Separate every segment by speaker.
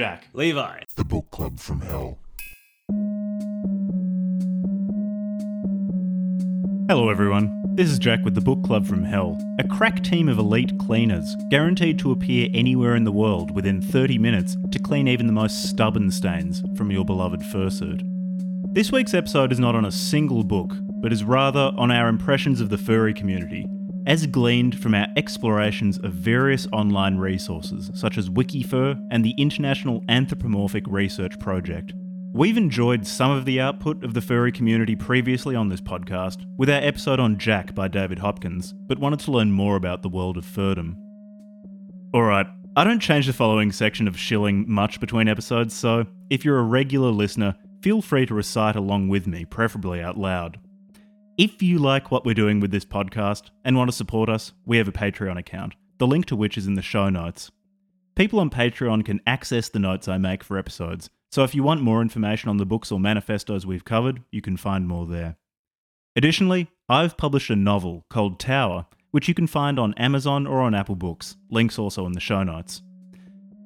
Speaker 1: Jack.
Speaker 2: Levi.
Speaker 3: The Book Club from Hell.
Speaker 1: Hello, everyone. This is Jack with the Book Club from Hell, a crack team of elite cleaners, guaranteed to appear anywhere in the world within 30 minutes to clean even the most stubborn stains from your beloved fursuit. This week's episode is not on a single book, but is rather on our impressions of the furry community, as gleaned from our explorations of various online resources such as Wikifur and the International Anthropomorphic Research Project. We've enjoyed some of the output of the furry community previously on this podcast with our episode on Jack by David Hopkins, but wanted to learn more about the world of furdom. Alright, I don't change the following section of shilling much between episodes, so if you're a regular listener, feel free to recite along with me, preferably out loud. If you like what we're doing with this podcast and want to support us, we have a Patreon account, the link to which is in the show notes. People on Patreon can access the notes I make for episodes, so if you want more information on the books or manifestos we've covered, you can find more there. Additionally, I've published a novel called Tower, which you can find on Amazon or on Apple Books, links also in the show notes.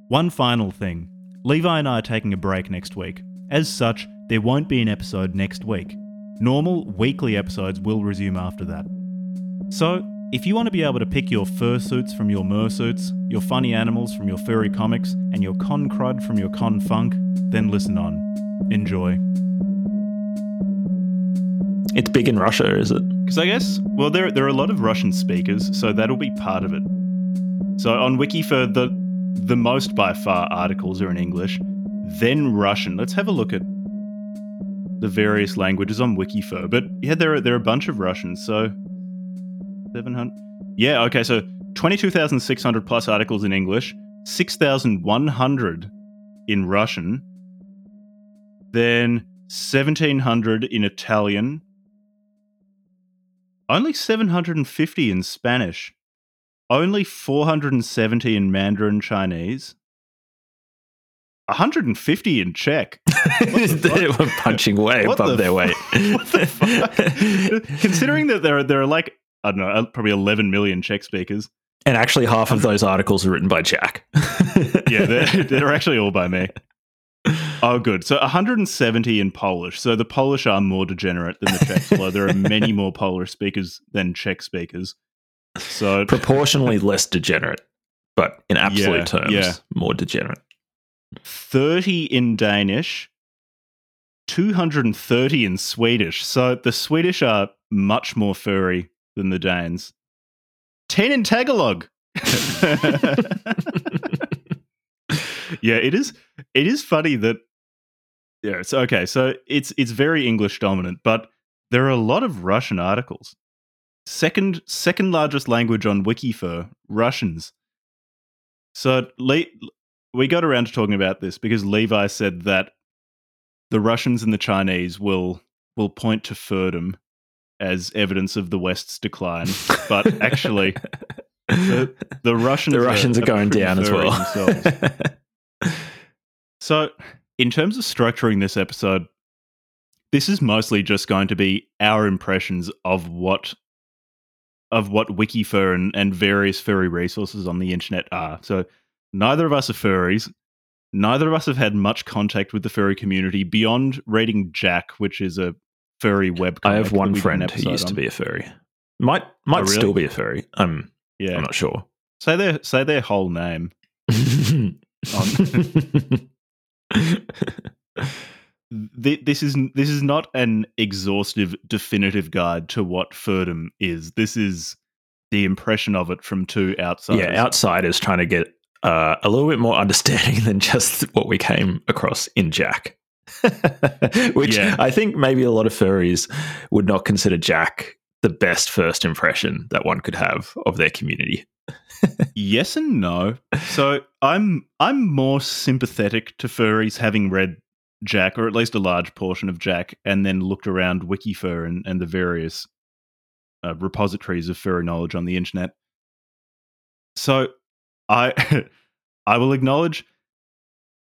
Speaker 1: One final thing Levi and I are taking a break next week. As such, there won't be an episode next week. Normal weekly episodes will resume after that. So, if you want to be able to pick your fursuits from your mersuits, your funny animals from your furry comics, and your con crud from your con funk, then listen on. Enjoy.
Speaker 2: It's big in Russia, is it?
Speaker 1: Because I guess, well, there, there are a lot of Russian speakers, so that'll be part of it. So on Wikifur, the the most by far articles are in English, then Russian. Let's have a look at the various languages on Wikifur. But yeah, there are there are a bunch of Russians. So seven hundred. Yeah, okay. So twenty two thousand six hundred plus articles in English, six thousand one hundred in Russian, then seventeen hundred in Italian, only 750 in Spanish. Only 470 in Mandarin Chinese. 150 in Czech.
Speaker 2: they were punching way
Speaker 1: What
Speaker 2: above
Speaker 1: the
Speaker 2: their weight.
Speaker 1: what the fuck? Considering that there are, there are like, I don't know, uh, probably 11 million Czech speakers.
Speaker 2: and actually, half of those articles are written by Jack.
Speaker 1: Yeah, they're, they're actually all by me. Oh, good. So 170 in Polish. So the Polish are more degenerate than the Czechs, although there are many more Polish speakers than Czech speakers. So
Speaker 2: proportionally less degenerate, but in absolute
Speaker 1: Yeah,
Speaker 2: terms,
Speaker 1: yeah.
Speaker 2: more degenerate.
Speaker 1: 30 in Danish, 230 in Swedish. So the Swedish are much more furry than the Danes. 10 in Tagalog. yeah, it is it is funny that yeah, it's okay. So it's it's very English dominant, but there are a lot of Russian articles. Second second largest language on Wikifur, Russians. So we got around to talking about this because Levi said that the Russians and the Chinese will will point to furdom as evidence of the West's decline, but actually the, the Russians
Speaker 2: the Russians are, going down as well.
Speaker 1: So, in terms of structuring this episode, this is mostly just going to be our impressions of what of what Wikifur and, and various furry resources on the internet are. So, neither of us are furries. Neither of us have had much contact with the furry community beyond reading Jack, which is a furry web.
Speaker 2: I have one
Speaker 1: we did an
Speaker 2: friend who used to be a furry. Might might
Speaker 1: Oh, really?
Speaker 2: still be a furry. I'm
Speaker 1: Yeah,
Speaker 2: I'm not sure.
Speaker 1: say their say their whole name. This is this is not an exhaustive, definitive guide to what furdom is. This is the impression of it from two outsiders.
Speaker 2: yeah, outsiders trying to get uh, a little bit more understanding than just what we came across in Jack. Which
Speaker 1: Yeah.
Speaker 2: I think maybe a lot of furries would not consider Jack the best first impression that one could have of their community.
Speaker 1: Yes and no. So I'm I'm more sympathetic to furries having read Jack, or at least a large portion of Jack, and then looked around Wikifur and, and the various uh, repositories of furry knowledge on the internet. So I I will acknowledge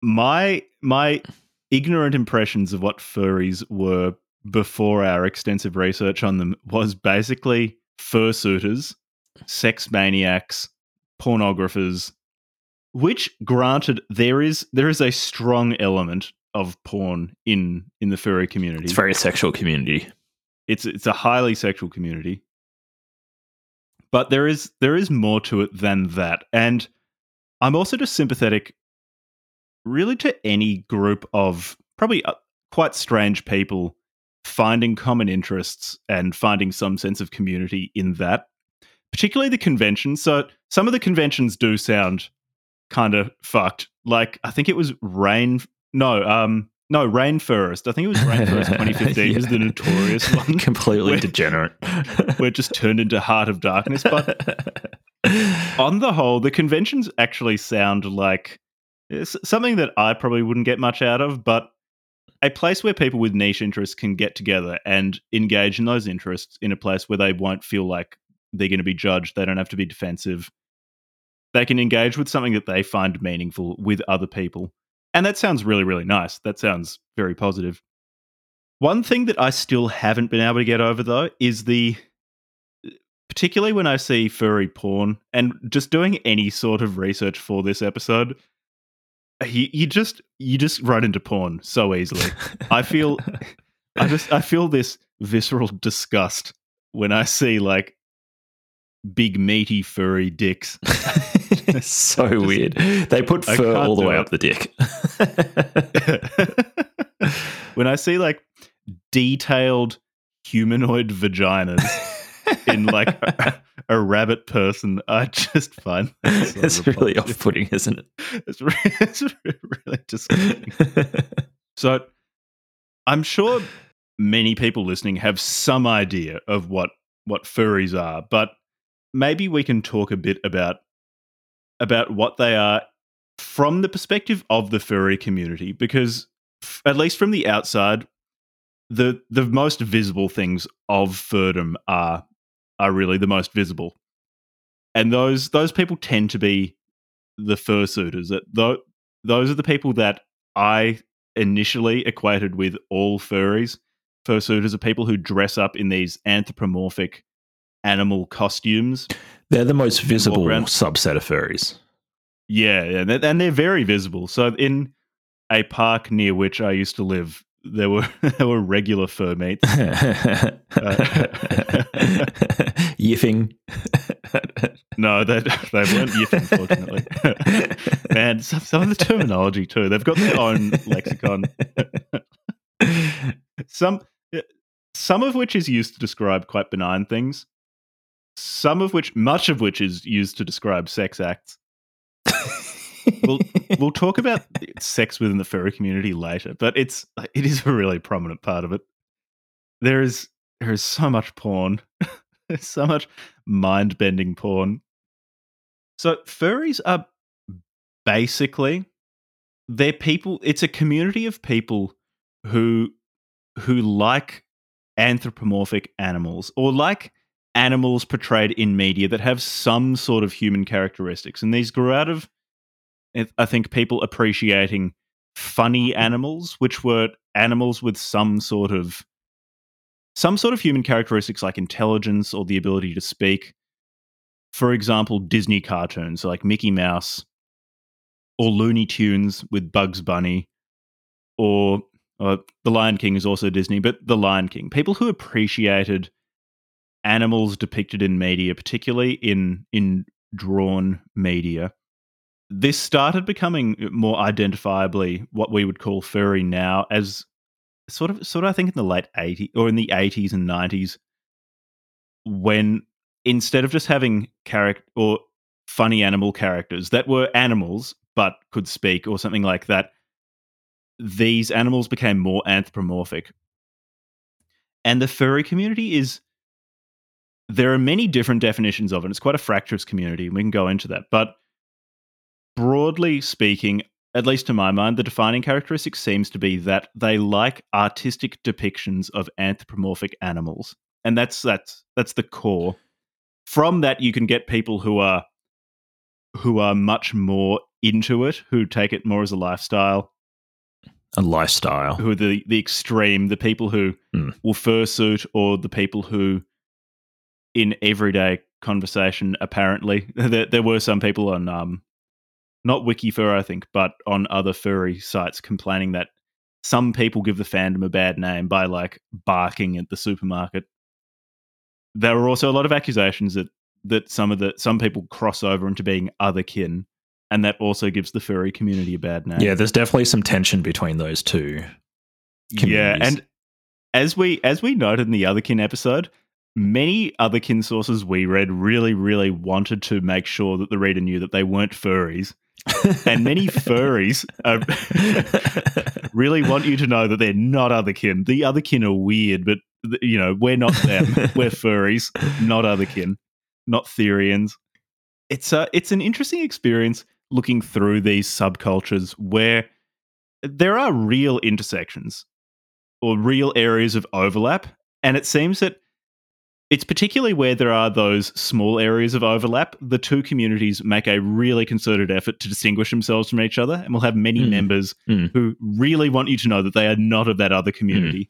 Speaker 1: my my ignorant impressions of what furries were before our extensive research on them was basically fursuiters, sex maniacs, pornographers, which granted there is there is a strong element of porn in in the furry community.
Speaker 2: It's a very sexual community.
Speaker 1: it's it's a highly sexual community but there is there is more to it than that. And i'm also just sympathetic really to any group of probably uh, quite strange people finding common interests and finding some sense of community in that particularly the conventions so some of the conventions do sound kind of fucked. Like i think it was rain no um no Rainfurrest i think it was Rainfurrest 2015 is the notorious one
Speaker 2: Completely
Speaker 1: Where-
Speaker 2: degenerate.
Speaker 1: where it just turned into Heart of Darkness. But on the whole, the conventions actually sound like something that I probably wouldn't get much out of, but a place where people with niche interests can get together and engage in those interests in a place where they won't feel like they're going to be judged. They don't have to be defensive. They can engage with something that they find meaningful with other people. And that sounds really, really nice. That sounds very positive. One thing that I still haven't been able to get over, though, is the uh, particularly when I see furry porn and just doing any sort of research for this episode, you, you just you just run into porn so easily. I feel I just I feel this visceral disgust when I see like big meaty furry dicks.
Speaker 2: So
Speaker 1: Just-
Speaker 2: weird. They put fur all the way
Speaker 1: it.
Speaker 2: up the dick.
Speaker 1: when I see like detailed humanoid vaginas in like a, a rabbit person, I just find that so
Speaker 2: it's really off-putting, isn't
Speaker 1: It's, re- it's really disgusting. So I'm sure many people listening have some idea of what what furries are, but maybe we can talk a bit about about what they are from the perspective of the furry community because f- at least from the outside the the most visible things of furdom are are really the most visible. And those those people tend to be the fursuiters. That tho- those are the people that I initially equated with all furries. Fursuiters are people who dress up in these anthropomorphic animal costumes.
Speaker 2: They're the most visible subset of furries.
Speaker 1: Yeah, yeah, and they're, and they're very visible. So in a park near which I used to live, there were there were regular fur meets.
Speaker 2: Yiffing.
Speaker 1: No, they they weren't yiffing, fortunately. Man, some, some of the terminology too. They've got their own lexicon. some eh, some of which is used to describe quite benign things. Some of which, much of which, is used to describe sex acts. We'll we'll talk about sex within the furry community later, but it's it is a really prominent part of it. There is there is so much porn, there's so much mind bending porn. So furries are basically they're people. It's a community of people who who like anthropomorphic animals or like animals portrayed in media that have some sort of human characteristics, and these grew out of I think people appreciating funny animals, which were animals with some sort of some sort of human characteristics like intelligence or the ability to speak. For example, Disney cartoons like Mickey Mouse or Looney Tunes with Bugs Bunny or uh, The Lion King is also Disney, but The Lion King. People who appreciated animals depicted in media, particularly in in drawn media, this started becoming more identifiably what we would call furry now as sort of sort of I think in the late 80s or in the 80s and 90s when instead of just having character or funny animal characters that were animals but could speak or something like that these animals became more anthropomorphic. And the furry community is there are many different definitions of it it's quite a fractious community and we can go into that but broadly speaking, at least to my mind, the defining characteristic seems to be that they like artistic depictions of anthropomorphic animals. And that's that's that's the core. From that you can get people who are who are much more into it, who take it more as a lifestyle,
Speaker 2: A lifestyle.
Speaker 1: who are the the extreme, the people who
Speaker 2: Mm.
Speaker 1: will fursuit or the people who in everyday conversation apparently there, there were some people on um not Wikifur, I think, but on other furry sites complaining that some people give the fandom a bad name by like barking at the supermarket. There were also a lot of accusations that that some of the some people cross over into being other kin, and that also gives the furry community a bad name.
Speaker 2: Yeah, there's definitely some tension between those two.
Speaker 1: Yeah, and as we as we noted in the other kin episode, many other kin sources we read really, really wanted to make sure that the reader knew that they weren't furries. and many furries are, really want you to know that they're not other kin. The other kin are weird, but you know we're not them. we're furries, not other kin, not Therians. It's a it's an interesting experience looking through these subcultures where there are real intersections or real areas of overlap, and it seems that it's particularly where there are those small areas of overlap. The two communities make a really concerted effort to distinguish themselves from each other, and will have many
Speaker 2: Mm.
Speaker 1: members
Speaker 2: Mm.
Speaker 1: who really want you to know that they are not of that other community.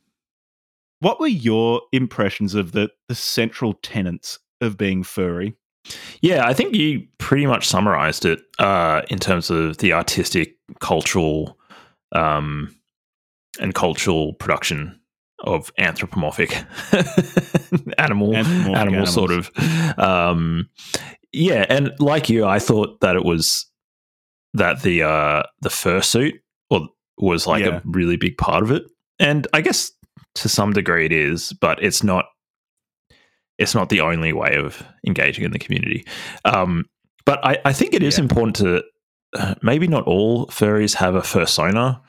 Speaker 1: What were your impressions of the, the central tenets of being furry?
Speaker 2: Yeah, I think you pretty much summarized it uh, in terms of the artistic, cultural, um, and cultural production of anthropomorphic animal,
Speaker 1: Anthropomorphic
Speaker 2: animal sort of. Um, yeah, and like you, I thought that it was that the uh, the fursuit or was like
Speaker 1: Yeah.
Speaker 2: a really big part of it, and I guess to some degree it is, but it's not. It's not the only way of engaging in the community. Um, but I, I think it is
Speaker 1: Yeah.
Speaker 2: important to uh, maybe not all furries have a fursona.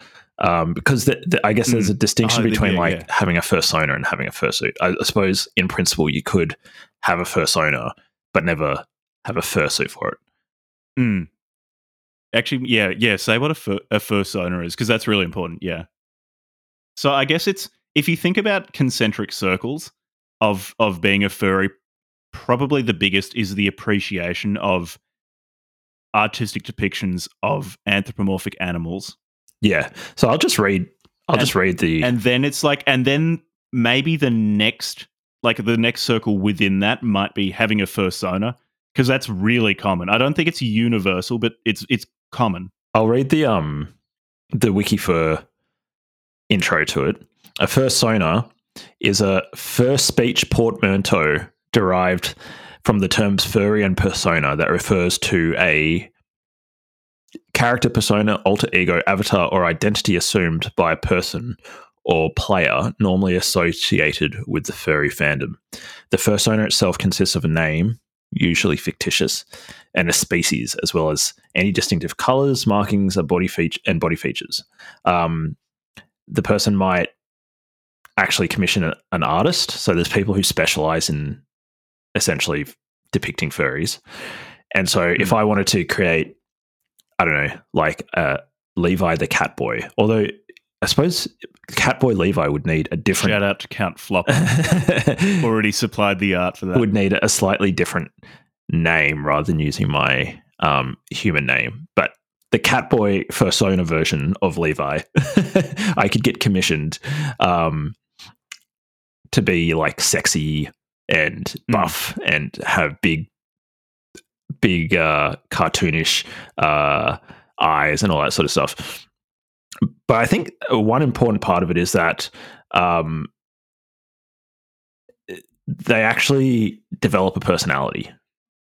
Speaker 2: Um, because the, the, I guess there's a distinction
Speaker 1: Oh,
Speaker 2: between
Speaker 1: yeah,
Speaker 2: like
Speaker 1: yeah.
Speaker 2: having a fursona and having a fursuit. I, I suppose in principle you could have a fursona but never have a fursuit for it.
Speaker 1: Mm. Actually, yeah, yeah. Say what a, fur, a fursona is, because that's really important. Yeah. So I guess it's if you think about concentric circles of of being a furry, probably the biggest is the appreciation of artistic depictions of anthropomorphic animals,
Speaker 2: Yeah. So I'll just read. I'll
Speaker 1: And-
Speaker 2: just read the.
Speaker 1: and then it's like, and then maybe the next, like the next circle within that might be having a fursona, because that's really common. I don't think it's universal, but it's it's common.
Speaker 2: I'll read the um the Wikifur intro to it. A fursona is a first speech portmanteau derived from the terms furry and persona that refers to a character persona, alter ego, avatar, or identity assumed by a person or player normally associated with the furry fandom. The fursona itself consists of a name, usually fictitious, and a species, as well as any distinctive colors, markings, a body feature, and body features. Um, the person might actually commission a, an artist. So there's people who specialize in essentially depicting furries. And so if I wanted to create, I don't know, like uh, Levi the cat boy, although I suppose Catboy Levi would need a different.
Speaker 1: Shout out to Count Flop. Already supplied the art for that.
Speaker 2: would need a slightly different name rather than using my um, human name. But the Catboy Fursona version of Levi, I could get commissioned um, to be like sexy and buff and have big, big uh, cartoonish uh, eyes and all that sort of stuff. But I think one important part of it is that um, they actually develop a personality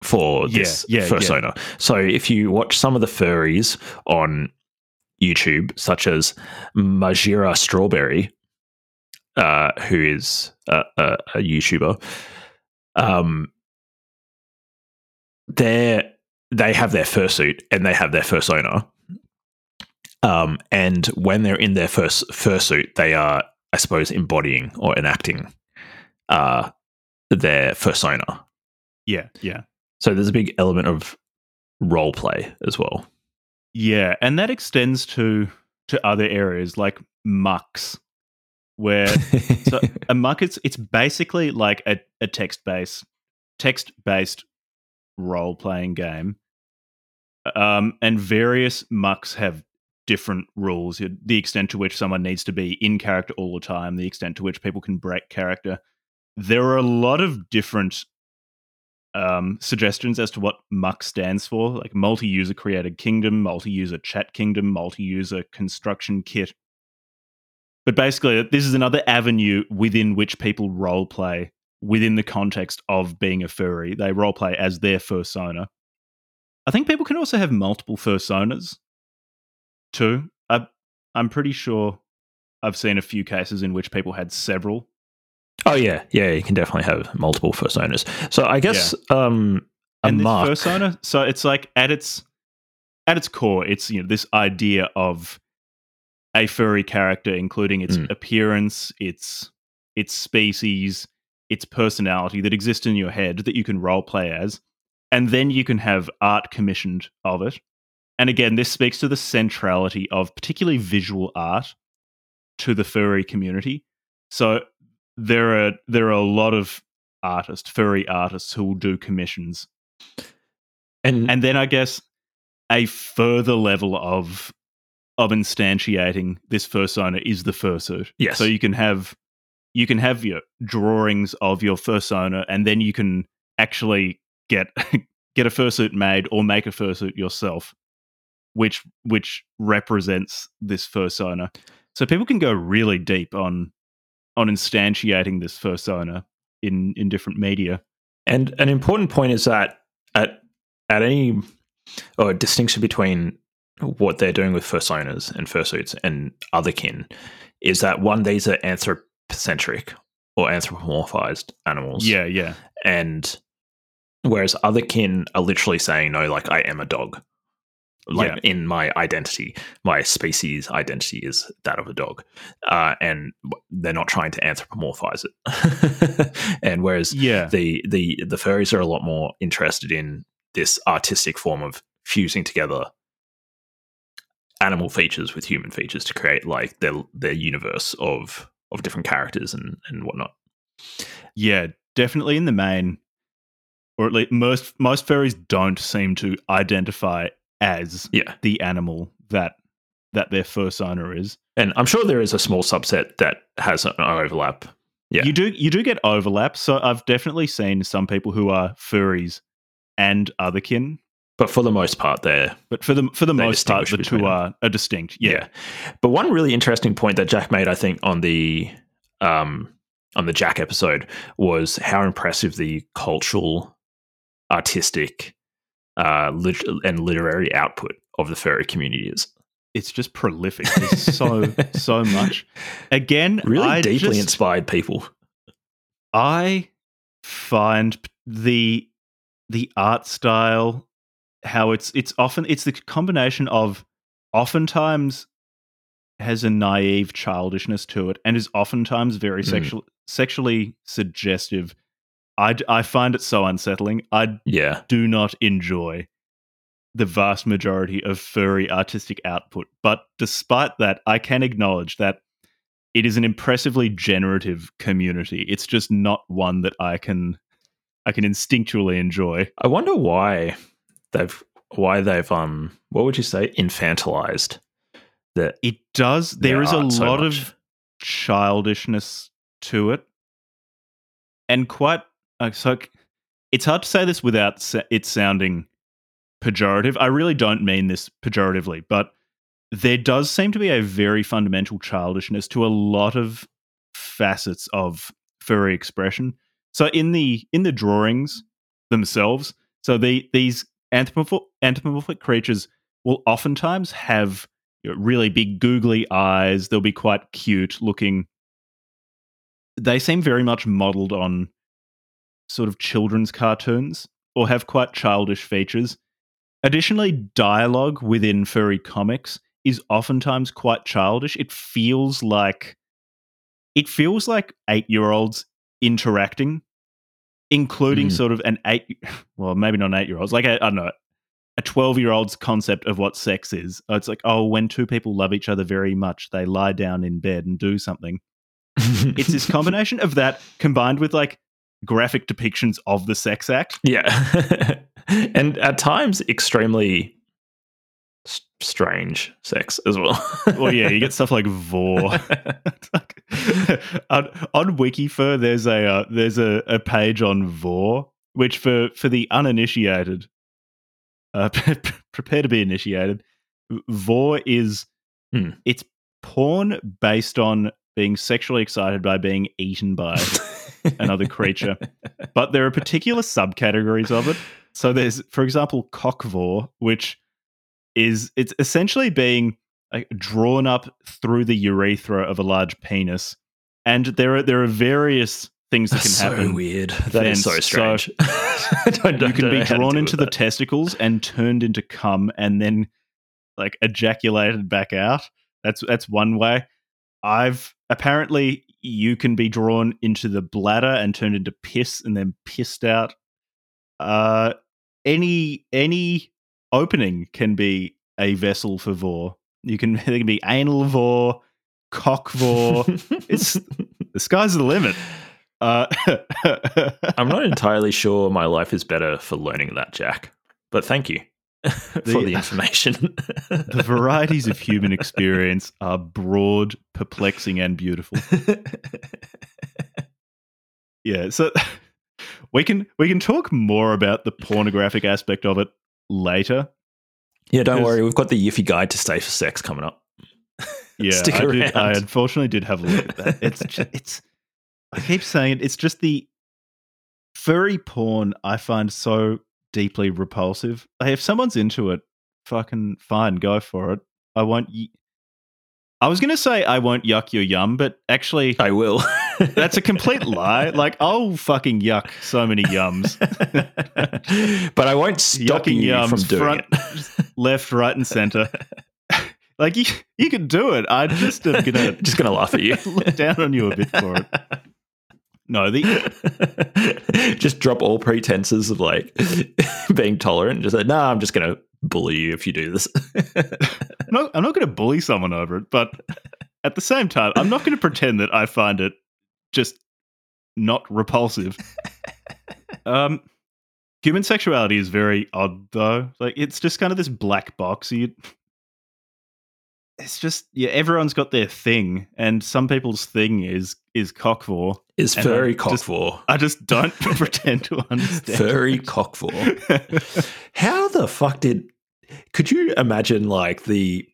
Speaker 2: for this
Speaker 1: Yeah, yeah,
Speaker 2: fursona. So if you watch some of the furries on YouTube, such as Majira Strawberry, uh, who is a, a, a YouTuber, um, they they have their fursuit and they have their fursona. Um, and when they're in their first fursuit, they are, I suppose, embodying or enacting uh, their fursona.
Speaker 1: yeah, yeah.
Speaker 2: So there's a big element of role play as well.
Speaker 1: Yeah, and that extends to to other areas like mucks, where so a muck it's it's basically like a, a text based text based role playing game. Um, and various mucks have different rules. The extent to which someone needs to be in character all the time, the extent to which people can break character. There are a lot of different um, suggestions as to what MUCK stands for, like multi-user created kingdom, multi-user chat kingdom, multi-user construction kit. But basically, this is another avenue within which people role play within the context of being a furry. They role play as their fursona. I think people can also have multiple fursonas too. I, I'm pretty sure I've seen a few cases in which people had several.
Speaker 2: Oh yeah, yeah, you can definitely have multiple personas. So I guess um a
Speaker 1: and this
Speaker 2: mark.
Speaker 1: persona, so it's like at its at its core, it's you know this idea of a furry character, including its
Speaker 2: Mm.
Speaker 1: appearance, its its species, its personality that exists in your head that you can role play as, and then you can have art commissioned of it. And again, this speaks to the centrality of particularly visual art to the furry community. So there are there are a lot of artists, furry artists, who will do commissions
Speaker 2: and,
Speaker 1: and then I guess a further level of of instantiating this fursona is the fursuit.
Speaker 2: Yes.
Speaker 1: So you can have you can have your drawings of your fursona, and then you can actually get get a fursuit made or make a fursuit yourself, which which represents this fursona. So people can go really deep on on instantiating this fursona in in different media.
Speaker 2: And an important point is that at at any or a distinction between what they're doing with fursonas and fursuits and other kin is that one these are anthropocentric or anthropomorphized animals.
Speaker 1: Yeah, yeah.
Speaker 2: And whereas other kin are literally saying, no, like I am a dog. Like
Speaker 1: Yeah.
Speaker 2: in my identity, my species identity is that of a dog. Uh, and they're not trying to anthropomorphize it. and whereas
Speaker 1: Yeah.
Speaker 2: the the the furries are a lot more interested in this artistic form of fusing together animal features with human features to create like their their universe of of different characters and and whatnot.
Speaker 1: Yeah, definitely in the main, or at least most most furries don't seem to identify as
Speaker 2: Yeah,
Speaker 1: the animal that that their fursona is.
Speaker 2: and I'm sure there is a small subset that has an overlap. Yeah.
Speaker 1: You do you do get overlap. So I've definitely seen some people who are furries and otherkin,
Speaker 2: But for the most part, they're
Speaker 1: but for the for the most part, the two are, are distinct. Yeah.
Speaker 2: yeah. But one really interesting point that Jack made, I think, on the um on the Jack episode was how impressive the cultural, artistic, uh, lit- and literary output of the furry community is.
Speaker 1: it's just prolific. There's so so much. Again,
Speaker 2: Really
Speaker 1: I
Speaker 2: deeply
Speaker 1: just-
Speaker 2: inspired people.
Speaker 1: I find the the art style how it's it's often it's the combination of oftentimes has a naive childishness to it and is oftentimes very
Speaker 2: Mm.
Speaker 1: sexual sexually suggestive. I, I find it so unsettling. I
Speaker 2: Yeah.
Speaker 1: do not enjoy the vast majority of furry artistic output. But despite that, I can acknowledge that it is an impressively generative community. It's just not one that I can I can instinctually enjoy.
Speaker 2: I wonder why they've why they've um what would you say infantilized that
Speaker 1: It does there is a
Speaker 2: so
Speaker 1: lot
Speaker 2: much.
Speaker 1: of childishness to it. And quite uh, so it's hard to say this without it sounding pejorative. I really don't mean this pejoratively, but there does seem to be a very fundamental childishness to a lot of facets of furry expression. So in the in the drawings themselves, so the these anthropomorphic, anthropomorphic creatures will oftentimes have you know, really big googly eyes. They'll be quite cute looking. They seem very much modeled on sort of children's cartoons or have quite childish features. Additionally, dialogue within furry comics is oftentimes quite childish. It feels like it feels like 8-year-olds interacting including
Speaker 2: Mm.
Speaker 1: sort of an 8 well, maybe not an 8-year-olds, like a, I don't know, a 12-year-old's concept of what sex is. It's like, oh, when two people love each other very much, they lie down in bed and do something. It's this combination of that combined with like graphic depictions of the sex act.
Speaker 2: yeah and at times extremely strange sex as well
Speaker 1: Well, yeah, you get stuff like vor. Like- on, on Wikifur, there's a uh, there's a, a page on vor, which for for the uninitiated, uh, prepare to be initiated. Vor is
Speaker 2: Hmm.
Speaker 1: it's porn based on being sexually excited by being eaten by another creature. but there are particular subcategories of it. So there's, for example, cockvore, which is it's essentially being like, drawn up through the urethra of a large penis, and there are there are various things that
Speaker 2: That's
Speaker 1: can
Speaker 2: so
Speaker 1: happen.
Speaker 2: weird. That is so
Speaker 1: then. So-
Speaker 2: strange. I don't-
Speaker 1: You
Speaker 2: don't
Speaker 1: can be drawn into the
Speaker 2: that.
Speaker 1: testicles and turned into cum, and then like ejaculated back out. That's that's one way. I've apparently you can be drawn into the bladder and turned into piss and then pissed out. Uh, any any opening can be a vessel for vor. You can there can be anal vor, cock vor. It's- the sky's the limit. Uh,
Speaker 2: I'm not entirely sure my life is better for learning that, Jack. But thank you for
Speaker 1: The-
Speaker 2: the information.
Speaker 1: the varieties of human experience are broad, perplexing, and beautiful. Yeah, so we can we can talk more about the pornographic aspect of it later.
Speaker 2: yeah, don't worry. We've got the Yiffy guide to safe sex coming up.
Speaker 1: Yeah,
Speaker 2: Stick
Speaker 1: I, did, I unfortunately did have a look at that. It's ju- it's I keep saying it, it's just the furry porn I find so deeply repulsive. Like, if someone's into it, fucking fine, go for it. I won't. Y- I was gonna say I won't yuck your yum, but actually,
Speaker 2: I will.
Speaker 1: that's a complete lie. Like I'll fucking yuck so many yums.
Speaker 2: but I won't stop
Speaker 1: yucking
Speaker 2: you
Speaker 1: yums
Speaker 2: from doing
Speaker 1: front,
Speaker 2: it.
Speaker 1: left, right, and center. like you, you can do it. I just am gonna
Speaker 2: Just gonna laugh at you.
Speaker 1: look down on you a bit for it. No, the
Speaker 2: just drop all pretenses of like being tolerant. and Just like, nah, I'm just gonna bully you if you do this.
Speaker 1: I'm I'm not going to bully someone over it, but at the same time, I'm not going to pretend that I find it just not repulsive. Um, human sexuality is very odd, though. Like it's just kind of this black box. You, it's just yeah, everyone's got their thing, and some people's thing is is cockvore.
Speaker 2: Is furry cockvore.
Speaker 1: I just don't pretend to understand.
Speaker 2: Furry cockvore. How the fuck did? Could you imagine like the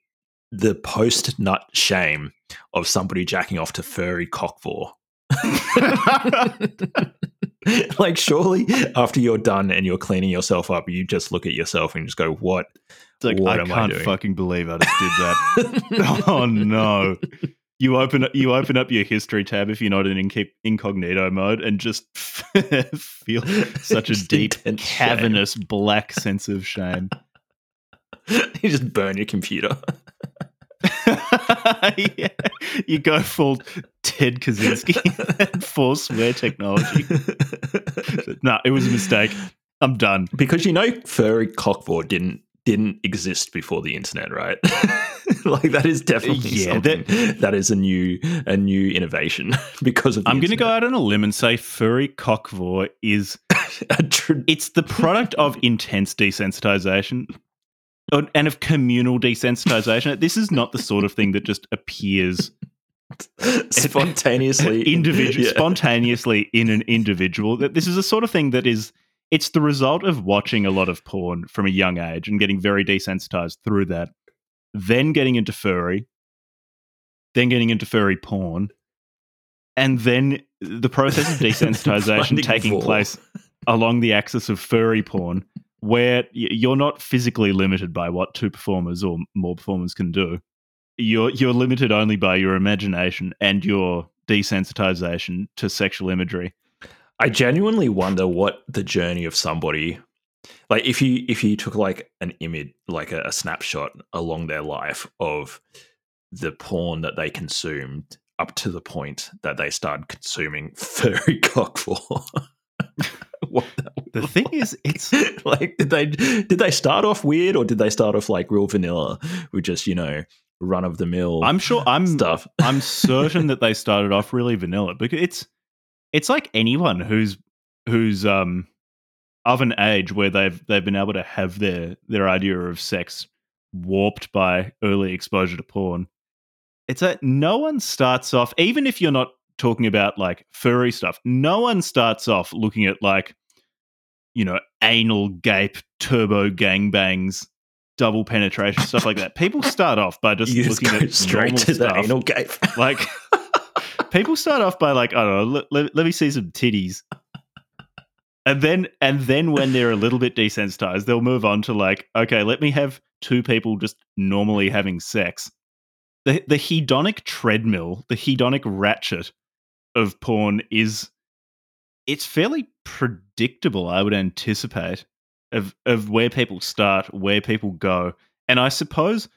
Speaker 2: the post nut shame of somebody jacking off to furry cockvore? like surely after you're done and you're cleaning yourself up, you just look at yourself and just go, "What?
Speaker 1: It's like
Speaker 2: What
Speaker 1: I
Speaker 2: am
Speaker 1: can't
Speaker 2: doing?
Speaker 1: fucking believe I just did that. oh no. You open you open up your history tab if you're not in inc- incognito mode and just feel such a deep,
Speaker 2: intense shame.
Speaker 1: cavernous, black sense of shame.
Speaker 2: you just burn your computer."
Speaker 1: yeah. You go full Ted Kaczynski and full swear technology. no, it was a mistake. I'm done.
Speaker 2: because you know furry cockvore didn't didn't exist before the internet, right? like that is definitely
Speaker 1: Yeah,
Speaker 2: something that is a new a new innovation because of. The
Speaker 1: I'm going to go out on a limb and say furry cockvore is
Speaker 2: A tr-
Speaker 1: it's the product of intense desensitization and- and of communal desensitization. This is not the sort of thing that just appears
Speaker 2: spontaneously
Speaker 1: individual
Speaker 2: Yeah.
Speaker 1: spontaneously in an individual. That this is a sort of thing that is it's the result of watching a lot of porn from a young age and getting very desensitized through that, then getting into furry, then getting into furry porn, and then the process of desensitization taking place along the axis of furry porn, where you're not physically limited by what two performers or more performers can do. You're you're limited only by your imagination and your desensitization to sexual imagery.
Speaker 2: I genuinely wonder what the journey of somebody like if you if you took like an image like a, a snapshot along their life of the porn that they consumed up to the point that they started consuming furry cockvore what
Speaker 1: The
Speaker 2: look
Speaker 1: thing is, it's
Speaker 2: like. like did they did they start off weird or did they start off like real vanilla with just you know run of the mill
Speaker 1: I'm sure I'm
Speaker 2: stuff
Speaker 1: I'm certain that they started off really vanilla because it's it's like anyone who's who's um of an age where they've they've been able to have their their idea of sex warped by early exposure to porn. It's that no one starts off even if you're not talking about like furry stuff. No one starts off looking at like you know, anal gape, turbo gangbangs, double penetration, stuff like that. People start off by just
Speaker 2: just
Speaker 1: looking at
Speaker 2: straight
Speaker 1: normal
Speaker 2: to
Speaker 1: stuff.
Speaker 2: the anal gape.
Speaker 1: Like people start off by like, I don't know, let, let, let me see some titties. And then and then when they're a little bit desensitized, they'll move on to like, okay, let me have two people just normally having sex. The the hedonic treadmill, the hedonic ratchet of porn is it's fairly predictable, I would anticipate, of of where people start, where people go. And I suppose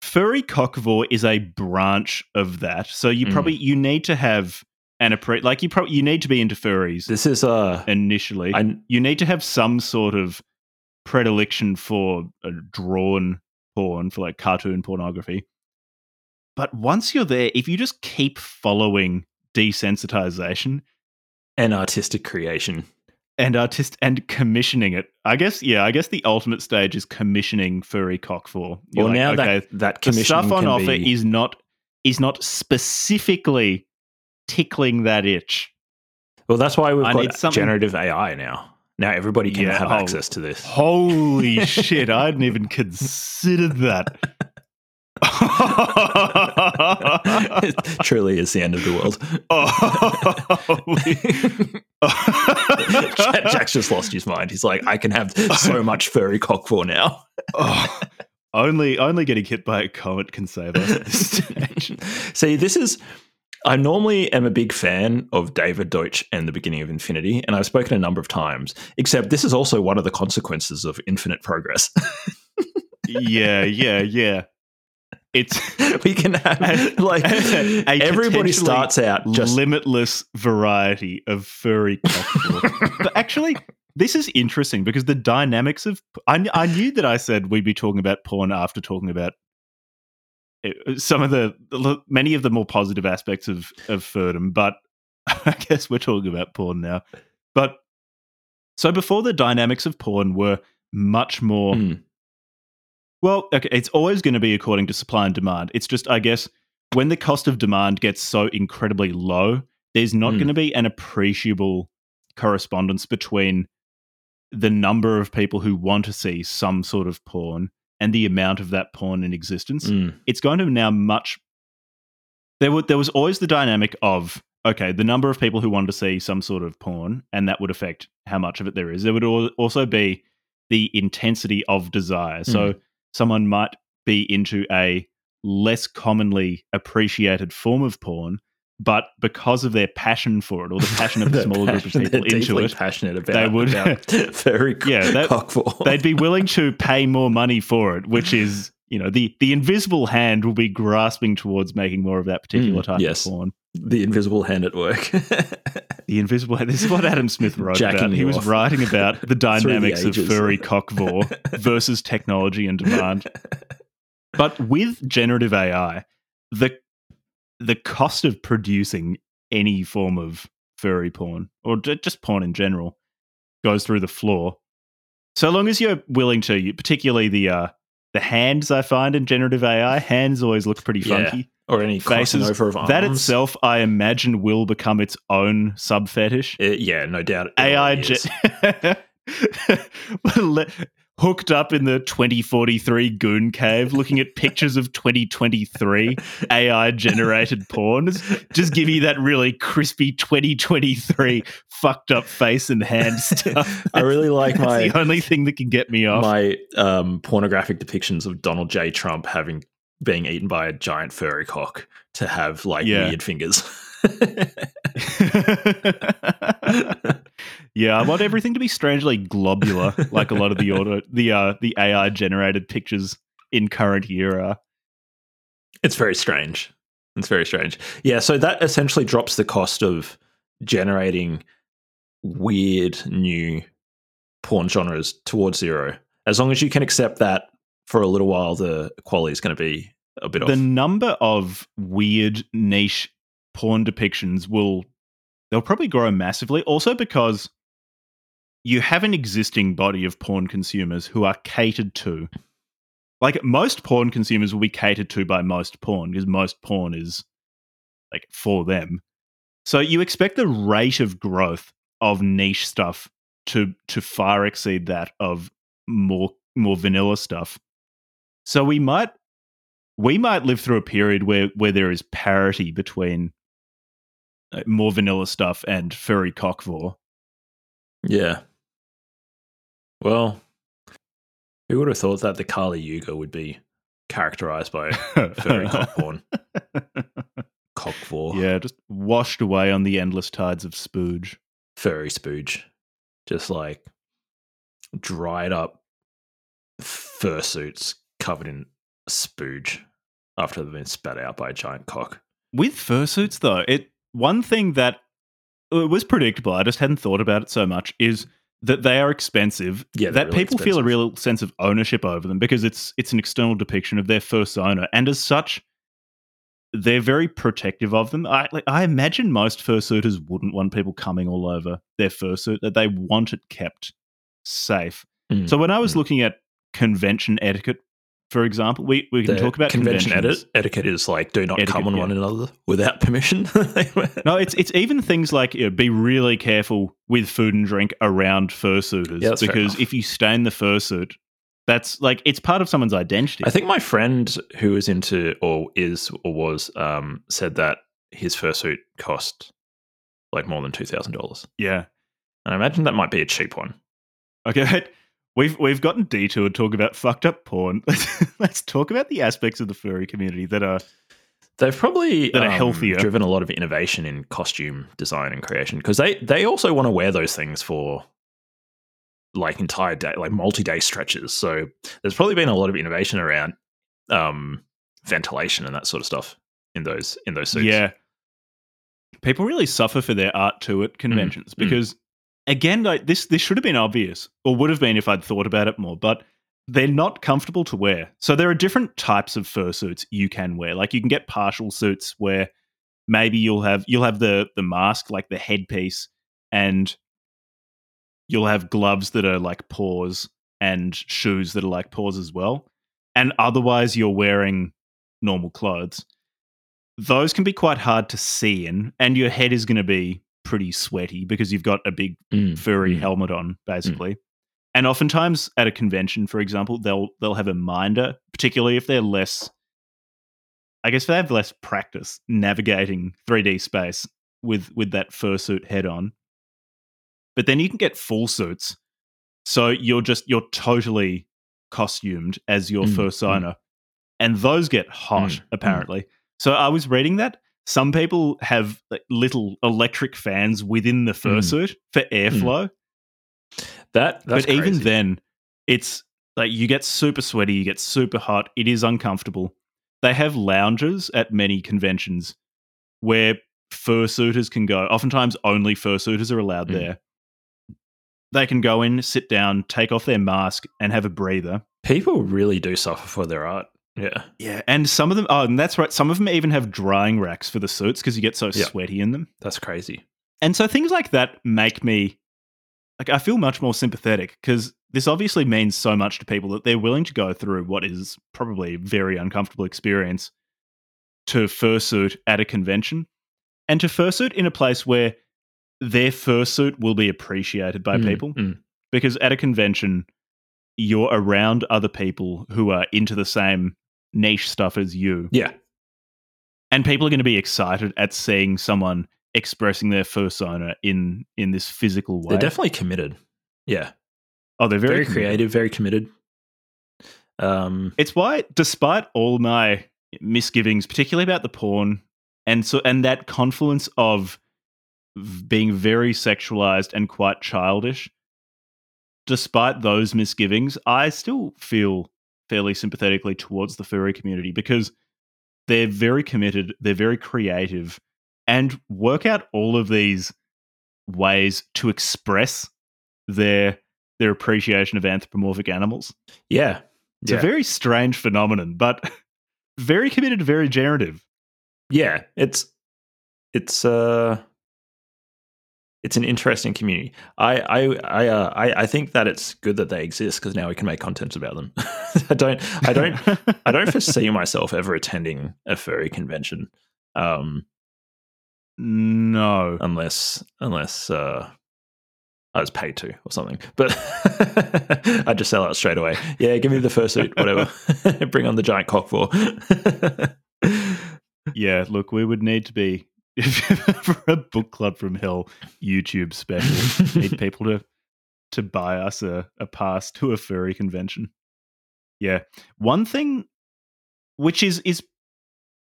Speaker 1: furry cockvore is a branch of that. So you
Speaker 2: Mm.
Speaker 1: probably you need to have an appre- like you probably you need to be into furries
Speaker 2: This is uh,
Speaker 1: initially.
Speaker 2: I
Speaker 1: you need to have some sort of predilection for a drawn porn, for like cartoon pornography. But once you're there, if you just keep following desensitization
Speaker 2: and artistic creation.
Speaker 1: And artist and commissioning it, I guess yeah, I guess the ultimate stage is commissioning furry cockvore. You're
Speaker 2: well,
Speaker 1: like,
Speaker 2: now
Speaker 1: okay,
Speaker 2: that that
Speaker 1: the stuff on offer
Speaker 2: be,
Speaker 1: is not is not specifically tickling that itch.
Speaker 2: well, that's why we've
Speaker 1: I
Speaker 2: got
Speaker 1: something-
Speaker 2: generative AI now. Now everybody can
Speaker 1: Yeah,
Speaker 2: have
Speaker 1: oh.
Speaker 2: access to this.
Speaker 1: Holy shit, I hadn't even considered that.
Speaker 2: It truly is the end of the world. Oh, Jack- Jack's just lost his mind. He's like, I can have so much furry cockvore now.
Speaker 1: Oh, only only getting hit by a comet can save us at this stage.
Speaker 2: See, this is. I normally am a big fan of David Deutsch and the beginning of Infinity, and I've spoken a number of times. Except this is also one of the consequences of infinite progress.
Speaker 1: yeah, yeah, yeah. It's
Speaker 2: we can have like
Speaker 1: A
Speaker 2: everybody starts out just
Speaker 1: limitless variety of furry but actually, this is interesting because the dynamics of I, I knew that I said we'd be talking about porn after talking about uh, some of the many of the more positive aspects of of furdom, but I guess we're talking about porn now. But so before the dynamics of porn were much more
Speaker 2: Mm.
Speaker 1: Well, okay, it's always going to be according to supply and demand. It's just, I guess, when the cost of demand gets so incredibly low, there's not
Speaker 2: Mm.
Speaker 1: going to be an appreciable correspondence between the number of people who want to see some sort of porn and the amount of that porn in existence.
Speaker 2: Mm.
Speaker 1: It's going to now much. There, were, there was always the dynamic of okay, the number of people who want to see some sort of porn, and that would affect how much of it there is. There would also be the intensity of desire. So someone might be into a less commonly appreciated form of porn, but because of their passion for it or the passion of a smaller group of people into it,
Speaker 2: passionate about,
Speaker 1: they would-
Speaker 2: about furry
Speaker 1: Yeah, that- they'd be willing to pay more money for it, which is, you know, the the invisible hand will be grasping towards making more of that particular
Speaker 2: Mm,
Speaker 1: type
Speaker 2: yes.
Speaker 1: of porn.
Speaker 2: the invisible hand at work.
Speaker 1: The invisible hand. This is what Adam Smith wrote
Speaker 2: Jacking
Speaker 1: about. He was
Speaker 2: off.
Speaker 1: writing about the dynamics of
Speaker 2: ages.
Speaker 1: furry cockvore versus technology and demand. But with generative AI, the the cost of producing any form of furry porn or just porn in general goes through the floor. So long as you're willing to, particularly the uh, the hands I find in generative AI, hands always look pretty funky. Yeah.
Speaker 2: or any
Speaker 1: Faces,
Speaker 2: over of arms.
Speaker 1: That itself, I imagine, will become its own sub fetish.
Speaker 2: Uh, yeah, no doubt.
Speaker 1: AI ge- hooked up in the 2043 goon cave looking at pictures of 2023 AI generated porn. Just give you that really crispy 2023 fucked up face and hand stuff.
Speaker 2: I really like
Speaker 1: That's
Speaker 2: my
Speaker 1: the only thing that can get me off.
Speaker 2: my um, pornographic depictions of Donald J. Trump having being eaten by a giant furry cock to have like
Speaker 1: Yeah.
Speaker 2: weird fingers.
Speaker 1: yeah, I want everything to be strangely globular, like a lot of the auto, the uh, the AI generated pictures in current era.
Speaker 2: It's very strange. It's very strange. Yeah, so that essentially drops the cost of generating weird new porn genres towards zero. As long as you can accept that for a little while, the quality is going to be a bit
Speaker 1: the
Speaker 2: off.
Speaker 1: The number of weird niche porn depictions will they'll probably grow massively also because you have an existing body of porn consumers who are catered to like most porn consumers will be catered to by most porn because most porn is like for them so you expect the rate of growth of niche stuff to to far exceed that of more more vanilla stuff. So we might we might live through a period where where there is parity between uh, more vanilla stuff and furry cockvore.
Speaker 2: Yeah. Well, who would have thought that the Kali Yuga would be characterized by furry cock porn? Cockvore.
Speaker 1: Yeah, just washed away on the endless tides of spooge.
Speaker 2: Furry spooge. Just like dried up fursuits covered in spooge after they've been spat out by a giant cock.
Speaker 1: With fursuits, though, it one thing that it was predictable. I just hadn't thought about it so much. Is that they are expensive.
Speaker 2: Yeah,
Speaker 1: that
Speaker 2: really
Speaker 1: people feel a real sense of ownership over them because it's it's an external depiction of their fursona, and as such, they're very protective of them. I like, I imagine most fursuiters wouldn't want people coming all over their fursuit; that they want it kept safe.
Speaker 2: Mm.
Speaker 1: So when I was
Speaker 2: Mm.
Speaker 1: looking at convention etiquette, for example, we we can
Speaker 2: The
Speaker 1: talk about
Speaker 2: convention edit, etiquette is like do not
Speaker 1: Etiquette,
Speaker 2: come on
Speaker 1: yeah.
Speaker 2: one another without permission.
Speaker 1: No, it's it's even things like you know, be really careful with food and drink around fursuiters
Speaker 2: Yeah,
Speaker 1: because if you stain the fursuit, that's like it's part of someone's identity.
Speaker 2: I think my friend who is into or is or was um, said that his fursuit cost like more than two thousand dollars.
Speaker 1: yeah.
Speaker 2: And I imagine that might be a cheap one.
Speaker 1: Okay. We've we've gotten detoured talk about fucked up porn. Let's, talk about the aspects of the furry community that are
Speaker 2: They've probably
Speaker 1: That are
Speaker 2: um,
Speaker 1: healthier.
Speaker 2: driven a lot of innovation in costume design and creation because they they also want to wear those things for like entire day, like multi day stretches. So there's probably been a lot of innovation around um, ventilation and that sort of stuff in those in those suits.
Speaker 1: yeah. People really suffer for their art too at conventions
Speaker 2: mm.
Speaker 1: because again, like this this should have been obvious or would have been if I'd thought about it more, but they're not comfortable to wear. So there are different types of fursuits you can wear. Like you can get partial suits where maybe you'll have you'll have the the mask, like the headpiece, and you'll have gloves that are like paws and shoes that are like paws as well. And otherwise you're wearing normal clothes. Those can be quite hard to see in, and your head is going to be pretty sweaty because you've got a big
Speaker 2: Mm,
Speaker 1: furry
Speaker 2: mm.
Speaker 1: helmet on, basically. And oftentimes at a convention, for example, they'll they'll have a minder, particularly if they're less I guess if they have less practice navigating 3D space with with that fursuit head on. But then you can get full suits. So you're just you're totally costumed as your
Speaker 2: Mm,
Speaker 1: fursona. And those get hot,
Speaker 2: Mm, mm.
Speaker 1: apparently. So I was reading that some people have like, little electric fans within the fursuit for airflow.
Speaker 2: That that's
Speaker 1: but even then, it's like you get super sweaty, you get super hot. It is uncomfortable. They have lounges at many conventions where fursuiters can go. Oftentimes, only fursuiters are allowed
Speaker 2: Mm.
Speaker 1: there. They can go in, sit down, take off their mask, and have a breather.
Speaker 2: people really do suffer for their art. Yeah,
Speaker 1: Yeah, and some of them. Oh, and that's right. Some of them even have drying racks for the suits because you get so
Speaker 2: Yeah.
Speaker 1: sweaty in them.
Speaker 2: that's crazy.
Speaker 1: And so things like that make me like I feel much more sympathetic because this obviously means so much to people that they're willing to go through what is probably a very uncomfortable experience to fursuit at a convention and to fursuit in a place where their fursuit will be appreciated by
Speaker 2: Mm,
Speaker 1: people
Speaker 2: mm.
Speaker 1: because at a convention you're around other people who are into the same niche stuff as you
Speaker 2: Yeah,
Speaker 1: and people are going to be excited at seeing someone expressing their fursona in in this physical way.
Speaker 2: they're definitely committed. Yeah,
Speaker 1: oh, they're very,
Speaker 2: very, creative, very committed. Um,
Speaker 1: It's why, despite all my misgivings, particularly about the porn, and so and that confluence of being very sexualized and quite childish, despite those misgivings, I still feel fairly sympathetically towards the furry community because they're very committed, they're very creative, and work out all of these ways to express their their appreciation of anthropomorphic animals.
Speaker 2: yeah,
Speaker 1: It's
Speaker 2: yeah.
Speaker 1: a very strange phenomenon, but very committed, very generative.
Speaker 2: yeah it's it's uh it's an interesting community i i i uh, I, I think that it's good that they exist because now we can make content about them i don't i don't i don't foresee myself ever attending a furry convention um
Speaker 1: no.
Speaker 2: unless unless uh I was paid to or something. But I'd just sell out straight away. Yeah, give me the fursuit, whatever. Bring on the giant cockvore.
Speaker 1: yeah, look, we would need to be for a book club from hell YouTube special. need people to to buy us a, a pass to a furry convention. Yeah. One thing which is is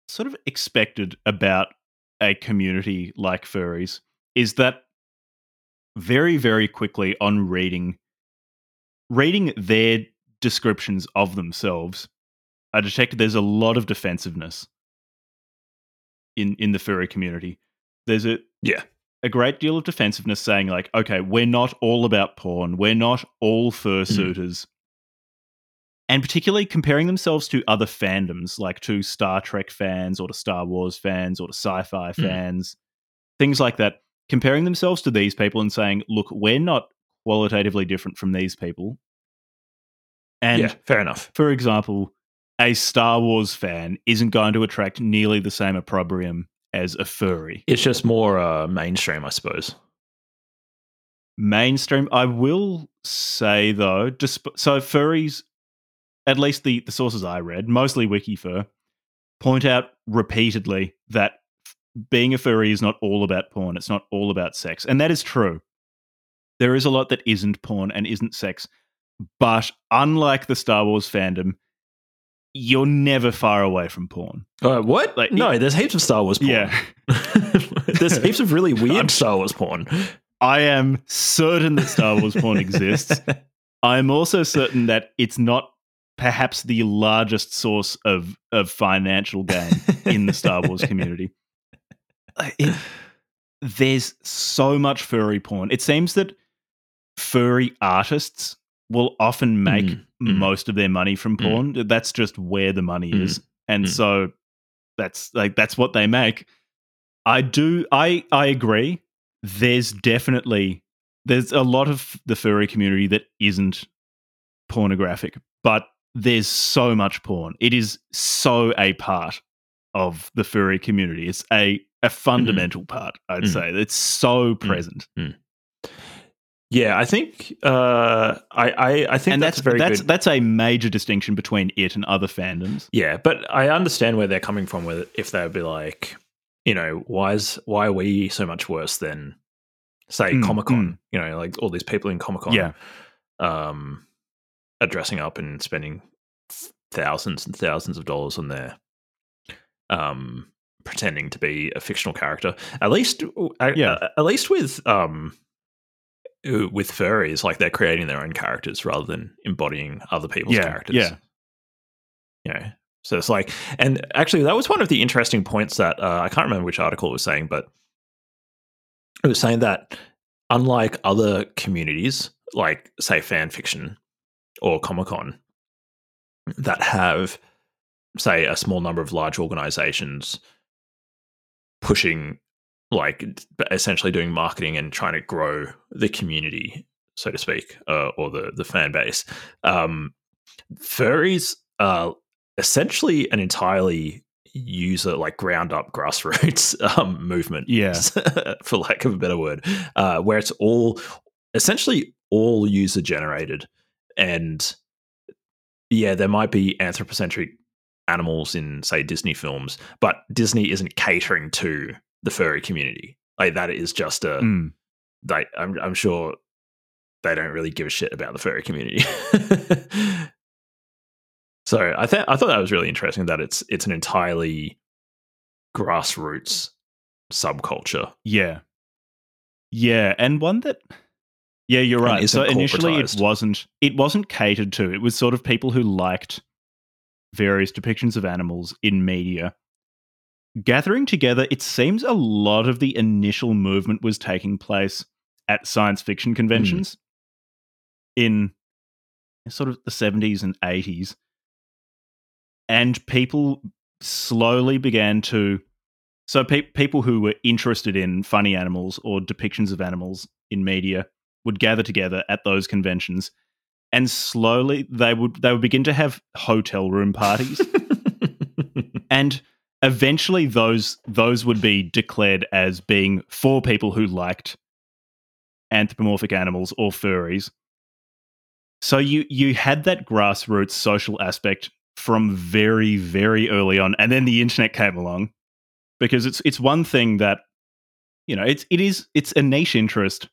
Speaker 1: sort of expected about a community like furries is that very very quickly on reading reading their descriptions of themselves i detected there's a lot of defensiveness in in the furry community there's a
Speaker 2: yeah
Speaker 1: a great deal of defensiveness saying like okay we're not all about porn we're not all fursuiters mm and particularly comparing themselves to other fandoms, like to Star Trek fans or to Star Wars fans or to sci fi mm. fans, things like that. Comparing themselves to these people and saying, look, we're not qualitatively different from these people. And
Speaker 2: yeah, fair enough.
Speaker 1: For example, a Star Wars fan isn't going to attract nearly the same opprobrium as a furry.
Speaker 2: It's just more uh, mainstream, I suppose.
Speaker 1: Mainstream. I will say though, disp- so furries at least the, the sources I read, mostly Wikifur, point out repeatedly that being a furry is not all about porn. It's not all about sex. And that is true. There is a lot that isn't porn and isn't sex. But unlike the Star Wars fandom, you're never far away from porn.
Speaker 2: Uh, what? Like, no, there's heaps of Star Wars porn.
Speaker 1: Yeah.
Speaker 2: there's heaps of really weird Star Wars porn.
Speaker 1: I am certain that Star Wars porn exists. I'm also certain that it's not perhaps the largest source of of financial gain in the Star Wars community. It, there's so much furry porn. It seems that furry artists will often make mm, most mm. of their money from mm. porn. Mm. That's just where the money mm, is. And mm. so that's like that's what they make. I do I I agree. There's definitely there's a lot of the furry community that isn't pornographic, but there's so much porn. It is so a part of the furry community. It's a a fundamental part, I'd mm-hmm. say. It's so mm, present.
Speaker 2: Yeah, I think uh, I, I, I think
Speaker 1: and
Speaker 2: that's,
Speaker 1: that's
Speaker 2: very
Speaker 1: that's
Speaker 2: good.
Speaker 1: that's a major distinction between it and other fandoms.
Speaker 2: Yeah, but I understand where they're coming from with if they'd be like, you know, why is why are we so much worse than say mm, Comic Con? Mm. You know, like all these people in Comic Con.
Speaker 1: Yeah.
Speaker 2: Um, are dressing up and spending thousands and thousands of dollars on their um pretending to be a fictional character at least yeah at least with um with furries like they're creating their own characters rather than embodying other people's
Speaker 1: yeah,
Speaker 2: characters.
Speaker 1: yeah.
Speaker 2: You know so it's like and actually that was one of the interesting points that uh, i can't remember which article it was saying but it was saying that unlike other communities like say fan fiction or Comic Con that have, say, a small number of large organizations pushing, like, essentially doing marketing and trying to grow the community, so to speak, uh, or the the fan base. Um, furries are essentially an entirely user like ground up grassroots um, movement
Speaker 1: yeah
Speaker 2: for lack of a better word uh, where it's all essentially all user generated and yeah, there might be anthropocentric animals in, say, Disney films, but Disney isn't catering to the furry community. Like that is just a.
Speaker 1: Mm.
Speaker 2: Like I'm, I'm sure they don't really give a shit about the furry community. so I thought I thought that was really interesting that it's it's an entirely grassroots subculture.
Speaker 1: Yeah, yeah, and one that yeah, you're right. So initially it wasn't it wasn't catered to. It was sort of people who liked various depictions of animals in media. Gathering together, it seems a lot of the initial movement was taking place at science fiction conventions mm. in sort of the 70s and 80s. And people slowly began to so pe- people who were interested in funny animals or depictions of animals in media would gather together at those conventions and slowly they would they would begin to have hotel room parties and eventually those those would be declared as being for people who liked anthropomorphic animals or furries. So you you had that grassroots social aspect from very very early on, and then the internet came along because it's it's one thing that you know it's it is it's a niche interest,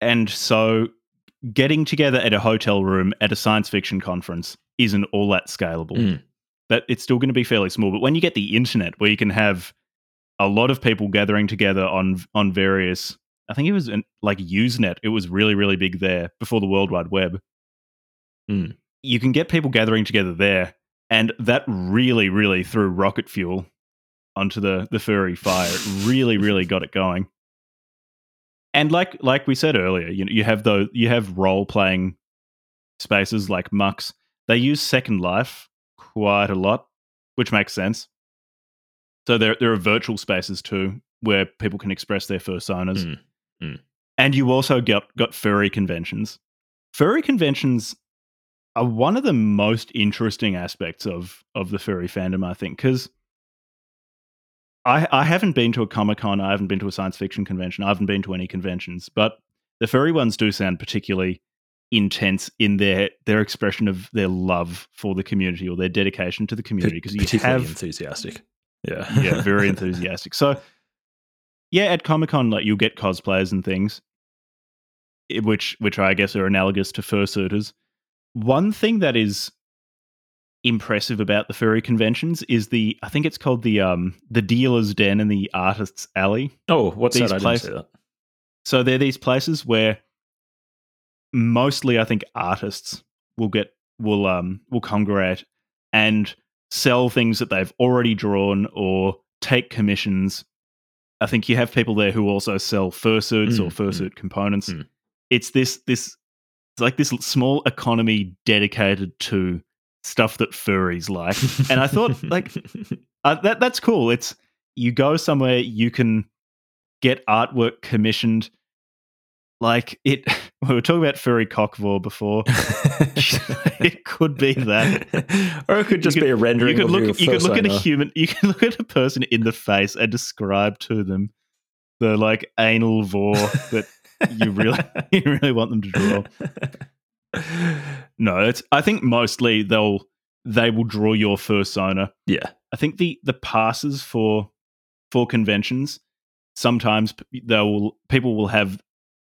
Speaker 1: and so getting together at a hotel room at a science fiction conference isn't all that scalable.
Speaker 2: Mm.
Speaker 1: That it's still going to be fairly small, but when you get the internet where you can have a lot of people gathering together on on various I think it was an, like Usenet. It was really, really big there before the World Wide Web.
Speaker 2: Mm.
Speaker 1: You can get people gathering together there, and that really, really threw rocket fuel onto the the furry fire. It really, really got it going. And like like we said earlier, you know, you have those you have role playing spaces like MUCKs. They use Second Life quite a lot, which makes sense. So there there are virtual spaces too where people can express their personas.
Speaker 2: Mm. Mm.
Speaker 1: And you also got got furry conventions. Furry conventions are one of the most interesting aspects of of the furry fandom, I think, because I I haven't been to a comic con, I haven't been to a science fiction convention, I haven't been to any conventions, but the furry ones do sound particularly intense in their their expression of their love for the community or their dedication to the community because you have
Speaker 2: enthusiastic. Yeah.
Speaker 1: yeah, very enthusiastic. So, yeah, at Comic Con, like you'll get cosplayers and things, which which I guess are analogous to fursuiters. One thing that is impressive about the furry conventions is the I think it's called the um the dealer's den and the artist's alley.
Speaker 2: oh, what's
Speaker 1: These
Speaker 2: that? I didn't
Speaker 1: places-
Speaker 2: see that.
Speaker 1: So they're these places where mostly I think artists will get will um will congregate and sell things that they've already drawn or take commissions. I think you have people there who also sell fursuits or
Speaker 2: Mm, mm,
Speaker 1: components.
Speaker 2: mm.
Speaker 1: It's this this it's like this small economy dedicated to stuff that furries like. And I thought like uh, that that's cool. It's you go somewhere you can get artwork commissioned. Like it, we were talking about furry cockvore before. it could be that.
Speaker 2: or it could just
Speaker 1: You
Speaker 2: be a rendering.
Speaker 1: You could
Speaker 2: of
Speaker 1: look. You could look at a human. You could look at a person in the face and describe to them the like anal vore that you really, you really want them to draw. No, it's. I think mostly they'll they will draw your fursona.
Speaker 2: yeah.
Speaker 1: I think the the passes for for conventions sometimes they'll people will have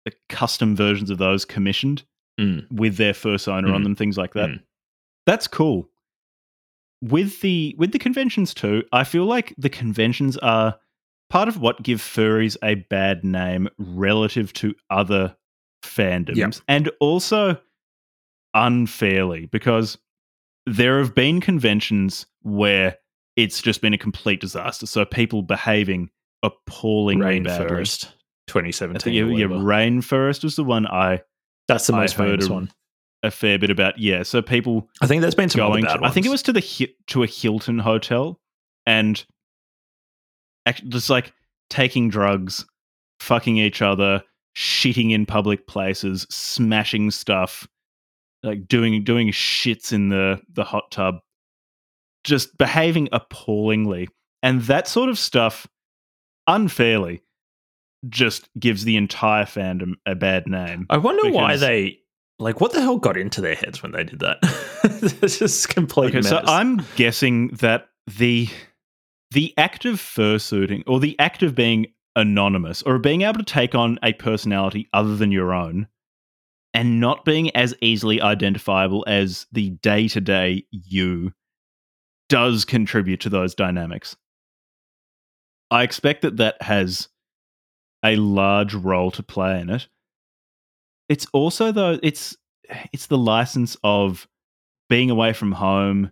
Speaker 1: the custom versions of those commissioned
Speaker 2: Mm.
Speaker 1: with their fursona on
Speaker 2: Mm.
Speaker 1: them, things like that.
Speaker 2: Mm.
Speaker 1: That's cool. With the with the conventions too, I feel like the conventions are part of what give furries a bad name relative to other fandoms,
Speaker 2: Yep.
Speaker 1: and also unfairly because there have been conventions where it's just been a complete disaster. So people behaving appallingly badly.
Speaker 2: Rainfurrest,
Speaker 1: I
Speaker 2: 2017.
Speaker 1: think yeah,
Speaker 2: or
Speaker 1: yeah,
Speaker 2: whatever.
Speaker 1: Rainfurrest was the one I
Speaker 2: That's the most
Speaker 1: heard
Speaker 2: famous
Speaker 1: a-
Speaker 2: one.
Speaker 1: a fair bit about. Yeah, so people
Speaker 2: I think there's been some
Speaker 1: going.
Speaker 2: other
Speaker 1: To,
Speaker 2: bad
Speaker 1: I think it was to the to a Hilton hotel, and act- just like taking drugs, fucking each other, shitting in public places, smashing stuff, like doing doing shits in the the hot tub, just behaving appallingly, and that sort of stuff, unfairly, just gives the entire fandom a bad name.
Speaker 2: I wonder why they like what the hell got into their heads when they did that. it's just complete.
Speaker 1: Okay, so. I'm guessing that the the act of fursuiting or the act of being anonymous or being able to take on a personality other than your own and not being as easily identifiable as the day-to-day you does contribute to those dynamics. I expect that that has a large role to play in it. It's also though it's it's the license of being away from home,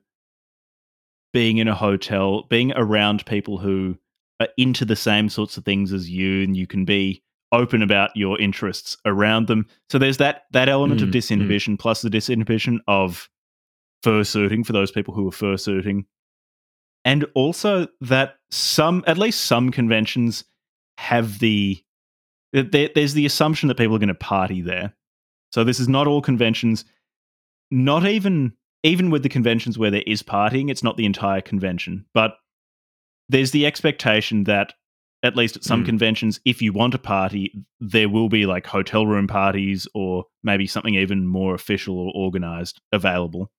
Speaker 1: being in a hotel, being around people who are into the same sorts of things as you, and you can be open about your interests around them. So there's that that element of
Speaker 2: Mm,
Speaker 1: disinhibition, plus the disinhibition of fursuiting for those people who are fursuiting, and also that some, at least some conventions, have the there, there's the assumption that people are going to party there. So this is not all conventions. Not even even with the conventions where there is partying, it's not the entire convention, but there's the expectation that at least at some
Speaker 2: Mm.
Speaker 1: conventions, if you want a party, there will be like hotel room parties or maybe something even more official or organized available.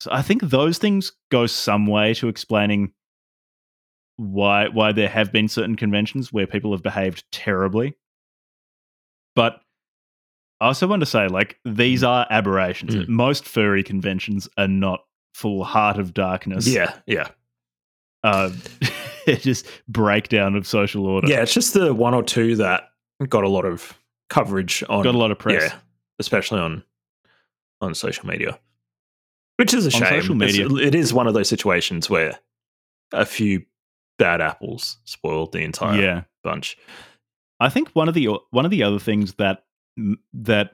Speaker 1: So I think those things go some way to explaining why why there have been certain conventions where people have behaved terribly. But I also want to say, like, these are aberrations.
Speaker 2: Mm.
Speaker 1: Most furry conventions are not full heart of darkness.
Speaker 2: Yeah, yeah,
Speaker 1: Uh, just breakdown of social order.
Speaker 2: yeah. It's just the one or two that got a lot of coverage on.
Speaker 1: Got a lot of press.
Speaker 2: Yeah, especially on on social media, which is a
Speaker 1: On
Speaker 2: shame.
Speaker 1: social
Speaker 2: It's-
Speaker 1: media.
Speaker 2: it is one of those situations where a few bad apples spoiled the entire
Speaker 1: yeah.
Speaker 2: bunch.
Speaker 1: I think one of the one of the other things that that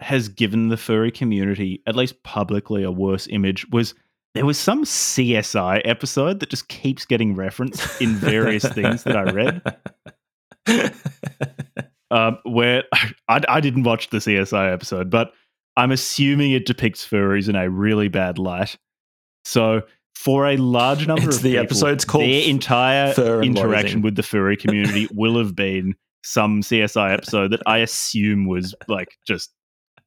Speaker 1: has given the furry community, at least publicly, a worse image was there was some CSI episode that just keeps getting referenced in various things that I read. um, where I, I didn't watch the CSI episode, but I'm assuming it depicts furries in a really bad light. So, for a large number
Speaker 2: It's
Speaker 1: of
Speaker 2: the
Speaker 1: people,
Speaker 2: episode's called
Speaker 1: their entire interaction with the furry community will have been some CSI episode that I assume was like just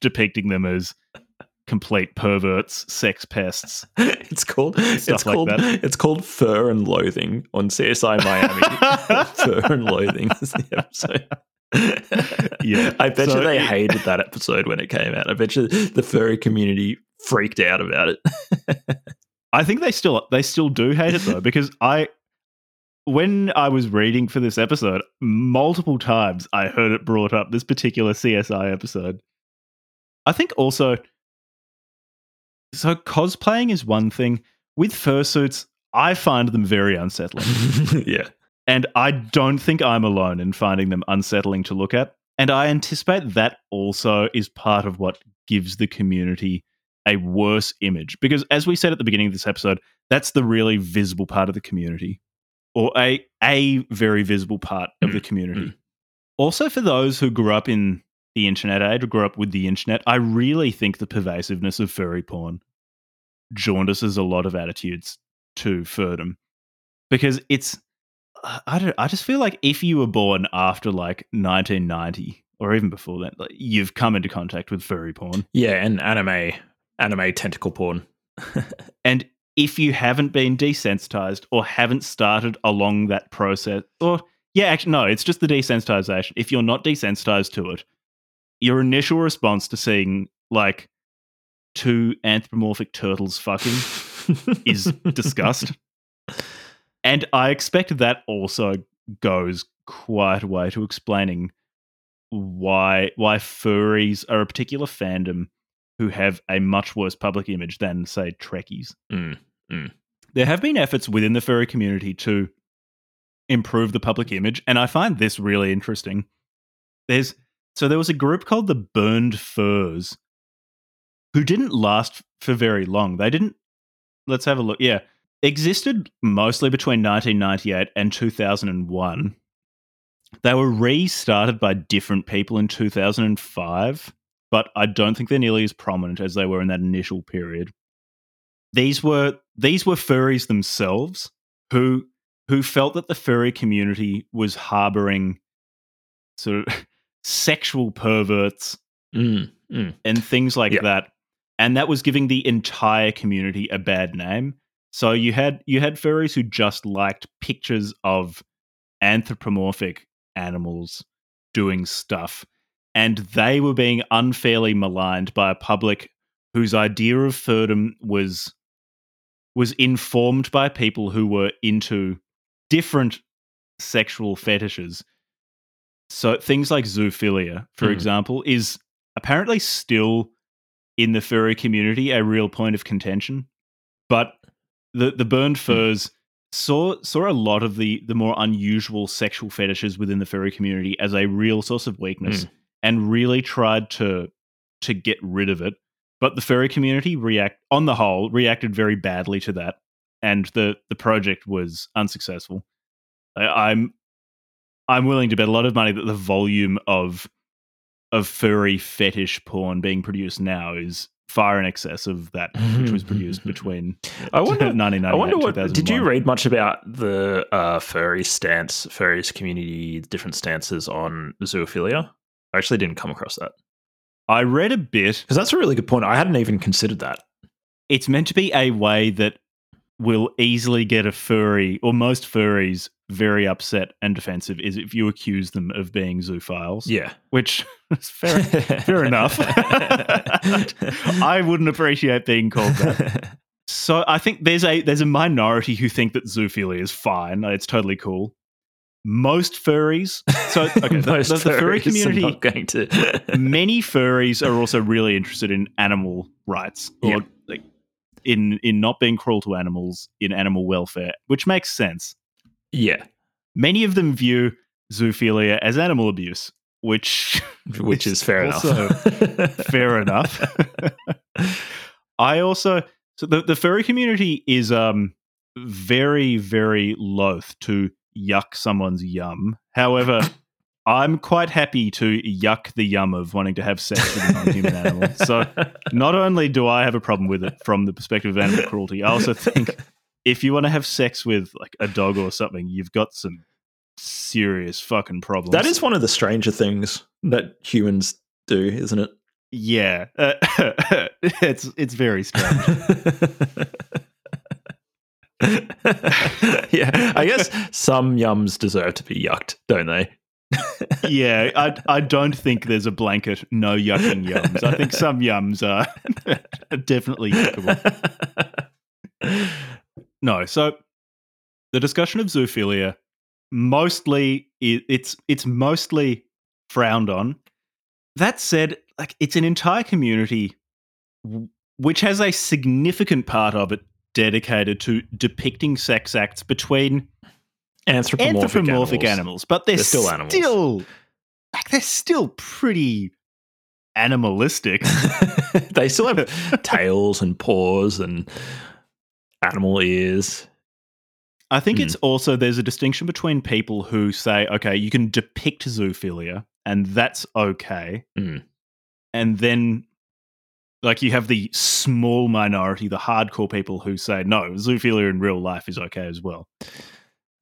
Speaker 1: depicting them as complete perverts, sex pests.
Speaker 2: it's called it's
Speaker 1: Stuff like
Speaker 2: called
Speaker 1: that.
Speaker 2: it's called Fur and Loathing on CSI Miami. Fur and Loathing is the episode.
Speaker 1: Yeah.
Speaker 2: I bet
Speaker 1: So
Speaker 2: you they hated that episode when it came out. I bet you the furry community freaked out about it.
Speaker 1: I think they still they still do hate it though because I when I was reading for this episode multiple times I heard it brought up this particular CSI episode. I think also so cosplaying is one thing with fursuits I find them very unsettling
Speaker 2: yeah.
Speaker 1: and I don't think I'm alone in finding them unsettling to look at and I anticipate that also is part of what gives the community a worse image. Because as we said at the beginning of this episode that's the really visible part of the community or a a very visible part of the mm, community. Mm. also for those who grew up in the internet age or grew up with the internet i really think the pervasiveness of furry porn jaundices a lot of attitudes to furdom. Because it's i don't i just feel like if you were born after like 1990 or even before that like, you've come into contact with furry porn.
Speaker 2: Yeah, and anime anime tentacle porn.
Speaker 1: And if you haven't been desensitized or haven't started along that process, or yeah, actually, no, it's just the desensitization. If you're not desensitized to it, your initial response to seeing like two anthropomorphic turtles fucking is disgust. And I expect that also goes quite a way to explaining why why furries are a particular fandom who have a much worse public image than say Trekkies.
Speaker 2: Mm,
Speaker 1: There have been efforts within the furry community to improve the public image, and I find this really interesting. There's so there was a group called the Burned Furs who didn't last for very long. They didn't let's have a look. Yeah. Existed mostly between 1998 and 2001. They were restarted by different people in 2005, but I don't think they're nearly as prominent as they were in that initial period. These were these were furries themselves who who felt that the furry community was harboring sort of sexual perverts
Speaker 2: mm, mm.
Speaker 1: and things like
Speaker 2: Yeah.
Speaker 1: that and that was giving the entire community a bad name so you had you had furries who just liked pictures of anthropomorphic animals doing stuff and they were being unfairly maligned by a public whose idea of furdom was was informed by people who were into different sexual fetishes. So things like zoophilia for
Speaker 2: Mhm.
Speaker 1: example is apparently still in the furry community a real point of contention but the the burned furs saw saw a lot of the the more unusual sexual fetishes within the furry community as a real source of weakness and really tried to to get rid of it but the furry community react on the whole reacted very badly to that and the the project was unsuccessful I, i'm i'm willing to bet a lot of money that the volume of of furry fetish porn being produced now is far in excess of that which was produced between
Speaker 2: I wonder.
Speaker 1: 1999
Speaker 2: I wonder what. Did you read much about the uh, furry stance, furries community, different stances on zoophilia? I actually didn't come across that
Speaker 1: I read a bit.
Speaker 2: because that's a really good point. I hadn't even considered that.
Speaker 1: It's meant to be a way that will easily get a furry or most furries very upset and defensive is if you accuse them of being zoophiles.
Speaker 2: Yeah,
Speaker 1: Which is fair, fair enough. I wouldn't appreciate being called that. So I think there's a there's a minority who think that zoophilia is fine. It's totally cool. Most furries. So okay, the,
Speaker 2: Most
Speaker 1: the- the furry
Speaker 2: furries are
Speaker 1: community.
Speaker 2: not going to.
Speaker 1: many furries are also really interested in animal rights or
Speaker 2: Yeah.
Speaker 1: like in in not being cruel to animals, in animal welfare, which makes sense.
Speaker 2: yeah,
Speaker 1: Many of them view zoophilia as animal abuse, which
Speaker 2: which is fair
Speaker 1: also
Speaker 2: enough.
Speaker 1: fair enough. I also so the, the furry community is um very very loath to yuck someone's yum. However, I'm quite happy to yuck the yum of wanting to have sex with a non-human animal. So not only do I have a problem with it from the perspective of animal cruelty, I also think if you want to have sex with like a dog or something, you've got some serious fucking problems.
Speaker 2: that is one of the stranger things that humans do, isn't it?
Speaker 1: yeah, uh, it's it's very strange.
Speaker 2: yeah, I guess some yums deserve to be yucked, don't they?
Speaker 1: yeah, I I don't think there's a blanket no yucking yums. I think some yums are definitely yuckable. No, so the discussion of zoophilia mostly it's it's mostly frowned on. That said, like it's an entire community which has a significant part of it dedicated to depicting sex acts between
Speaker 2: Anthropomorphic,
Speaker 1: anthropomorphic
Speaker 2: animals.
Speaker 1: animals. but they're,
Speaker 2: They're still
Speaker 1: still
Speaker 2: animals.
Speaker 1: like they're still pretty animalistic.
Speaker 2: they still have tails and paws and animal ears.
Speaker 1: I think
Speaker 2: Hmm.
Speaker 1: it's also there's a distinction between people who say, okay, you can depict zoophilia and that's okay.
Speaker 2: Hmm.
Speaker 1: And then like you have the small minority, the hardcore people who say, no, zoophilia in real life is okay as well.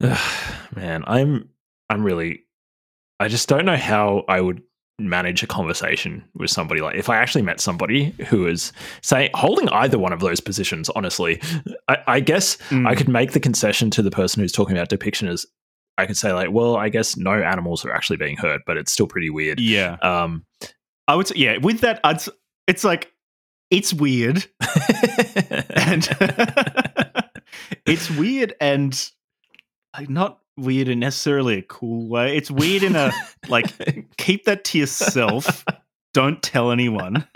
Speaker 2: Man, I'm I'm really I just don't know how I would manage a conversation with somebody like if I actually met somebody who is say holding either one of those positions, honestly. I, I guess
Speaker 1: Mm.
Speaker 2: I could make the concession to the person who's talking about depiction as I could say like, well, I guess no animals are actually being hurt, but it's still pretty weird.
Speaker 1: Yeah.
Speaker 2: Um
Speaker 1: I would say, yeah, with that, I'd, it's like, it's weird. and it's weird and like not weird in necessarily a cool way. It's weird in a like keep that to yourself. Don't tell anyone.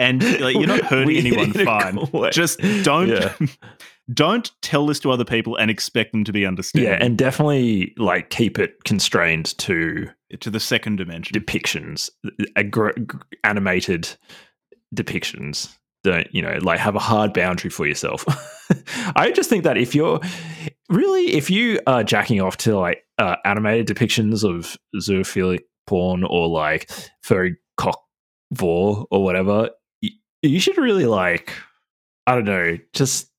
Speaker 1: And like, you're not hurting
Speaker 2: Weird
Speaker 1: anyone. Fine.
Speaker 2: cool.
Speaker 1: Just don't
Speaker 2: Yeah.
Speaker 1: don't tell this to other people and expect them to be understanding.
Speaker 2: yeah, and definitely like keep it constrained to
Speaker 1: to the second dimension.
Speaker 2: depictions, animated depictions. Don't you know? Like have a hard boundary for yourself. I just think that if you're really, if you are jacking off to like uh, animated depictions of zoophilic porn or like furry cock vor or whatever, you, you should really like, I don't know, just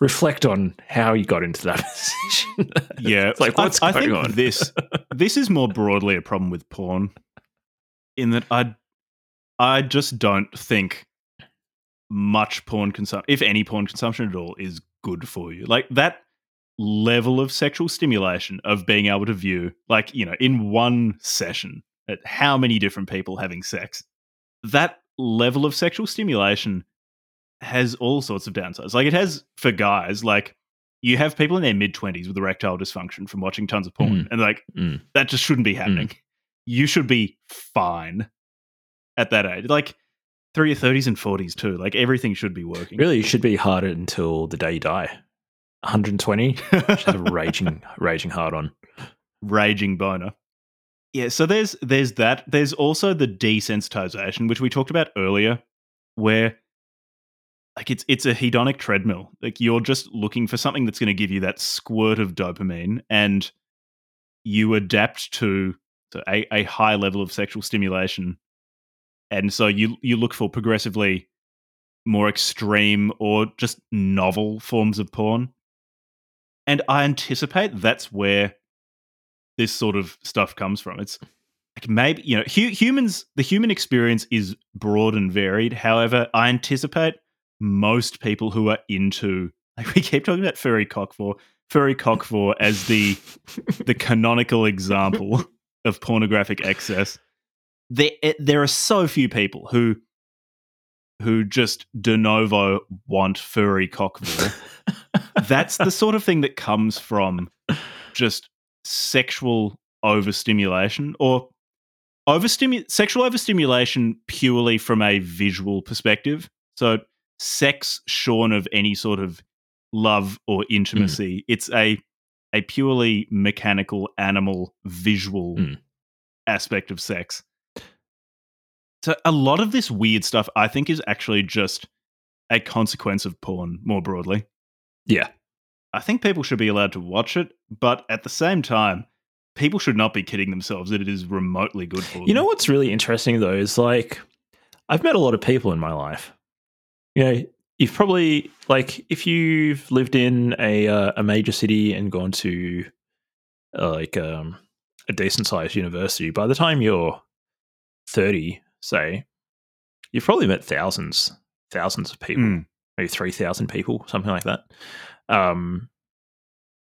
Speaker 2: reflect on how you got into that position.
Speaker 1: Yeah,
Speaker 2: It's like, what's
Speaker 1: I, I
Speaker 2: going on?
Speaker 1: this this is more broadly a problem with porn, in that I I just don't think much porn consumption, if any porn consumption at all, is good for you. Like that level of sexual stimulation of being able to view, like you know, in one session, at how many different people having sex. That level of sexual stimulation has all sorts of downsides. Like it has for guys, like you have people in their mid twenties with erectile dysfunction from watching tons of porn, and like
Speaker 2: Mm.
Speaker 1: that just shouldn't be happening. You should be fine at that age. Like through your thirties and forties too. Like everything should be working.
Speaker 2: Really, you should be harder until the day you die. 120, should have a raging, raging hard on.
Speaker 1: raging boner. Yeah, so there's there's that. There's also the desensitization, which we talked about earlier, where like it's it's a hedonic treadmill. Like you're just looking for something that's going to give you that squirt of dopamine, and you adapt to, to a, a high level of sexual stimulation, and so you you look for progressively more extreme or just novel forms of porn. And I anticipate that's where this sort of stuff comes from. It's like maybe, you know, hu- humans, the human experience is broad and varied. However, I anticipate most people who are into, like we keep talking about furry cockvore, furry cockvore as the the canonical example of pornographic excess. There, eh, there are so few people who who just de novo want furry cock for. That's the sort of thing that comes from just sexual overstimulation or overstimu- sexual overstimulation purely from a visual perspective. So sex shorn of any sort of love or intimacy. Mm. It's a a purely mechanical animal visual mm. aspect of sex. So a lot of this weird stuff I think is actually just a consequence of porn more broadly.
Speaker 2: Yeah.
Speaker 1: I think people should be allowed to watch it, but at the same time, people should not be kidding themselves that it is remotely good for them.
Speaker 2: You know what's really interesting though is like I've met a lot of people in my life. You know, you've probably like if you've lived in a uh, a major city and gone to uh, like um, a decent sized university, by the time you're 30, say, you've probably met thousands, thousands of people, mm. maybe 3,000 people, something like that. Um,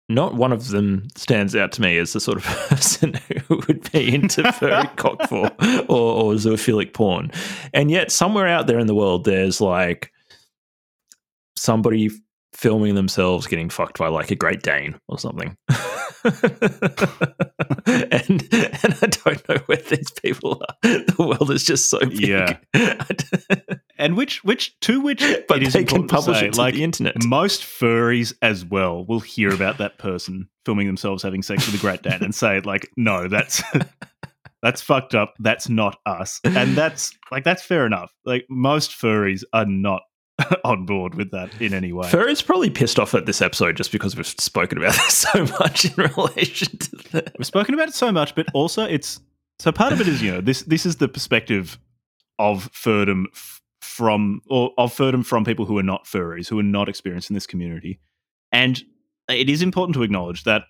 Speaker 2: not one of them stands out to me as the sort of person who would be into furry cockvore or, or zoophilic porn. And yet, somewhere out there in the world, there's like somebody filming themselves getting fucked by like a Great Dane or something. and and I don't know where these people are. The world is just so big. Yeah.
Speaker 1: and which which to which
Speaker 2: but they can publish
Speaker 1: say,
Speaker 2: it to like, the internet.
Speaker 1: Most furries as well will hear about that person filming themselves having sex with a Great Dane and say like, no, that's that's fucked up. That's not us. And that's like that's fair enough. Like most furries are not on board with that in any way.
Speaker 2: Fur is probably pissed off at this episode just because we've spoken about this so much in relation to that.
Speaker 1: We've spoken about it so much, but also it's so part of it is you know this this is the perspective of furdom from or of furdom from people who are not furries who are not experienced in this community, and it is important to acknowledge that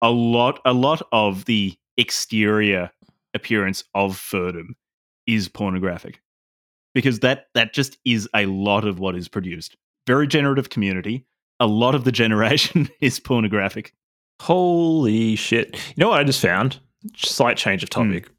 Speaker 1: a lot a lot of the exterior appearance of furdom is pornographic because that that just is a lot of what is produced. Very generative community. A lot of the generation is pornographic.
Speaker 2: Holy shit. You know what I just found? Slight change of topic.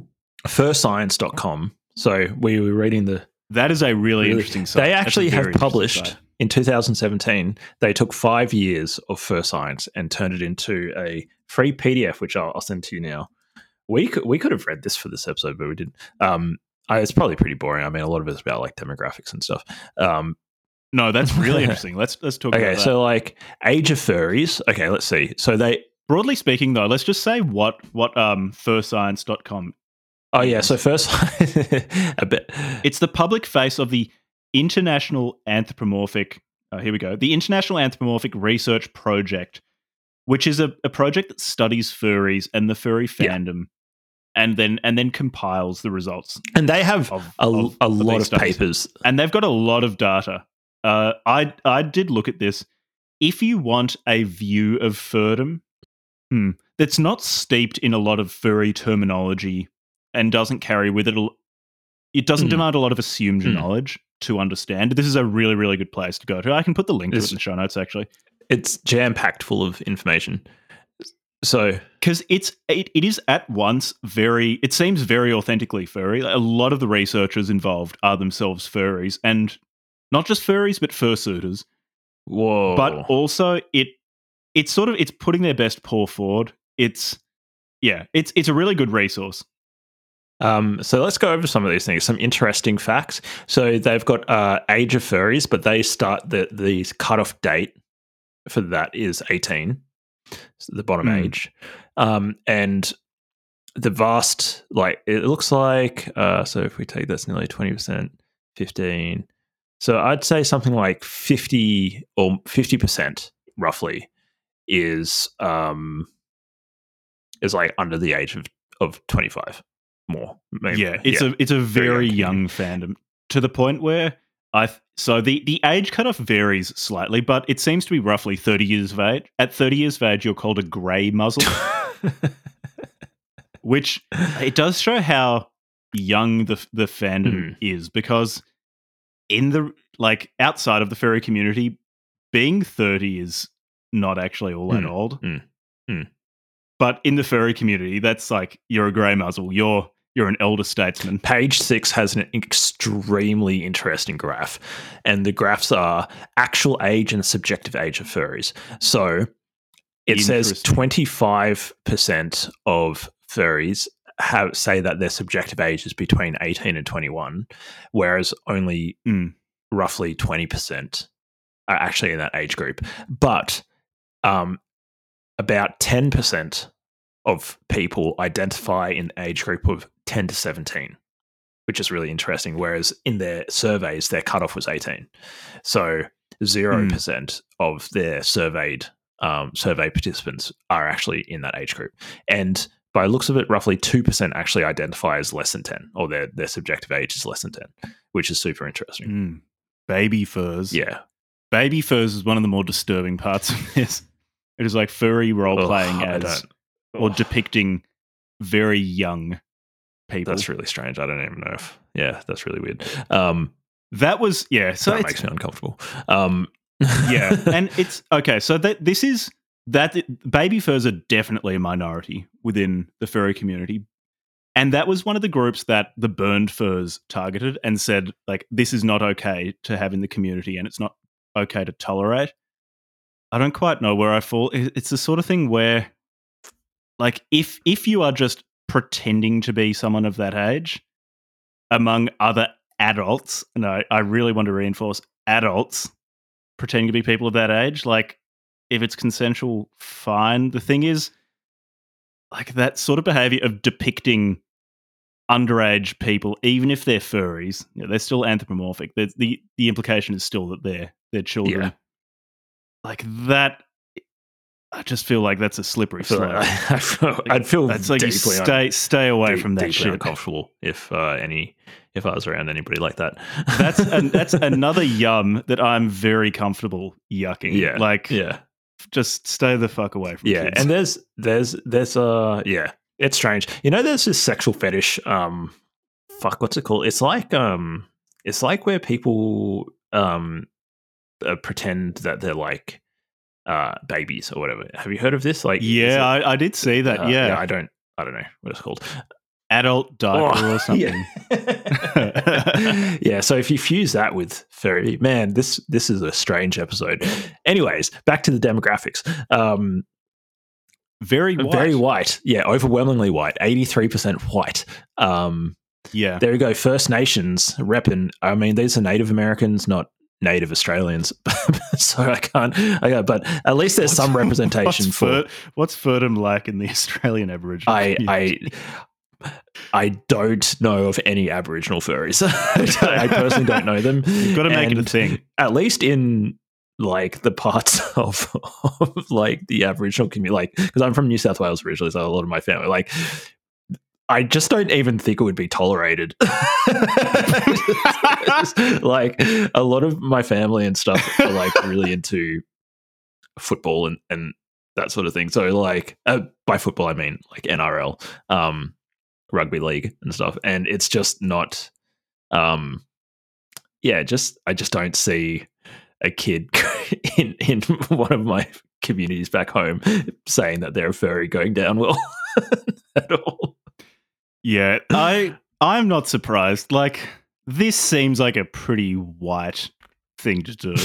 Speaker 2: Mm. Furscience.com. So we were reading the
Speaker 1: That is a really, really interesting
Speaker 2: site. They actually have published in 2017, they took five years of Fur Science and turned it into a free PDF, which I'll, I'll send to you now. We could we could have read this for this episode, but we didn't. Um, I, it's probably pretty boring. I mean, a lot of it's about like demographics and stuff. Um,
Speaker 1: no, that's really interesting. Let's let's talk.
Speaker 2: About Okay, so like age of furries. Okay, let's see. So they
Speaker 1: broadly speaking, though, let's just say what what um furscience.com.
Speaker 2: Oh yeah, so first a bit.
Speaker 1: It's the public face of the International Anthropomorphic. Uh, here we go. The International Anthropomorphic Research Project, which is a, a project that studies furries and the furry fandom and then and then compiles the results.
Speaker 2: And they have of, a, of, a lot of studies. papers,
Speaker 1: and they've got a lot of data. Uh, I I did look at this. If you want a view of furdom hmm, that's not steeped in a lot of furry terminology and doesn't carry with it, a, it doesn't mm. demand a lot of assumed mm. knowledge to understand. This is a really really good place to go to. I can put the link it's, to it in the show notes. Actually,
Speaker 2: it's jam packed full of information. So,
Speaker 1: because it's it, it is at once very, it seems very authentically furry. A lot of the researchers involved are themselves furries, and not just furries, but fursuiters.
Speaker 2: Whoa!
Speaker 1: But also, it it's sort of it's putting their best paw forward. It's yeah, it's it's a really good resource.
Speaker 2: Um, so let's go over some of these things. Some interesting facts. So they've got uh, age of furries, but they start the the cutoff date for that is eighteen the bottom mm. age, um, and the vast like it looks like. Uh, so if we take that's nearly twenty percent, fifteen. So I'd say something like fifty or fifty percent, roughly, is um is like under the age of of twenty five more.
Speaker 1: Maybe. Yeah, it's yeah, a it's a very, very young fandom to the point where I so the the age cutoff varies slightly, but it seems to be roughly thirty years of age. At thirty years of age, you're called a grey muzzle, which it does show how young the the fandom is because in the like outside of the furry community, being thirty is not actually all that
Speaker 2: Mm,
Speaker 1: old.
Speaker 2: mm, mm.
Speaker 1: But in the furry community, that's like you're a grey muzzle. You're you're an elder statesman.
Speaker 2: Page six has an extremely interesting graph, and the graphs are actual age and subjective age of furries. So it says 25% of furries have say that their subjective age is between 18 and 21, whereas only
Speaker 1: Mm.
Speaker 2: roughly 20% are actually in that age group. But um, about 10% of people identify in the age group of 10 to 17, which is really interesting. Whereas in their surveys, their cutoff was 18. So 0% of their surveyed um, survey participants are actually in that age group. And by looks of it, roughly 2% actually identify as less than 10, or their, their subjective age is less than 10, which is super interesting.
Speaker 1: Mm. Baby furs.
Speaker 2: Yeah.
Speaker 1: baby furs is one of the more disturbing parts of this. It is like furry role playing as or depicting very young people.
Speaker 2: that's really strange. I don't even know if, yeah, that's really weird. Um,
Speaker 1: that was yeah. So
Speaker 2: that makes me uncomfortable. Um,
Speaker 1: yeah, and it's okay. So that this is that baby furs are definitely a minority within the furry community, and that was one of the groups that the burned furs targeted and said like this is not okay to have in the community, and it's not okay to tolerate. I don't quite know where I fall. It's the sort of thing where, like, if if you are just pretending to be someone of that age among other adults, and I, I really want to reinforce adults pretending to be people of that age, like, if it's consensual, fine. The thing is, like, that sort of behavior of depicting underage people, even if they're furries, you know, they're still anthropomorphic. The, the the implication is still that they're they're children.
Speaker 2: Yeah.
Speaker 1: Like that, I just feel like that's a slippery
Speaker 2: I
Speaker 1: slope.
Speaker 2: like- I feel, I'd feel
Speaker 1: That's like you
Speaker 2: deeply un-
Speaker 1: stay stay away
Speaker 2: deep-
Speaker 1: from that shit.
Speaker 2: uncomfortable if uh, any if I was around anybody like that.
Speaker 1: That's an, that's another yum that I'm very comfortable yucking.
Speaker 2: Yeah,
Speaker 1: like
Speaker 2: yeah,
Speaker 1: just stay the fuck away from
Speaker 2: yeah.
Speaker 1: kids.
Speaker 2: And there's there's there's uh yeah, it's strange. You know, there's this sexual fetish. Um, fuck, what's it called? It's like um, it's like where people um uh, pretend that they're like uh babies or whatever. Have you heard of this? Like,
Speaker 1: yeah,
Speaker 2: it-
Speaker 1: I, I did see that.
Speaker 2: uh,
Speaker 1: yeah.
Speaker 2: I don't. I don't know what it's called.
Speaker 1: adult diaper
Speaker 2: Oh,
Speaker 1: or something.
Speaker 2: Yeah. yeah. So if you fuse that with furry, man, this this is a strange episode. Anyways, back to the demographics. Um,
Speaker 1: Very white.
Speaker 2: very white. Yeah, overwhelmingly white. Eighty three percent white. Um,
Speaker 1: Yeah.
Speaker 2: there you go. First Nations repping. I mean, these are Native Americans, not Native Australians. so I can't. I got, but at least there's some representation
Speaker 1: what's
Speaker 2: for.
Speaker 1: What's Furdom like in the Australian Aboriginal?
Speaker 2: I
Speaker 1: community?
Speaker 2: I I don't know of any Aboriginal furries. I personally don't know them.
Speaker 1: You've got to make it a thing.
Speaker 2: At least in like the parts of, of like the Aboriginal community, like because I'm from New South Wales originally, so a lot of my family like. I just don't even think it would be tolerated. like a lot of my family and stuff are like really into football and, and that sort of thing. So like uh, by football I mean like NRL, um, rugby league and stuff. And it's just not, um, yeah, just I just don't see a kid in in one of my communities back home saying that they're a furry going down well at all.
Speaker 1: Yeah, I I'm not surprised. Like this seems like a pretty white thing to do.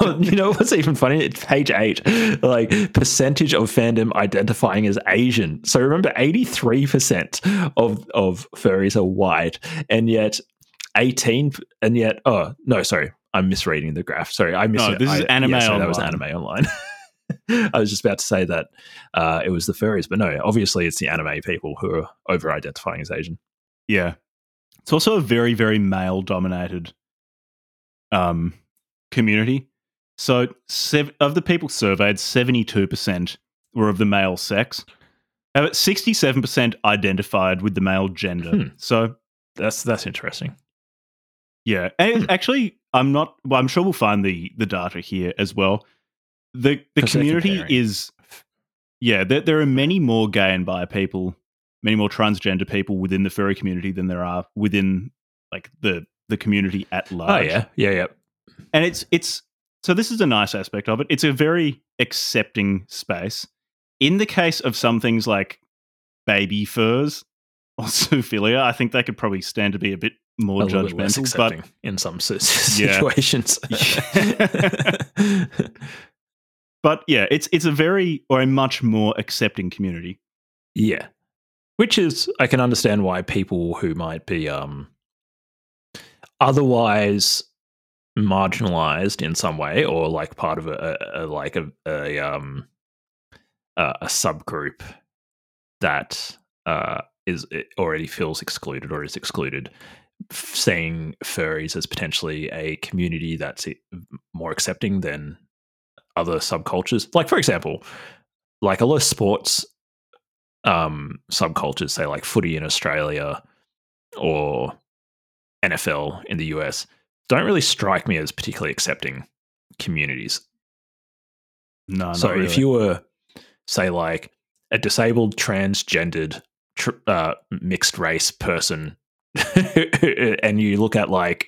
Speaker 2: oh, you know what's even funny? It's page eight, like percentage of fandom identifying as Asian. So remember, eighty three percent of of furries are white, and yet eighteen, and yet oh no, sorry, I'm misreading the graph. Sorry, I mis-
Speaker 1: No, this is
Speaker 2: I-
Speaker 1: anime
Speaker 2: yeah, sorry, That was anime online. I was just about to say that uh, it was the furries, but no, obviously it's the anime people who are over identifying as Asian.
Speaker 1: Yeah. It's also a very, very male dominated um, community. So, sev- of the people surveyed, 72% were of the male sex. About 67% identified with the male gender.
Speaker 2: Hmm.
Speaker 1: So,
Speaker 2: That's that's interesting.
Speaker 1: Yeah, and actually, I'm not. Well, I'm sure we'll find the the data here as well. The The community is, yeah, there, there are many more gay and bi people, many more transgender people within the furry community than there are within like the the community at large
Speaker 2: Oh
Speaker 1: large.
Speaker 2: yeah, yeah, yeah.
Speaker 1: and it's it's so this is a nice aspect of it. It's a very accepting space. In the case of some things like baby furs or zoophilia, I think they could probably stand to be a bit more
Speaker 2: a little bit less
Speaker 1: judgmental. But
Speaker 2: in some situations
Speaker 1: Yeah. But yeah, it's it's a very or a much more accepting community.
Speaker 2: yeah, which is I can understand why people who might be um otherwise marginalized in some way or like part of a, a, a like a, a um a, a subgroup that uh is it already feels excluded or is excluded seeing furries as potentially a community that's more accepting than other subcultures like for example like a lot of sports um subcultures say like footy in australia or nfl in the us don't really strike me as particularly accepting communities
Speaker 1: No,
Speaker 2: so
Speaker 1: really.
Speaker 2: if you were say like a disabled transgendered tr- uh, mixed race person and you look at like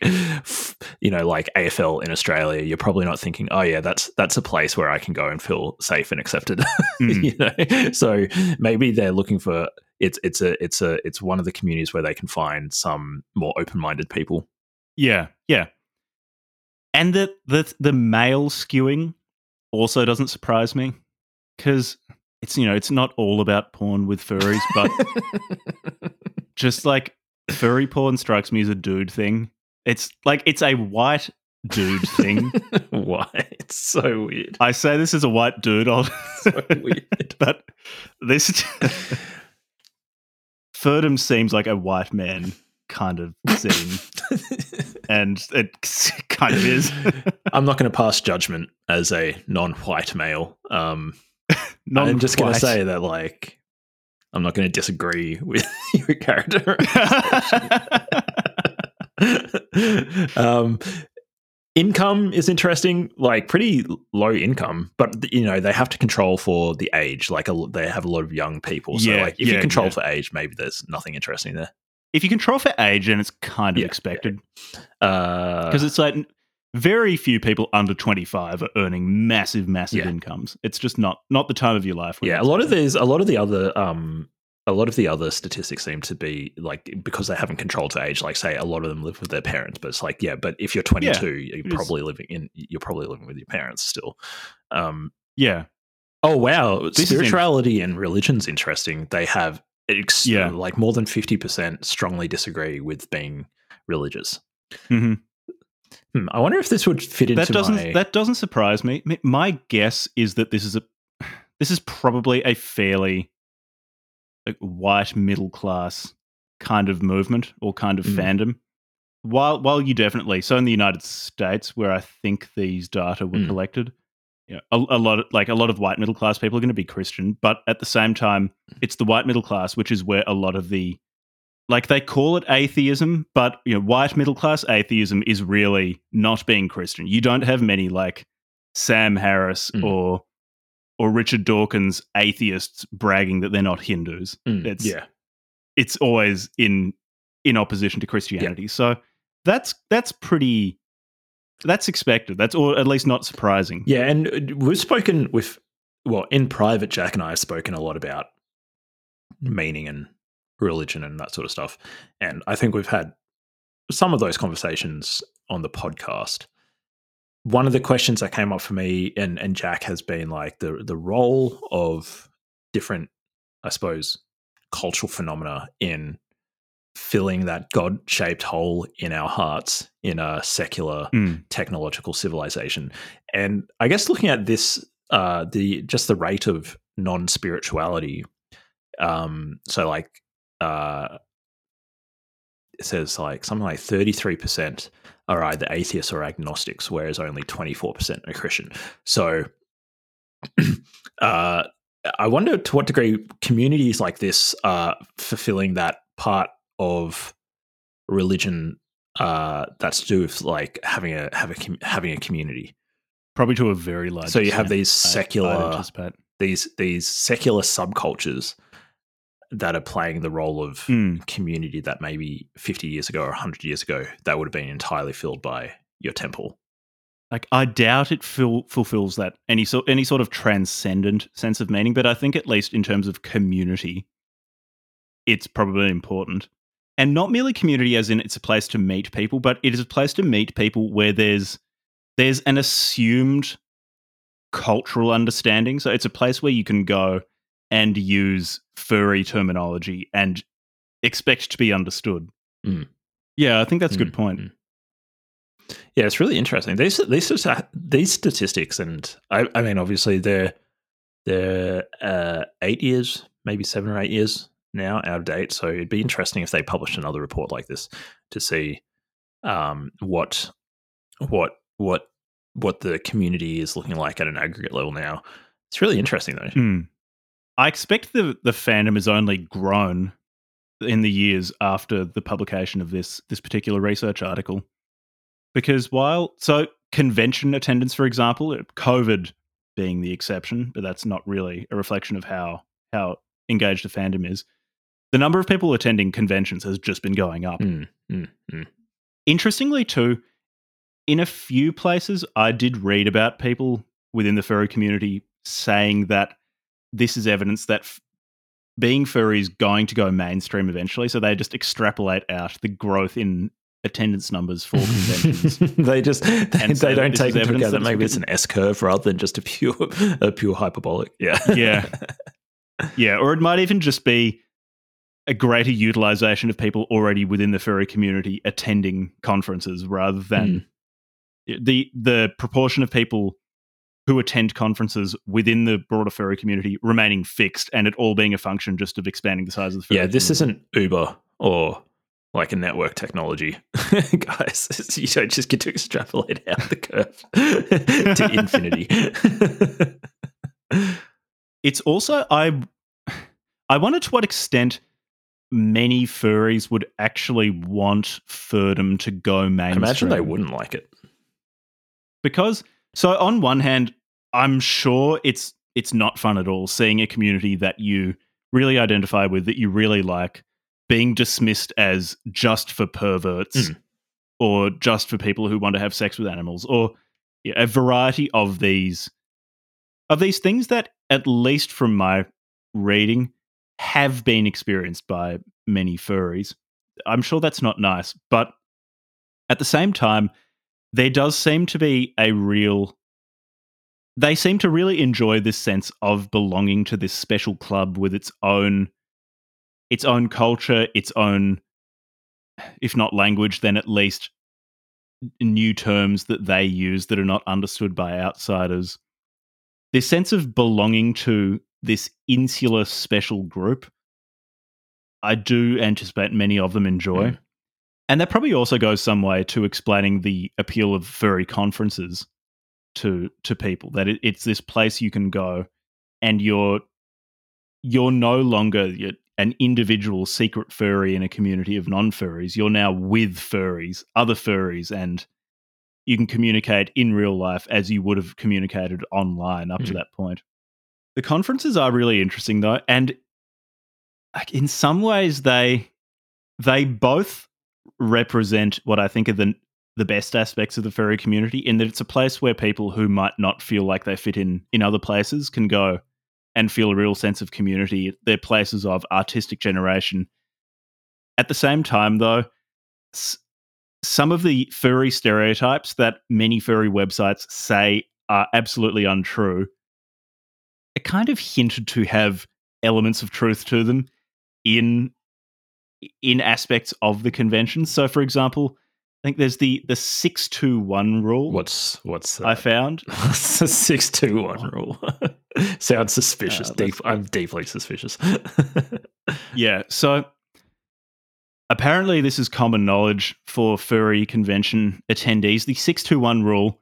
Speaker 2: you know like AFL in Australia you're probably not thinking oh yeah that's that's a place where I can go and feel safe and accepted
Speaker 1: Mm.
Speaker 2: you know so maybe they're looking for it's it's a it's a it's one of the communities where they can find some more open-minded people
Speaker 1: Yeah, yeah. And the the the male skewing also doesn't surprise me because it's you know it's not all about porn with furries, but just like furry porn strikes me as a dude thing. It's like it's a white dude thing.
Speaker 2: why it's so weird
Speaker 1: I say this as a white dude, I'll,
Speaker 2: so weird
Speaker 1: but this Furdom seems like a white man kind of scene, and it kind of is.
Speaker 2: I'm not going to pass judgment as a non-white male. Um, I'm just going to say that, like, I'm not going to disagree with your character. um, income is interesting, like pretty low income, but you know they have to control for the age. Like, a, they have a lot of young people. So,
Speaker 1: Yeah,
Speaker 2: like, if you control
Speaker 1: yeah.
Speaker 2: for age, maybe there's nothing interesting there.
Speaker 1: if you control for age, and it's kind of
Speaker 2: Yeah,
Speaker 1: expected
Speaker 2: Uh,
Speaker 1: because it's like very few people under 25 are earning massive, massive
Speaker 2: Yeah.
Speaker 1: incomes. It's just not not the time of your life.
Speaker 2: yeah, a lot of these, a lot of the other, um, a lot of the other statistics seem to be like because they haven't controlled for age. Like, say, a lot of them live with their parents, but it's like, yeah, but if you're 22, you're
Speaker 1: it is.
Speaker 2: probably living in, you're probably living with your parents still. Um,
Speaker 1: yeah,
Speaker 2: oh wow,
Speaker 1: This is
Speaker 2: spirituality and religion's interesting. They have, ex-
Speaker 1: Yeah.
Speaker 2: like more than fifty percent strongly disagree with being religious.
Speaker 1: Mhm.
Speaker 2: Hmm, I wonder if this would fit into
Speaker 1: that doesn't
Speaker 2: my.
Speaker 1: that doesn't surprise me. My guess is that this is a this is probably a fairly like white middle class kind of movement or kind of
Speaker 2: Mm.
Speaker 1: fandom. While while you definitely so in the United States where I think these data were
Speaker 2: Mm.
Speaker 1: collected, you know, a, a lot of, like a lot of white middle class people are going to be Christian, but at the same time, it's the white middle class which is where a lot of the like they call it atheism, but you know, white middle class atheism is really not being Christian. You don't have many like Sam Harris
Speaker 2: Mm.
Speaker 1: or or Richard Dawkins atheists bragging that they're not Hindus.
Speaker 2: Mm,
Speaker 1: it's-
Speaker 2: yeah,
Speaker 1: It's always in in opposition to Christianity. So that's that's pretty that's expected. That's or at least not surprising.
Speaker 2: Yeah, and uh, we've spoken with, well, in private, Jack and I have spoken a lot about meaning and religion and that sort of stuff. And I think we've had some of those conversations on the podcast. One of the questions that came up for me and, and Jack has been like the the role of different, I suppose, cultural phenomena in filling that God shaped hole in our hearts in a secular
Speaker 1: Mm.
Speaker 2: technological civilization. And I guess looking at this, uh, the just the rate of non spirituality. Um, so like, uh, it says like something like thirty three percent are either atheists or agnostics, whereas only twenty four percent are Christian. So, uh, I wonder to what degree communities like this are fulfilling that part of religion uh, that's to do with like having a have a com- having a community.
Speaker 1: Probably to a very large.
Speaker 2: So you have these
Speaker 1: I-
Speaker 2: secular these these secular subcultures that are playing the role of
Speaker 1: Mm.
Speaker 2: community that maybe 50 years ago or 100 years ago that would have been entirely filled by your temple.
Speaker 1: Like I doubt it ful- fulfills that any sort any sort of transcendent sense of meaning, but I think at least in terms of community, it's probably important. And not merely community as in it's a place to meet people, but it is a place to meet people where there's there's an assumed cultural understanding. So it's a place where you can go and use furry terminology and expect to be understood.
Speaker 2: Mm.
Speaker 1: Yeah, I think that's a good
Speaker 2: Mm,
Speaker 1: point.
Speaker 2: mm. Yeah, it's really interesting. These these these statistics, and I, I mean, obviously they're they're uh, eight years, maybe seven or eight years now out of date. So it'd be interesting if they published another report like this to see um, what what what what the community is looking like at an aggregate level now. It's really interesting though.
Speaker 1: Hmm. I expect the the fandom has only grown in the years after the publication of this this particular research article. Because while so convention attendance, for example, COVID being the exception, but that's not really a reflection of how how engaged the fandom is. The number of people attending conventions has just been going up.
Speaker 2: Mm, mm, mm.
Speaker 1: Interestingly, too, in a few places, I did read about people within the furry community saying that this is evidence that f- being furry is going to go mainstream eventually. So they just extrapolate out the growth in attendance numbers for conventions.
Speaker 2: they just they,
Speaker 1: And so
Speaker 2: they don't take into
Speaker 1: evidence
Speaker 2: account that maybe it's an S curve rather than just a pure a pure hyperbolic. Yeah,
Speaker 1: Yeah. yeah, or it might even just be a greater utilization of people already within the furry community attending conferences rather than hmm. the the proportion of people who attend conferences within the broader furry community remaining fixed and it all being a function just of expanding the size of the furry
Speaker 2: yeah. This
Speaker 1: community.
Speaker 2: isn't Uber or like a network technology, guys. You don't just get to extrapolate out the curve to infinity.
Speaker 1: it's also I I wonder to what extent many furries would actually want furdom to go mainstream.
Speaker 2: I
Speaker 1: mainstream.
Speaker 2: imagine they wouldn't like it.
Speaker 1: because so on one hand i'm sure it's it's not fun at all seeing a community that you really identify with that you really like being dismissed as just for perverts
Speaker 2: Mm.
Speaker 1: or just for people who want to have sex with animals or a variety of these of these things that at least from my reading have been experienced by many furries i'm sure that's not nice but at the same time there does seem to be a real they seem to really enjoy this sense of belonging to this special club with its own its own culture its own if not language then at least new terms that they use that are not understood by outsiders this sense of belonging to this insular special group i do anticipate many of them enjoy
Speaker 2: Mm.
Speaker 1: And that probably also goes some way to explaining the appeal of furry conferences to to people. That it, it's this place you can go, and you're you're no longer an individual secret furry in a community of non furries. You're now with furries, other furries, and you can communicate in real life as you would have communicated online up to
Speaker 2: Hmm.
Speaker 1: that point. The conferences are really interesting though, and in some ways they they both represent what I think are the the best aspects of the furry community in that it's a place where people who might not feel like they fit in in other places can go and feel a real sense of community. They're places of artistic generation. At the same time, though, some of the furry stereotypes that many furry websites say are absolutely untrue are kind of hinted to have elements of truth to them in in aspects of the convention. So, for example, I think there's the the six two one rule.
Speaker 2: What's what's
Speaker 1: I
Speaker 2: that?
Speaker 1: found?
Speaker 2: What's the six two one rule? Sounds suspicious.
Speaker 1: Uh,
Speaker 2: Deep, I'm deeply suspicious.
Speaker 1: Yeah. So apparently, this is common knowledge for furry convention attendees. The 621 rule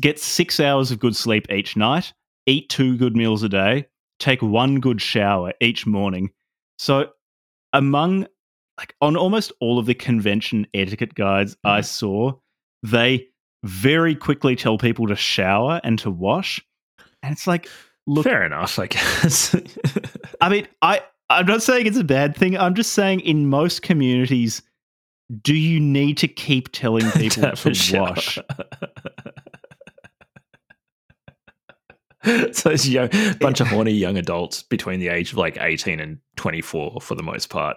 Speaker 1: get six hours of good sleep each night, eat two good meals a day, take one good shower each morning. So, among like on almost all of the convention etiquette guides I
Speaker 2: Mhm.
Speaker 1: saw, they very quickly tell people to shower and to wash. And it's like, look,
Speaker 2: Fair enough, I guess.
Speaker 1: I mean, I I'm not saying it's a bad thing. I'm just saying in most communities, do you need to keep telling people
Speaker 2: a
Speaker 1: to
Speaker 2: shower.
Speaker 1: wash?
Speaker 2: so it's young, bunch of horny young adults between the age of like 18 and 24 for the most part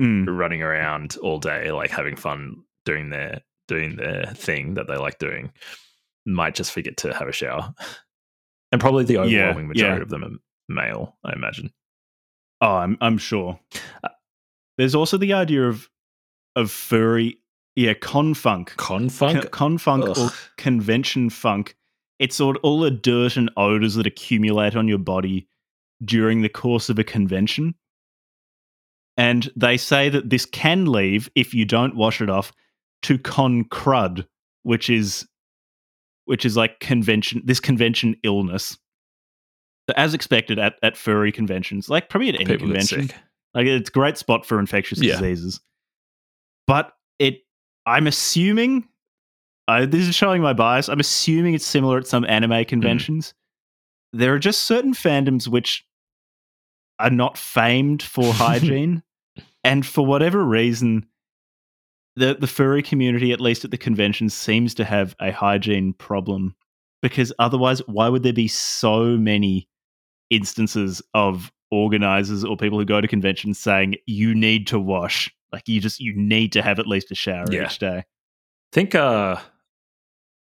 Speaker 1: Mm.
Speaker 2: running around all day like having fun doing their doing their thing that they like doing might just forget to have a shower and probably the overwhelming majority
Speaker 1: yeah.
Speaker 2: of them are male i imagine
Speaker 1: Oh, I'm I'm sure. There's also the idea of of furry, yeah, confunk,
Speaker 2: confunk
Speaker 1: Con- confunk or convention funk. It's all, all the dirt and odors that accumulate on your body during the course of a convention. And they say that this can leave if you don't wash it off to con crud, which is which is like convention this convention illness. So as expected at, at furry conventions, like probably at any
Speaker 2: people
Speaker 1: convention, like it's a great spot for infectious
Speaker 2: Yeah.
Speaker 1: diseases. But it I'm assuming uh, this is showing my bias. I'm assuming it's similar at some anime conventions. There are just certain fandoms which are not famed for hygiene. and for whatever reason, the the furry community, at least at the conventions, seems to have a hygiene problem. Because otherwise, why would there be so many instances of organizers or people who go to conventions saying you need to wash? Like you just you need to have at least a shower
Speaker 2: Yeah.
Speaker 1: each day.
Speaker 2: I think uh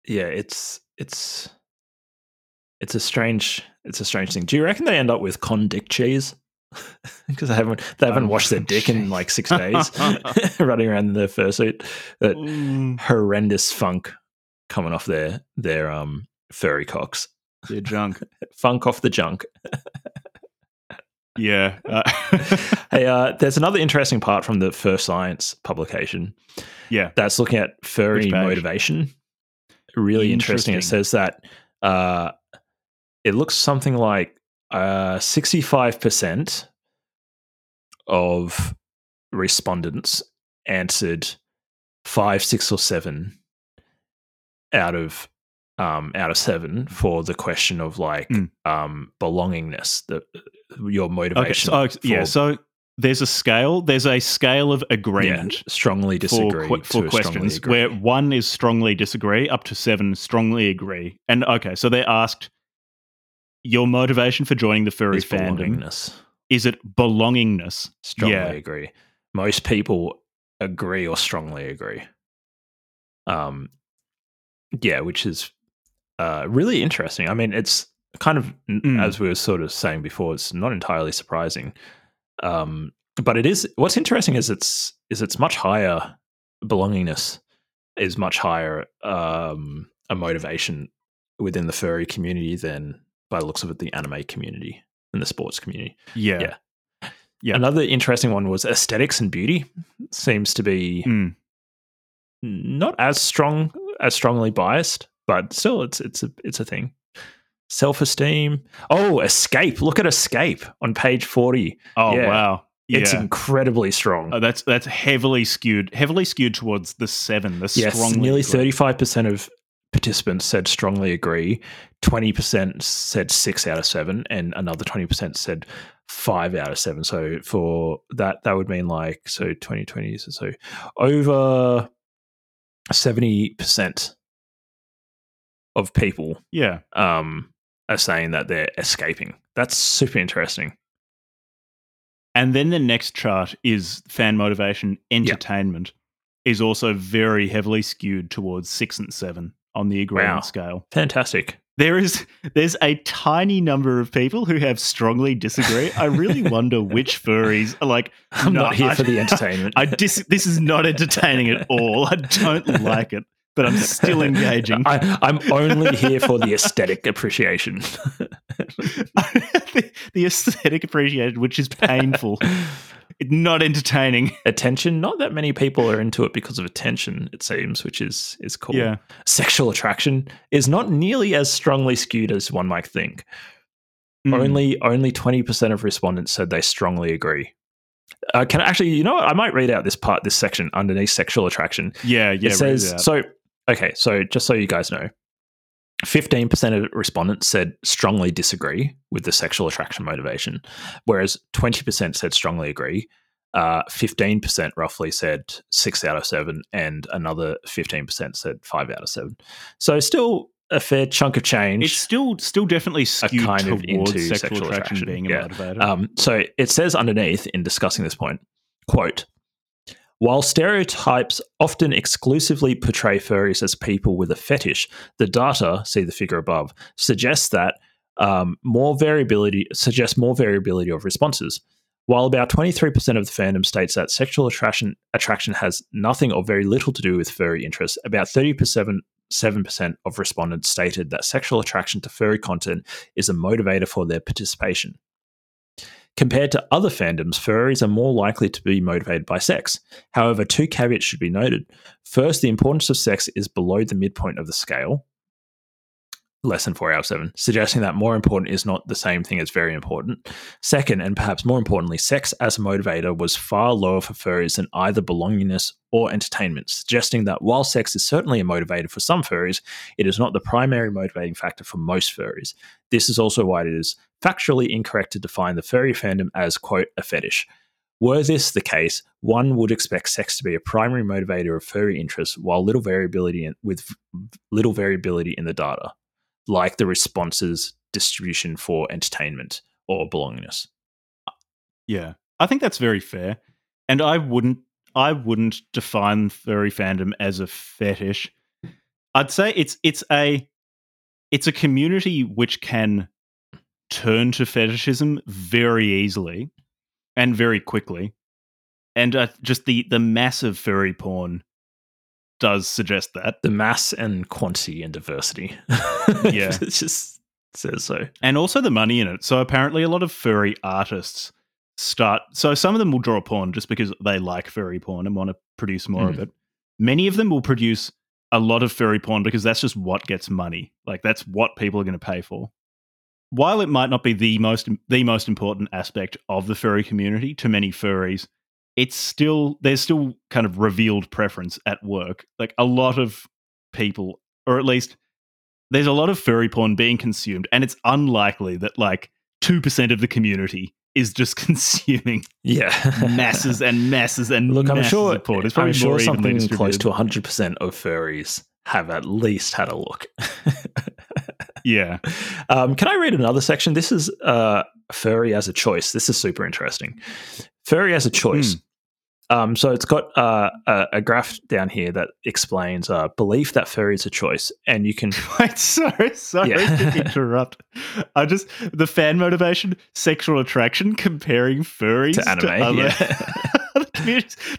Speaker 2: yeah it's it's it's a strange it's a strange thing do you reckon they end up with con dick cheese because they haven't they haven't washed their dick in like six days running around in their fursuit that
Speaker 1: Mm,
Speaker 2: horrendous funk coming off their their um furry cocks
Speaker 1: they're junk.
Speaker 2: funk off the junk
Speaker 1: Yeah. Uh,
Speaker 2: hey uh there's another interesting part from the FurScience publication
Speaker 1: yeah.
Speaker 2: that's looking at furry motivation. Really interesting. It says that uh, it looks something like uh, 65% of respondents answered five, six, or seven out of um, out of seven for the question of like
Speaker 1: Mm.
Speaker 2: um, belongingness, the your
Speaker 1: Okay.
Speaker 2: motivation.
Speaker 1: So, oh, yeah. So there's a scale. There's a scale of
Speaker 2: yeah,
Speaker 1: agreement.
Speaker 2: strongly disagree
Speaker 1: for
Speaker 2: strongly
Speaker 1: questions where one is strongly disagree up to seven strongly agree and okay so they're asked your motivation for joining the furry
Speaker 2: is
Speaker 1: fandom is it belongingness
Speaker 2: strongly
Speaker 1: Yeah.
Speaker 2: agree. Most people agree or strongly agree. Um, yeah, which is uh, really interesting. I mean, it's kind of
Speaker 1: Mm.
Speaker 2: as we were sort of saying before, it's not entirely surprising. Um, but it is. What's interesting is it's is it's much higher. Belongingness is much higher um, a motivation within the furry community than, by the looks of it, the anime community and the sports community.
Speaker 1: yeah,
Speaker 2: Yeah.
Speaker 1: Yeah.
Speaker 2: Another interesting one was aesthetics and beauty. Seems to be
Speaker 1: Mm.
Speaker 2: not as strong, as strongly biased, but still, it's it's a it's a thing. Self esteem. Oh, escape! Look at escape on page forty.
Speaker 1: oh
Speaker 2: Yeah.
Speaker 1: wow
Speaker 2: It's incredibly strong.
Speaker 1: Oh, that's that's heavily skewed heavily skewed towards the seven the
Speaker 2: yes,
Speaker 1: strongly
Speaker 2: nearly thirty five percent of participants said strongly agree. Twenty percent said six out of seven, and another twenty percent said five out of seven. So for that, that would mean like so twenty twenty. So, so over seventy percent of people
Speaker 1: yeah
Speaker 2: um, are saying that they're escaping. That's super interesting.
Speaker 1: And then the next chart is fan motivation entertainment is also very heavily skewed towards six and seven on the agreement
Speaker 2: Wow.
Speaker 1: scale.
Speaker 2: Fantastic.
Speaker 1: There is there's a tiny number of people who have strongly disagree. I really wonder which furries are like
Speaker 2: I'm
Speaker 1: "No,
Speaker 2: not here
Speaker 1: I-
Speaker 2: for the entertainment.
Speaker 1: I dis- this is not entertaining at all. I don't like it, but I'm still engaging.
Speaker 2: I, I'm only here for the aesthetic appreciation.
Speaker 1: the, the aesthetic appreciation, which is painful, not entertaining.
Speaker 2: attention. Not that many people are into it because of attention. It seems, which is is cool.
Speaker 1: Yeah.
Speaker 2: Sexual attraction is not nearly as strongly skewed as one might think.
Speaker 1: Mm.
Speaker 2: Only only twenty percent of respondents said they strongly agree. Uh, can I actually, you know, what? I might read out this part, this section underneath sexual attraction.
Speaker 1: Yeah, yeah.
Speaker 2: it says so. Okay, so just so you guys know, fifteen percent of respondents said strongly disagree with the sexual attraction motivation, whereas twenty percent said strongly agree. Uh, Fifteen percent roughly said six out of seven, and another fifteen percent said five out of seven. So still a fair chunk of change.
Speaker 1: it's still still definitely skewed
Speaker 2: kind of
Speaker 1: towards
Speaker 2: into
Speaker 1: sexual,
Speaker 2: sexual
Speaker 1: attraction,
Speaker 2: attraction,
Speaker 1: being a
Speaker 2: yeah.
Speaker 1: motivator.
Speaker 2: Um, so it says underneath in discussing this point, quote, while stereotypes often exclusively portray furries as people with a fetish, the data, see the figure above, suggests that um, more variability suggests more variability of responses. While about 23% of the fandom states that sexual attraction attraction has nothing or very little to do with furry interests, about 37 7% of respondents stated that sexual attraction to furry content is a motivator for their participation. Compared to other fandoms, furries are more likely to be motivated by sex. However, two caveats should be noted. First, the importance of sex is below the midpoint of the scale, less than four out of seven, suggesting that more important is not the same thing as very important. Second, and perhaps more importantly, sex as a motivator was far lower for furries than either belongingness or entertainment, suggesting that while sex is certainly a motivator for some furries, it is not the primary motivating factor for most furries. This is also why it is factually incorrect to define the furry fandom as, quote, a fetish. Were this the case, one would expect sex to be a primary motivator of furry interest, while little variability in, with little variability in the data, like the responses distribution for entertainment or belongingness.
Speaker 1: Yeah, I think that's very fair, and I wouldn't I wouldn't define furry fandom as a fetish. I'd say it's it's a it's a community which can turn to fetishism very easily and very quickly, and uh, just the the massive furry porn does suggest that.
Speaker 2: The mass and quantity and diversity.
Speaker 1: Yeah.
Speaker 2: it just says so.
Speaker 1: and also the money in it. So apparently, a lot of furry artists start. So some of them will draw porn just because they like furry porn and want to produce more of it. Many of them will produce a lot of furry porn because that's just what gets money. Like that's what people are going to pay for. While it might not be the most the most important aspect of the furry community to many furries, it's still there's still kind of revealed preference at work. Like a lot of people, or at least there's a lot of furry porn being consumed, and it's unlikely that like two percent of the community is just consuming
Speaker 2: Yeah.
Speaker 1: masses and masses and
Speaker 2: Look, I'm
Speaker 1: masses
Speaker 2: sure,
Speaker 1: of porn. It's probably
Speaker 2: I'm sure something close to 100% of furries have at least had a look.
Speaker 1: yeah.
Speaker 2: um, can I read another section? This is uh, furry as a choice. This is super interesting. Furry as a choice. Um, so it's got uh, a, a graph down here that explains uh, belief that furry is a choice, and you can
Speaker 1: Wait, sorry, sorry
Speaker 2: Yeah.
Speaker 1: to interrupt. I just the fan motivation, sexual attraction, comparing furries
Speaker 2: to anime.
Speaker 1: other,
Speaker 2: yeah.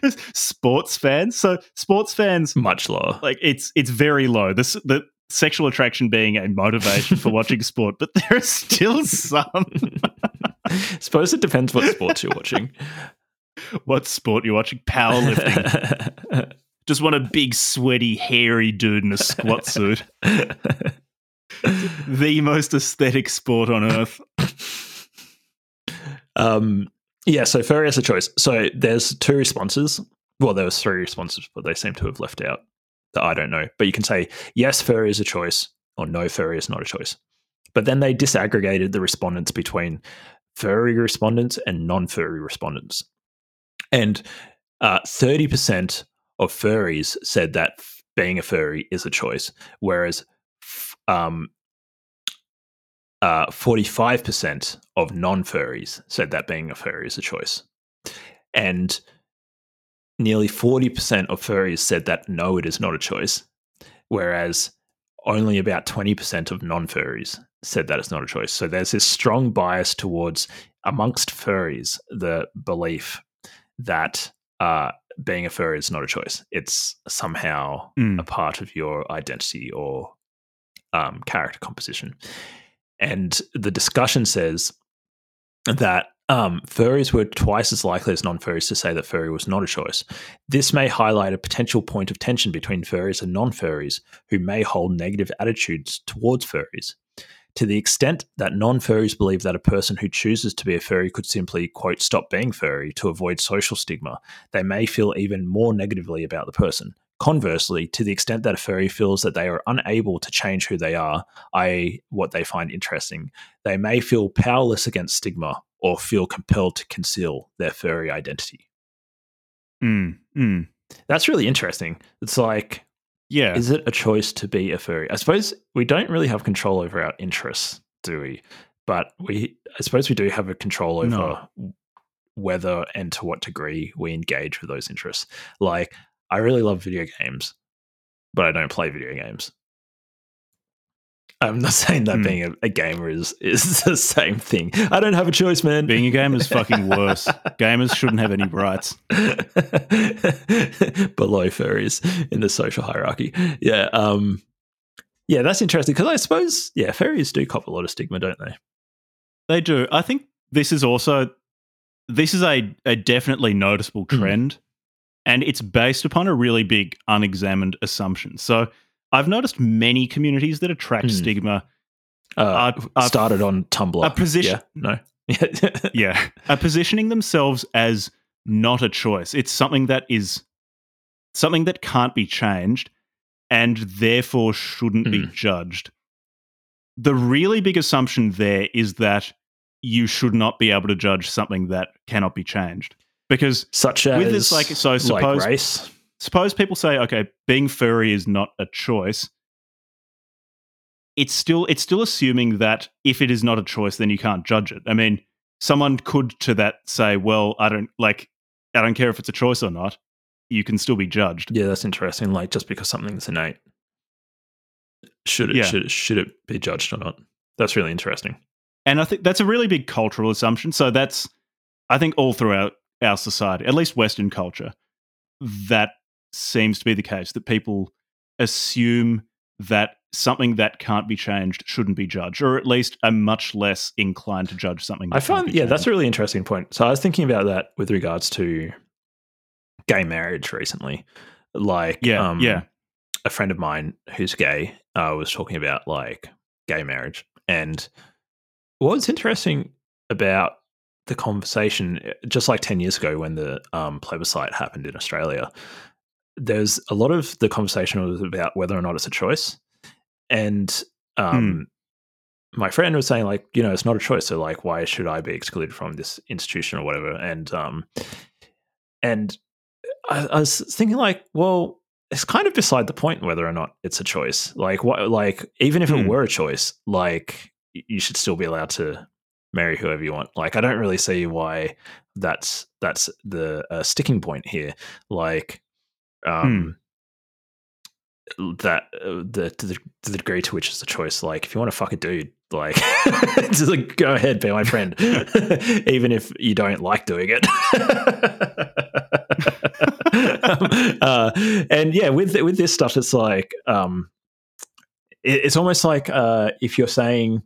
Speaker 1: There's sports fans. So sports fans,
Speaker 2: Much lower.
Speaker 1: like it's it's very low. This the sexual attraction being a motivation for watching sport, but there are still some.
Speaker 2: Suppose it depends what sports you're watching.
Speaker 1: what sport you're watching? Powerlifting. Just want a big, sweaty, hairy dude in a squat suit. The most aesthetic sport on earth.
Speaker 2: um, yeah, so furry as a choice. So there's two responses. Well, there was three responses, but they seem to have left out that I don't know. But you can say yes, furry is a choice, or no, furry is not a choice. But then they disaggregated the respondents between furry respondents and non-furry respondents, and uh, thirty percent of furries said that being a furry is a choice, whereas um, uh, 45% of non furries said that being a furry is a choice. And nearly 40% of furries said that no, it is not a choice. Whereas only about 20% of non furries said that it's not a choice. So there's this strong bias towards, amongst furries, the belief that uh, being a furry is not a choice. It's somehow
Speaker 1: Mm.
Speaker 2: a part of your identity or um, character composition. And the discussion says that um, furries were twice as likely as non furries to say that furry was not a choice. This may highlight a potential point of tension between furries and non furries who may hold negative attitudes towards furries. To the extent that non furries believe that a person who chooses to be a furry could simply, quote, stop being furry to avoid social stigma, they may feel even more negatively about the person. Conversely, to the extent that a furry feels that they are unable to change who they are, i.e., what they find interesting, they may feel powerless against stigma or feel compelled to conceal their furry identity.
Speaker 1: Mm, mm.
Speaker 2: That's really interesting. It's like,
Speaker 1: Yeah.
Speaker 2: is it a choice to be a furry? I suppose we don't really have control over our interests, do we? But we, I suppose we do have a control over
Speaker 1: No.
Speaker 2: whether and to what degree we engage with those interests. Like, I really love video games, but I don't play video games. I'm not saying that
Speaker 1: Hmm.
Speaker 2: being a, a gamer is is the same thing. I don't have a choice, man.
Speaker 1: Being a gamer is fucking worse. Gamers shouldn't have any rights.
Speaker 2: below furries in the social hierarchy. Yeah, um, yeah, that's interesting because I suppose yeah, furries do cop a lot of stigma, don't they?
Speaker 1: They do. I think this is also this is a, a definitely noticeable
Speaker 2: Hmm.
Speaker 1: trend, and it's based upon a really big unexamined assumption. So I've noticed many communities that attract
Speaker 2: Hmm.
Speaker 1: stigma
Speaker 2: Uh,
Speaker 1: Are- are-
Speaker 2: started on Tumblr.
Speaker 1: a position-
Speaker 2: Yeah, no. Yeah.
Speaker 1: yeah, are positioning themselves as not a choice. It's something that is something that can't be changed and therefore shouldn't be
Speaker 2: Mm.
Speaker 1: judged. The really big assumption there is that you should not be able to judge something that cannot be changed. Because
Speaker 2: Such as
Speaker 1: With this, like, so
Speaker 2: like
Speaker 1: suppose-
Speaker 2: race.
Speaker 1: Suppose people say, okay, being furry is not a choice. It's still it's still assuming that if it is not a choice, then you can't judge it. I mean, someone could to that say, well, I don't like I don't care if it's a choice or not. You can still be judged.
Speaker 2: Yeah, that's interesting. Like just because something's innate, should it
Speaker 1: Yeah.
Speaker 2: should it, should it be judged or not? That's really interesting.
Speaker 1: And I think that's a really big cultural assumption. So that's I think all throughout our society, at least Western culture, that seems to be the case that people assume that something that can't be changed shouldn't be judged, or at least are much less inclined to judge something. That
Speaker 2: I find yeah, that's a really interesting point. So I was thinking about that with regards to gay marriage recently. Like
Speaker 1: Yeah,
Speaker 2: um,
Speaker 1: yeah.
Speaker 2: a friend of mine who's gay uh, was talking about like gay marriage and what was interesting about the conversation just like 10 years ago when the um, plebiscite happened in australia there's a lot of the conversation was about whether or not it's a choice. And um, my friend was saying like you know it's not a choice so like why should i be excluded from this institution or whatever? And um and I, I was thinking like well it's kind of beside the point whether or not it's a choice. Like what like even if it
Speaker 1: Hmm.
Speaker 2: were a choice like you should still be allowed to marry whoever you want. Like i don't really see why that's that's the uh, sticking point here. Like um that uh, the, the the degree to which it's a choice like if you want to fuck a dude like just like go ahead be my friend even if you don't like doing it. Um, uh, and yeah with with this stuff it's like um it, it's almost like uh if you're saying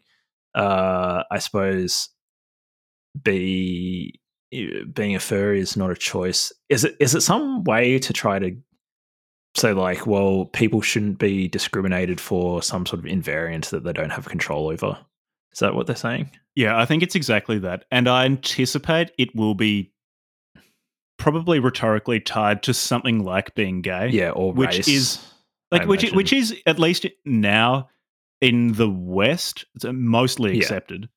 Speaker 2: uh i suppose be being a furry is not a choice is it is it some way to try to say like well people shouldn't be discriminated for some sort of invariant that they don't have control over is that what they're saying
Speaker 1: Yeah, I think it's exactly that. And I anticipate it will be probably rhetorically tied to something like being gay.
Speaker 2: yeah or
Speaker 1: Which
Speaker 2: race,
Speaker 1: is- Like which which is at least now in the West, it's mostly
Speaker 2: Yeah.
Speaker 1: accepted.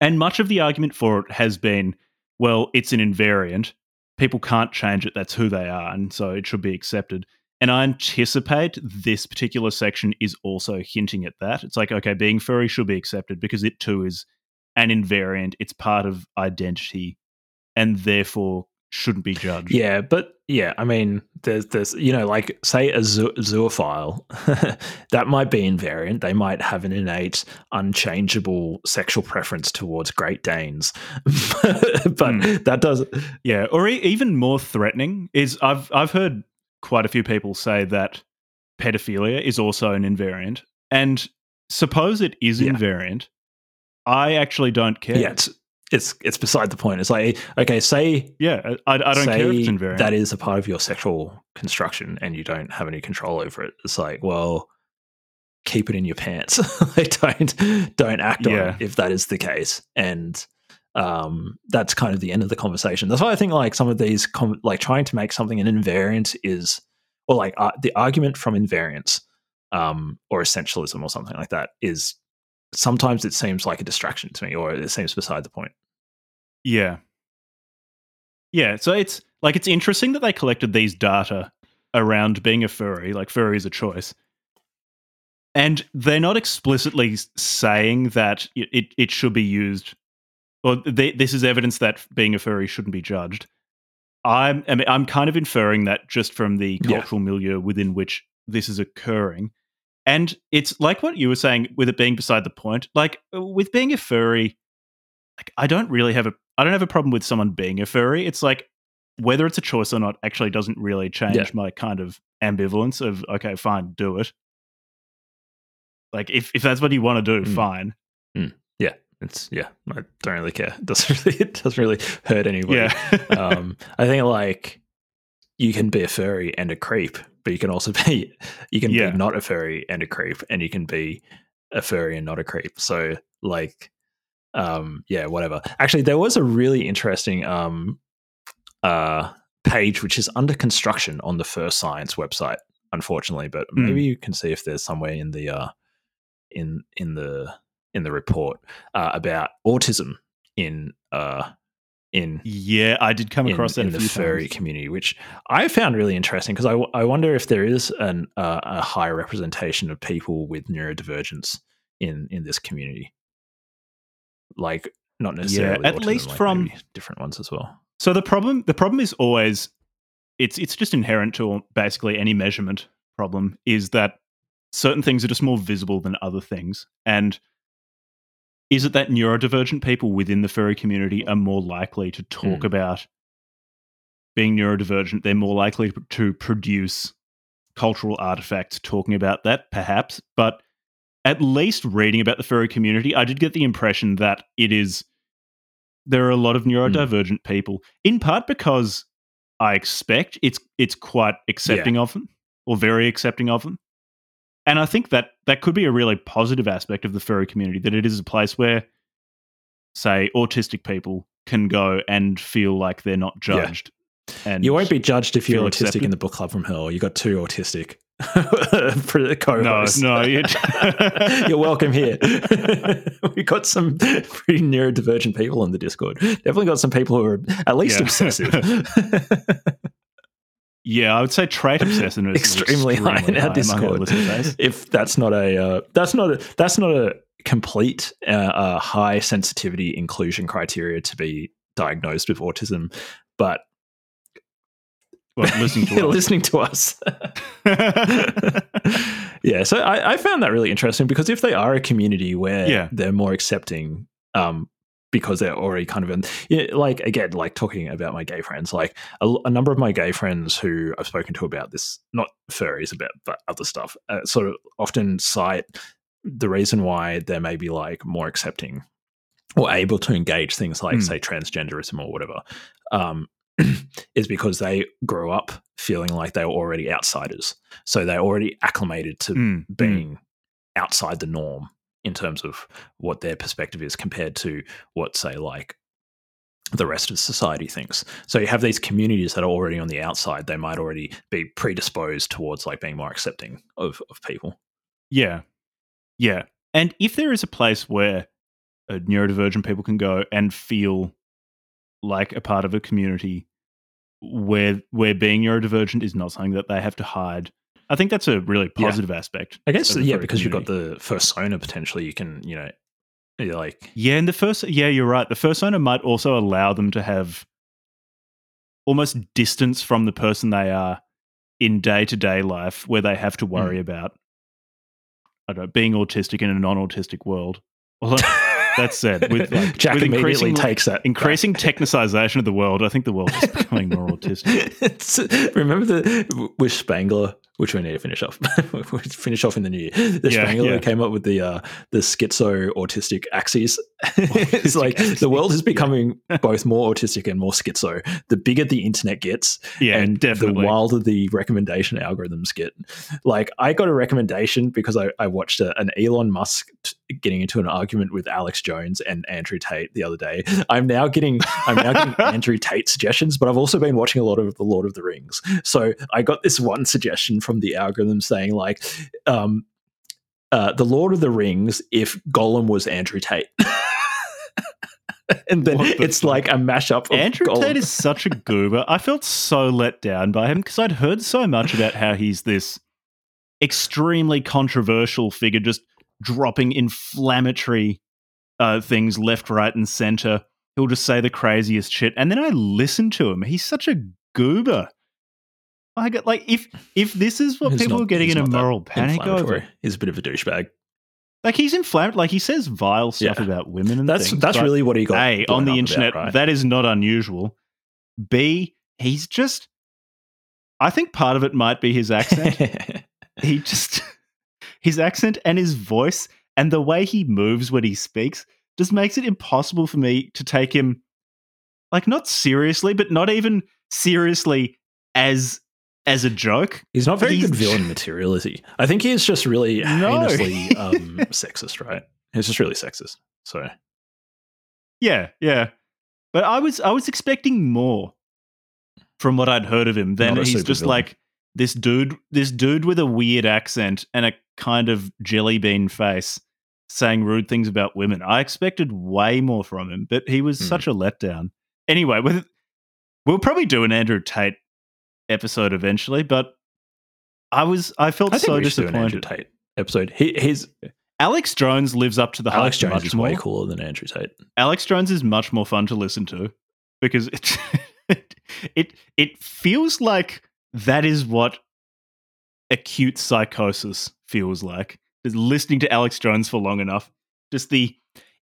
Speaker 1: And much of the argument for it has been, well, it's an invariant. People can't change it. That's who they are, and so it should be accepted. And I anticipate this particular section is also hinting at that. It's like, okay, being furry should be accepted because it too is an invariant. It's part of identity, and therefore shouldn't be judged.
Speaker 2: Yeah, but yeah, I mean, there's there's you know, like say a zoo- zoophile, that might be invariant. They might have an innate, unchangeable sexual preference towards Great Danes, but
Speaker 1: Hmm.
Speaker 2: that does.
Speaker 1: Yeah, or e- even more threatening is I've I've heard quite a few people say that pedophilia is also an invariant, and suppose it is
Speaker 2: Yeah.
Speaker 1: invariant. I actually don't care.
Speaker 2: Yeah, it's, it's it's beside the point. It's like okay, say
Speaker 1: yeah, I, I don't care if it's invariant.
Speaker 2: that is a part of your sexual construction and you don't have any control over it. It's like, well, keep it in your pants. like don't don't act on it if that is the case. And um, that's kind of the end of the conversation. That's why I think like some of these com- like trying to make something an invariant is, or like uh, the argument from invariance um, or essentialism or something like that is sometimes it seems like a distraction to me, or it seems beside the point.
Speaker 1: Yeah. Yeah, so it's like it's interesting that they collected these data around being a furry, like furry is a choice. And they're not explicitly saying that it, it, should be used, or they, this is evidence that being a furry shouldn't be judged. I'm, I mean, I'm kind of inferring that just from the
Speaker 2: Yeah.
Speaker 1: cultural milieu within which this is occurring. And it's like what you were saying with it being beside the point. Like with being a furry, like I don't really have a I don't have a problem with someone being a furry. It's like whether it's a choice or not actually doesn't really change
Speaker 2: Yeah.
Speaker 1: my kind of ambivalence of okay, fine, do it. Like if if that's what you want to do,
Speaker 2: Mm.
Speaker 1: fine.
Speaker 2: It's yeah, I don't really care. It doesn't really it doesn't really hurt anybody.
Speaker 1: Yeah.
Speaker 2: um, I think like you can be a furry and a creep, but you can also be you can
Speaker 1: Yeah.
Speaker 2: be not a furry and a creep, and you can be a furry and not a creep. So like, um, yeah, whatever. Actually, there was a really interesting um, uh, page which is under construction on the FurScience website, unfortunately, but
Speaker 1: Hmm.
Speaker 2: maybe you can see if there's somewhere in the uh, in in the in the report uh, about autism in uh, in
Speaker 1: yeah, I did come
Speaker 2: in,
Speaker 1: across that
Speaker 2: in
Speaker 1: a
Speaker 2: the furry
Speaker 1: times.
Speaker 2: community, which I found really interesting because I, w- I wonder if there is an, uh, a high representation of people with neurodivergence in in this community, like not necessarily yeah,
Speaker 1: at
Speaker 2: autism,
Speaker 1: least
Speaker 2: like
Speaker 1: from-
Speaker 2: different ones as well.
Speaker 1: So the problem the problem is always it's it's just inherent to basically any measurement problem is that certain things are just more visible than other things. And is it that neurodivergent people within the furry community are more likely to talk
Speaker 2: Mm.
Speaker 1: about being neurodivergent? They're more likely to produce cultural artifacts talking about that, perhaps. But at least reading about the furry community, I did get the impression that it is there are a lot of neurodivergent people, in part because I expect it's it's quite accepting of them or very accepting of them. And I think that that could be a really positive aspect of the furry community that it is a place where say autistic people can go and feel like they're not
Speaker 2: Yeah.
Speaker 1: judged. And
Speaker 2: You won't be judged if you're autistic
Speaker 1: accepted.
Speaker 2: in the book club from hell. You got two autistic
Speaker 1: no,
Speaker 2: co-hosts.
Speaker 1: no, you-
Speaker 2: You're welcome here. we got some pretty neurodivergent people in the Discord. Definitely got some people who are at least
Speaker 1: Yeah.
Speaker 2: obsessive.
Speaker 1: Yeah, I would say trait obsessiveness is
Speaker 2: extremely high in
Speaker 1: extremely
Speaker 2: our
Speaker 1: among
Speaker 2: Discord. If that's not a uh, that's not a that's not a complete uh, uh, high sensitivity inclusion criteria to be diagnosed with autism, but
Speaker 1: Well, listening to us.
Speaker 2: listening to us. yeah, so I, I found that really interesting because if they are a community where
Speaker 1: Yeah.
Speaker 2: they're more accepting, um, because they're already kind of in, yeah, like again, like talking about my gay friends, like a, a number of my gay friends who I've spoken to about this, not furries, about but other stuff, uh, sort of often cite the reason why they may be like more accepting or able to engage things like
Speaker 1: Mm.
Speaker 2: say transgenderism or whatever um, is because they grew up feeling like they were already outsiders so they're already acclimated to
Speaker 1: Mm, mm.
Speaker 2: being outside the norm in terms of what their perspective is compared to what say like the rest of society thinks so you have these communities that are already on the outside they might already be predisposed towards like being more accepting of, of people
Speaker 1: Yeah. Yeah. And if there is a place where neurodivergent people can go and feel like a part of a community where where being neurodivergent is not something that they have to hide, I think that's a really
Speaker 2: Yeah.
Speaker 1: positive aspect.
Speaker 2: i guess yeah because you've got the fursona potentially you can you know like
Speaker 1: Yeah, and the first yeah, you're right. The fursona might also allow them to have almost distance from the person they are in day to day life where they have to hmm. worry about I don't know, being autistic in a non autistic world. Although that said, with like
Speaker 2: Jack
Speaker 1: with
Speaker 2: immediately
Speaker 1: increasing,
Speaker 2: takes that
Speaker 1: increasing technicization of the world, I think the world is becoming more autistic.
Speaker 2: It's- remember the with Spangler which we need to finish off. finish off in the new year. The
Speaker 1: Yeah,
Speaker 2: Strangler
Speaker 1: yeah.
Speaker 2: came up with the uh, the schizo autistic axes. it's like
Speaker 1: axes,
Speaker 2: the world is
Speaker 1: yeah.
Speaker 2: becoming both more autistic and more schizo. The bigger the internet gets,
Speaker 1: Yeah,
Speaker 2: and
Speaker 1: definitely.
Speaker 2: the wilder the recommendation algorithms get. Like I got a recommendation because I, I watched a, an Elon Musk t- getting into an argument with Alex Jones and Andrew Tate the other day. I'm now getting I'm now getting Andrew Tate suggestions, but I've also been watching a lot of The Lord of the Rings. So I got this one suggestion from the algorithm saying like, um, uh, The Lord of the Rings if Gollum was Andrew Tate. and then
Speaker 1: the
Speaker 2: it's like a mashup of
Speaker 1: Andrew
Speaker 2: Gollum.
Speaker 1: Tate is such a goober. I felt so let down by him because I'd heard so much about how he's this extremely controversial figure, just dropping inflammatory uh, things left, right, and center. He'll just say the craziest shit, and then I listen to him. He's such a goober. I got like if if this is what
Speaker 2: He's
Speaker 1: people
Speaker 2: not-
Speaker 1: are getting in a moral panic over,
Speaker 2: He's a bit of a douchebag.
Speaker 1: like he's inflamed, like he says vile stuff
Speaker 2: Yeah.
Speaker 1: about women and
Speaker 2: That's
Speaker 1: things,
Speaker 2: that's really what he got.
Speaker 1: a on the internet
Speaker 2: about, right?
Speaker 1: that is not unusual b he's just i think part of it might be his accent he just his accent and his voice and the way he moves when he speaks just makes it impossible for me to take him like not seriously but not even seriously as as a joke
Speaker 2: He's not very
Speaker 1: He's-
Speaker 2: good villain material, is he? I think he's just really
Speaker 1: No.
Speaker 2: heinously um, sexist, right? He's just really sexist. So
Speaker 1: yeah yeah but i was i was expecting more from what i'd heard of him then he's just
Speaker 2: villain.
Speaker 1: like this dude this dude with a weird accent and a kind of jelly bean face saying rude things about women i expected way more from him but he was
Speaker 2: Hmm.
Speaker 1: such a letdown anyway with, we'll probably do an andrew tate episode eventually but i was i felt
Speaker 2: I
Speaker 1: so
Speaker 2: we should do an Andrew
Speaker 1: disappointed
Speaker 2: Tate episode. He, he's
Speaker 1: alex jones lives up to the
Speaker 2: Alex
Speaker 1: hype
Speaker 2: Jones
Speaker 1: much
Speaker 2: is
Speaker 1: more
Speaker 2: way cooler than Andrew Tate.
Speaker 1: Alex Jones is much more fun to listen to because it it it feels like that is what acute psychosis feels like. Just listening to Alex Jones for long enough, just the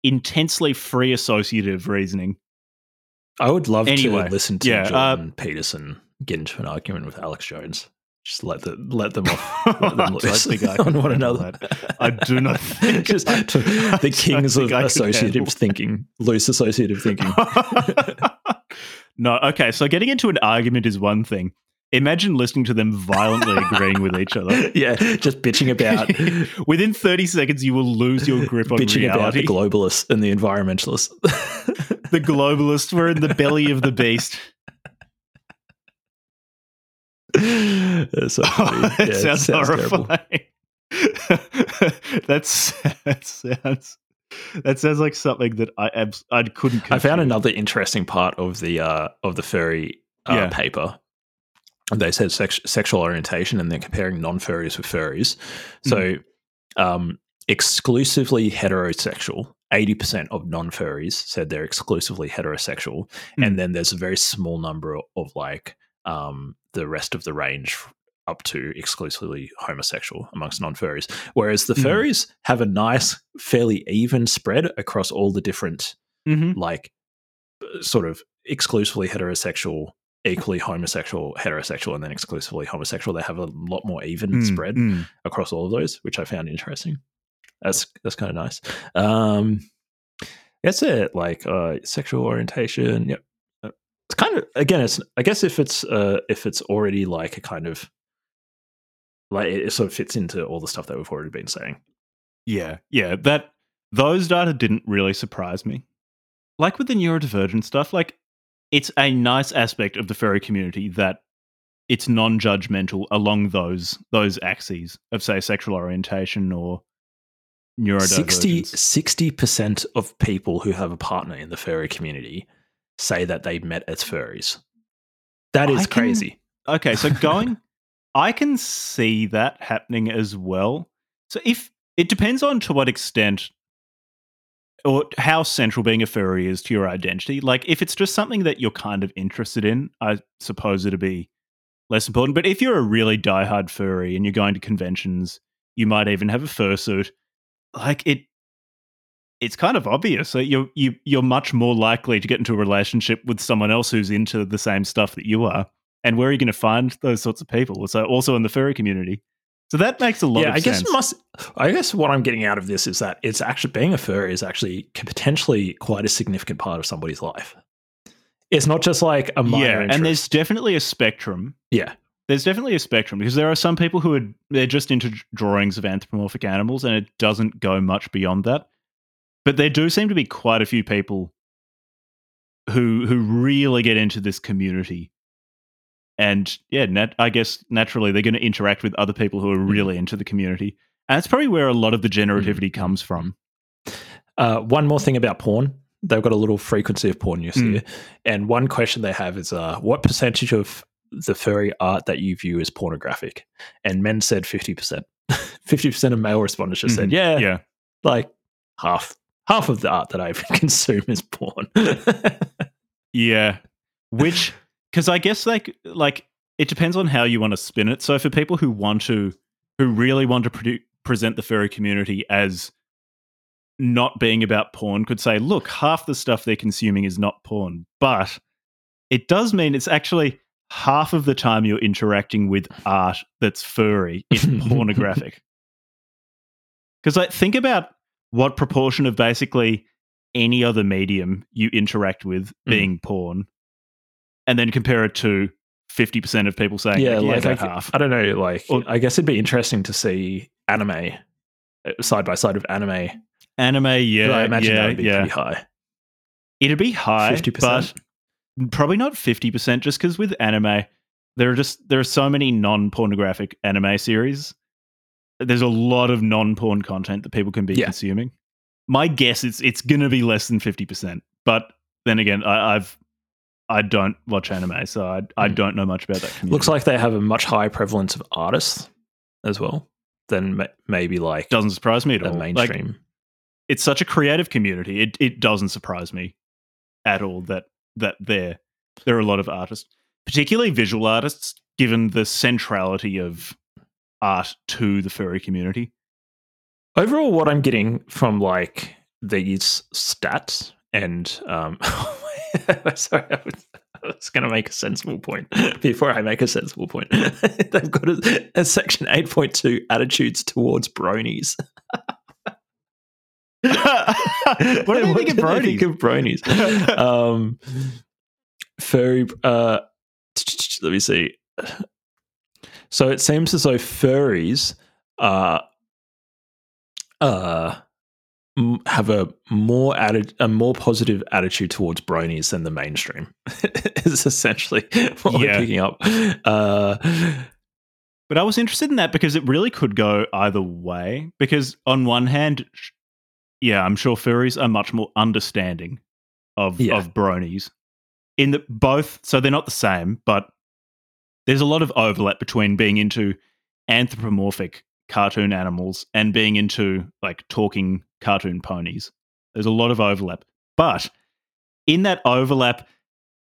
Speaker 1: intensely free associative reasoning.
Speaker 2: I would love
Speaker 1: Anyway,
Speaker 2: to listen to
Speaker 1: yeah, uh,
Speaker 2: Peterson get into an argument with Alex Jones. Just let the let them off. Let
Speaker 1: I
Speaker 2: them
Speaker 1: don't
Speaker 2: loose
Speaker 1: think I can
Speaker 2: on one another.
Speaker 1: that. I do not think
Speaker 2: just the kings of
Speaker 1: think I could handle
Speaker 2: associative thinking, loose associative thinking.
Speaker 1: no, okay. So getting into an argument is one thing. Imagine listening to them violently agreeing with each other.
Speaker 2: yeah, just bitching about
Speaker 1: Within 30 seconds, you will lose your grip on
Speaker 2: bitching about
Speaker 1: reality.
Speaker 2: the globalists and the environmentalists.
Speaker 1: the globalists were in the belly of the beast.
Speaker 2: So.
Speaker 1: Oh, that
Speaker 2: Yeah, it
Speaker 1: sounds, horrifying. That's that sounds that sounds like something that I abs- I couldn't.
Speaker 2: I found another interesting part of the uh, of the furry uh,
Speaker 1: Yeah.
Speaker 2: paper. They said sex- sexual orientation, and they're comparing non-furries with furries. So, um, exclusively heterosexual. Eighty percent of non-furries said they're exclusively heterosexual,
Speaker 1: Mm.
Speaker 2: and then there's a very small number of like um, the rest of the range up to exclusively homosexual amongst non-furries. Whereas the
Speaker 1: Mm.
Speaker 2: furries have a nice, fairly even spread across all the different
Speaker 1: Mhm.
Speaker 2: like uh, sort of exclusively heterosexual, equally homosexual, heterosexual, and then exclusively homosexual. They have a lot more even
Speaker 1: Mm,
Speaker 2: spread
Speaker 1: mm.
Speaker 2: across all of those, which I found interesting. That's that's kind of nice. Um, that's it. Like uh, sexual orientation. Yep. It's kind of again. It's I guess if it's uh, if it's already like a kind of like it, it sort of fits into all the stuff that we've already been saying.
Speaker 1: Yeah, yeah. That those data didn't really surprise me. Like with the neurodivergent stuff, like it's a nice aspect of the furry community that it's non-judgmental along those those axes of say sexual orientation or neurodivergence.
Speaker 2: 60 percent of people who have a partner in the furry community say that they met as furries. That is
Speaker 1: can-
Speaker 2: crazy.
Speaker 1: Okay, so going, I can see that happening as well. So if it depends on to what extent or how central being a furry is to your identity. Like if it's just something that you're kind of interested in, I suppose it'd be less important. But if you're a really diehard furry and you're going to conventions, you might even have a fursuit. Like it, it's kind of obvious. So you're you you're much more likely to get into a relationship with someone else who's into the same stuff that you are And where are you going to find those sorts of people? So also in the furry community. So that makes a lot
Speaker 2: yeah,
Speaker 1: of
Speaker 2: I
Speaker 1: sense.
Speaker 2: guess must. I guess what I'm getting out of this is that it's actually being a furry is actually potentially quite a significant part of somebody's life. It's not just like a minor
Speaker 1: yeah,
Speaker 2: interest.
Speaker 1: and there's definitely a spectrum.
Speaker 2: yeah,
Speaker 1: There's definitely a spectrum because there are some people who are they're just into drawings of anthropomorphic animals and it doesn't go much beyond that. But there do seem to be quite a few people who who really get into this community. And yeah, nat- I guess naturally they're going to interact with other people who are really into the community. And that's probably where a lot of the generativity comes from.
Speaker 2: Uh, one more thing about porn. They've got a little frequency of porn use
Speaker 1: Mm.
Speaker 2: here. And one question they have is uh, what percentage of the furry art that you view as pornographic? And men said 50%. 50% of male respondents just said,
Speaker 1: Mhm.
Speaker 2: yeah,
Speaker 1: Yeah.
Speaker 2: like half. Half of the art that I consume is porn.
Speaker 1: Yeah. Which cuz I guess like like it depends on how you want to spin it. So for people who want to who really want to produ- present the furry community as not being about porn could say, look, half the stuff they're consuming is not porn, but it does mean it's actually half of the time you're interacting with art that's furry is pornographic. Because like think about what proportion of basically any other medium you interact with
Speaker 2: Mm.
Speaker 1: being porn, and then compare it to fifty percent of people saying,
Speaker 2: yeah,
Speaker 1: yeah,
Speaker 2: like
Speaker 1: half.
Speaker 2: I don't know. Like,
Speaker 1: Or-
Speaker 2: I guess it'd be interesting to see anime uh, side by side of anime.
Speaker 1: Anime, yeah,
Speaker 2: I imagine
Speaker 1: yeah,
Speaker 2: that would be
Speaker 1: yeah.
Speaker 2: pretty high.
Speaker 1: It'd be high,
Speaker 2: 50%.
Speaker 1: but probably not fifty percent. Just because with anime, there are just there are so many non-pornographic anime series. There's a lot of non-porn content that people can be
Speaker 2: Yeah.
Speaker 1: consuming. My guess is it's going to be less than fifty percent. But then again, I, I've I don't watch anime, so I I
Speaker 2: Mm.
Speaker 1: don't know much about that. Community.
Speaker 2: Looks like they have a much higher prevalence of artists as well than ma- maybe like
Speaker 1: doesn't surprise me at all. Like,
Speaker 2: mainstream.
Speaker 1: it's such a creative community. It it doesn't surprise me at all that that there there are a lot of artists, particularly visual artists, given the centrality of art to the furry community.
Speaker 2: Overall, what I'm getting from like these stats and um, sorry, I was, I was going to make a sensible point before I make a sensible point. They've got a, a section 8.2 attitudes towards bronies.
Speaker 1: what do you think of
Speaker 2: do think of bronies? um, furry. Uh, let me see. So it seems as though furries are uh, m- have a more atti- a more positive attitude towards bronies than the mainstream. is essentially what we're picking up. Uh,
Speaker 1: But I was interested in that because it really could go either way. Because on one hand, sh- yeah, I'm sure furries are much more understanding of
Speaker 2: Yeah.
Speaker 1: of bronies. In the both, so they're not the same, but there's a lot of overlap between being into anthropomorphic cartoon animals and being into like talking cartoon ponies. There's a lot of overlap, but in that overlap,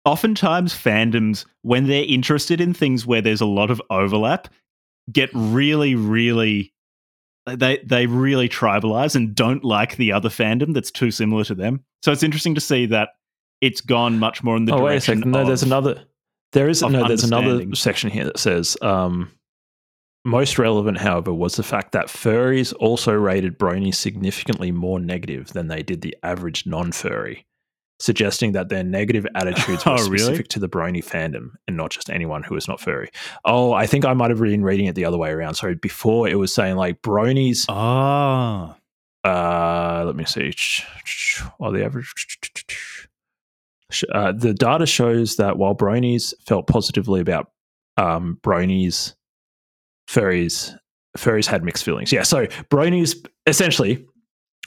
Speaker 1: oftentimes fandoms, when they're interested in things where there's a lot of overlap, get really, really they they really tribalize and don't like the other fandom that's too similar to them. So it's interesting to see that it's gone much more in the
Speaker 2: oh wait a
Speaker 1: direction.
Speaker 2: second. No, there's
Speaker 1: of-
Speaker 2: another. There is no. There's another section here that says. Um, most relevant, however, was the fact that furries also rated bronies significantly more negative than they did the average non-furry, suggesting that their negative attitudes were
Speaker 1: Oh, really?
Speaker 2: specific to the brony fandom and not just anyone who is not furry. Oh, I think I might have been reading it the other way around. Sorry, before it was saying like bronies.
Speaker 1: Ah,
Speaker 2: Uh, let me see. Well, the average. Uh, the data shows that while bronies felt positively about um, bronies, furries, furries had mixed feelings. Yeah, so bronies essentially,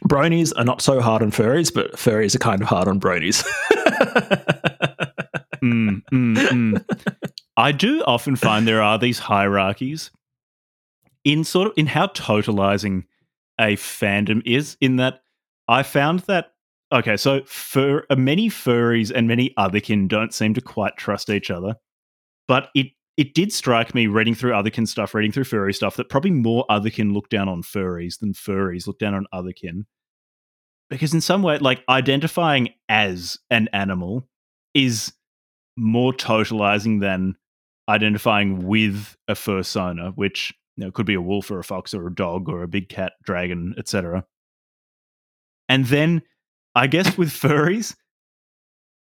Speaker 2: bronies are not so hard on furries, but furries are kind of hard on bronies.
Speaker 1: mm, mm, mm. I do often find there are these hierarchies in sort of in how totalizing a fandom is. In that, I found that okay, so fur uh, many furries and many otherkin don't seem to quite trust each other, but it it did strike me reading through otherkin stuff, reading through furry stuff, that probably more otherkin look down on furries than furries look down on otherkin. Because in some way, like identifying as an animal is more totalizing than identifying with a fursona, which you know, could be a wolf or a fox or a dog or a big cat, dragon, etc. And then I guess with furries,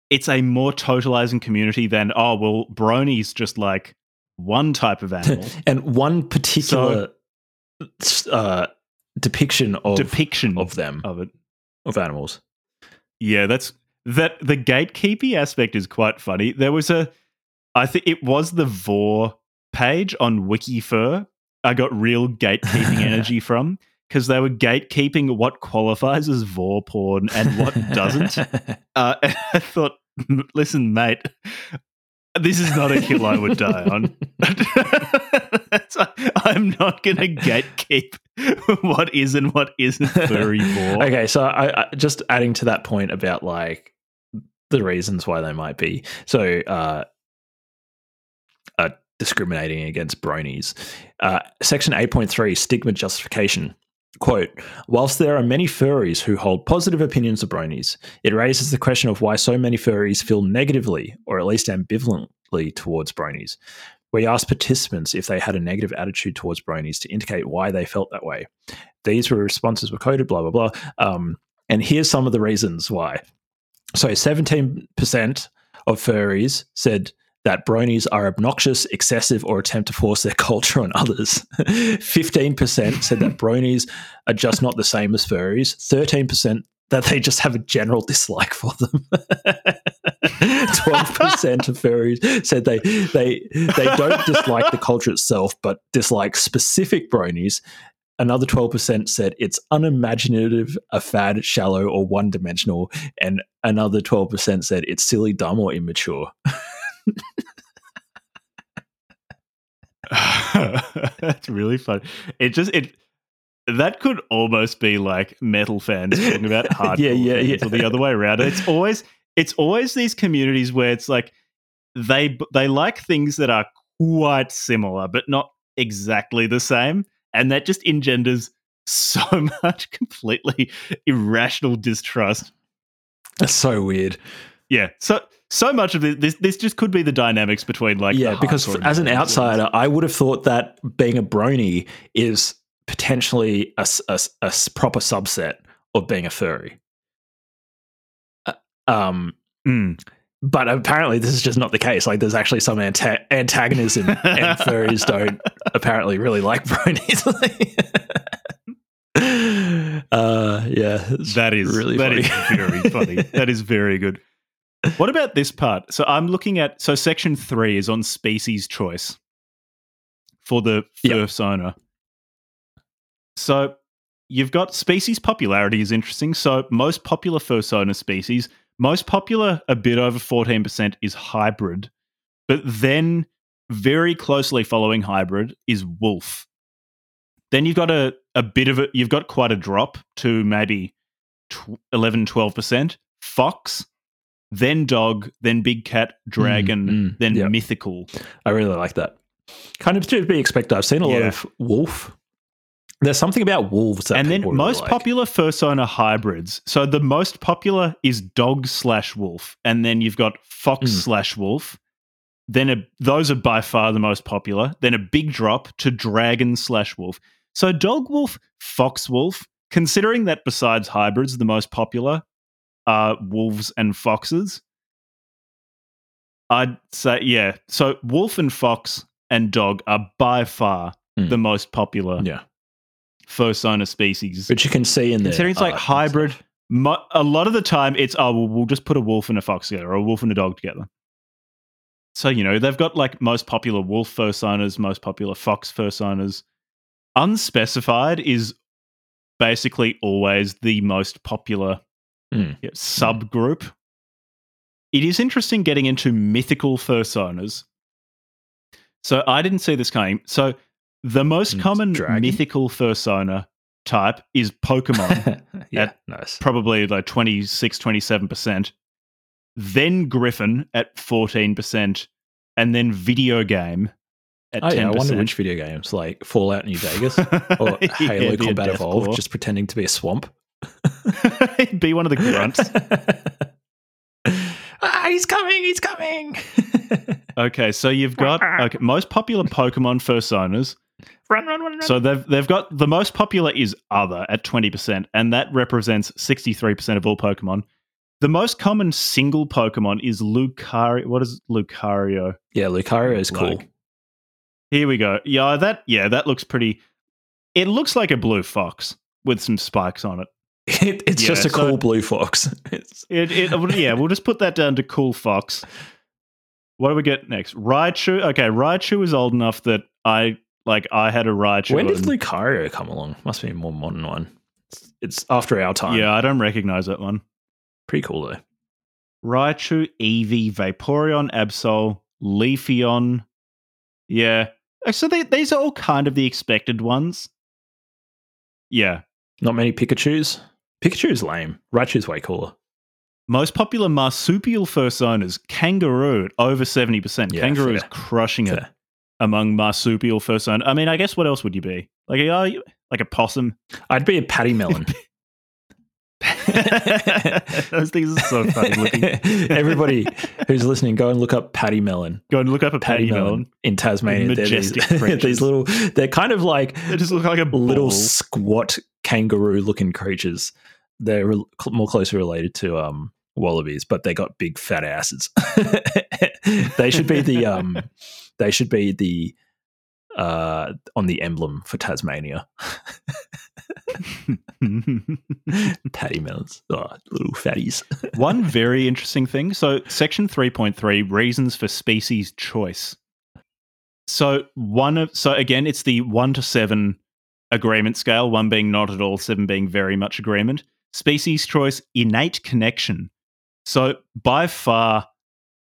Speaker 1: it's a more totalizing community than oh well, bronies just like one type of animal
Speaker 2: and one particular so, uh, depiction of
Speaker 1: depiction
Speaker 2: of them
Speaker 1: of it
Speaker 2: of animals.
Speaker 1: Yeah, that's that. The gatekeeping aspect is quite funny. There was a, I think it was the vore page on WikiFur. I got real gatekeeping energy from because they were gatekeeping what qualifies as vore porn and what doesn't. uh, I thought, listen, mate, this is not a hill I would die on. I'm not going to gatekeep what is and what isn't furry for.
Speaker 2: Okay, so I, I, just adding to that point about like the reasons why they might be. So, uh, uh discriminating against bronies. Uh, section 8.3 stigma justification. Quote, whilst there are many furries who hold positive opinions of bronies, it raises the question of why so many furries feel negatively, or at least ambivalently, towards bronies. We asked participants if they had a negative attitude towards bronies to indicate why they felt that way. These were responses were coded, blah, blah, blah. Um, and here's some of the reasons why. So 17% of furries said that bronies are obnoxious, excessive, or attempt to force their culture on others. 15% said that bronies are just not the same as furries. 13% that they just have a general dislike for them. 12% of furries said they, they, they don't dislike the culture itself, but dislike specific bronies. Another 12% said it's unimaginative, a fad, shallow, or one dimensional. And another 12% said it's silly, dumb, or immature.
Speaker 1: That's really fun. It just it that could almost be like metal fans talking about hardcore yeah, yeah, yeah. or the other way around. It's always it's always these communities where it's like they they like things that are quite similar but not exactly the same, and that just engenders so much completely irrational distrust.
Speaker 2: That's so weird.
Speaker 1: Yeah. So so much of this, this just could be the dynamics between like
Speaker 2: yeah because as an outsider i would have thought that being a brony is potentially a, a, a proper subset of being a furry uh, um mm. but apparently this is just not the case like there's actually some anta- antagonism and furries don't apparently really like bronies uh yeah
Speaker 1: that is really that funny. is very funny that is very good what about this part? So I'm looking at so section three is on species choice for the first yep. owner. So you've got species popularity is interesting. So most popular fursona species, most popular, a bit over 14% is hybrid. But then very closely following hybrid is wolf. Then you've got a, a bit of it, you've got quite a drop to maybe 11, 12%. Fox, then dog, then big cat, dragon, mm, mm, then yep. mythical.
Speaker 2: I really like that. Kind of to be expected. I've seen a yeah. lot of wolf. There's something about wolves,
Speaker 1: and then most
Speaker 2: really like.
Speaker 1: popular fursona hybrids. So the most popular is dog slash wolf, and then you've got fox mm. slash wolf. Then a, those are by far the most popular. Then a big drop to dragon slash wolf. So dog wolf, fox wolf. Considering that besides hybrids, the most popular are wolves and foxes. I'd say, yeah. So wolf and fox and dog are by far mm. the most popular
Speaker 2: yeah.
Speaker 1: fursona species.
Speaker 2: But you can see in there.
Speaker 1: Considering it's like hybrid, mo- a lot of the time it's, oh, well, we'll just put a wolf and a fox together or a wolf and a dog together. So, you know, they've got like most popular wolf fursonas, most popular fox fursonas. Unspecified is basically always the most popular
Speaker 2: mm.
Speaker 1: yeah, subgroup. It is interesting getting into mythical fursonas. So I didn't see this coming. So the most mm, common dragon. mythical fursona type is Pokemon.
Speaker 2: yeah, nice.
Speaker 1: Probably like 26, 27%. Then Griffin at 14%. And then video game at oh, 10%. Yeah, I
Speaker 2: wonder which video games, like Fallout New Vegas or Halo yeah, Combat Evolved, just pretending to be a swamp.
Speaker 1: Be one of the grunts.
Speaker 2: ah, he's coming! He's coming!
Speaker 1: Okay, so you've got okay, most popular Pokemon personas.
Speaker 2: run, run, run, run.
Speaker 1: So they've they've got the most popular is other at twenty percent, and that represents sixty three percent of all Pokemon. The most common single Pokemon is Lucario. What is Lucario?
Speaker 2: yeah, Lucario is cool.
Speaker 1: Like- Here we go. Yeah, that yeah, that looks pretty. It looks like a blue fox with some spikes on it.
Speaker 2: It, it's
Speaker 1: Yeah,
Speaker 2: just a
Speaker 1: so-
Speaker 2: cool blue fox.
Speaker 1: It, it yeah, we'll just put that down to cool fox. What do we get next? Raichu. Okay, Raichu is old enough that I like. I had a Raichu.
Speaker 2: when did
Speaker 1: and-
Speaker 2: Lucario come along? Must be a more modern one. It's, it's after our time.
Speaker 1: Yeah, I don't recognize that one.
Speaker 2: pretty cool though.
Speaker 1: Raichu, Eevee, Vaporeon, Absol, Leafeon. Yeah. So they, these are all kind of the expected ones. Yeah.
Speaker 2: Not many Pikachu's. Pikachu's lame. Raichu's way cooler.
Speaker 1: Most popular marsupial personas, Kangaroo at over 70%.
Speaker 2: Yeah,
Speaker 1: Kangaroo is
Speaker 2: fair.
Speaker 1: crushing it among marsupial persona. I mean, I guess what else would you be? Like, are you like a possum?
Speaker 2: I'd be a patty melon.
Speaker 1: Those things are so funny looking.
Speaker 2: Everybody who's listening, go and look up pademelon.
Speaker 1: Go and look up a
Speaker 2: Patty,
Speaker 1: patty
Speaker 2: melon,
Speaker 1: melon.
Speaker 2: in Tasmania. They're
Speaker 1: Majestic
Speaker 2: these, these little, they're kind of like
Speaker 1: They just look like a
Speaker 2: little
Speaker 1: ball.
Speaker 2: squat kangaroo looking creatures. They're re- more closely related to um, wallabies, but they got big fat asses. they should be the um, they should be the uh, on the emblem for Tasmania. Pademelons, oh, little fatties.
Speaker 1: One very interesting thing. So, section 3.3 reasons for species choice. So, one of so again, it's the 1 to 7 agreement scale, 1 being not at all, 7 being very much agreement. Species choice innate connection. So, by far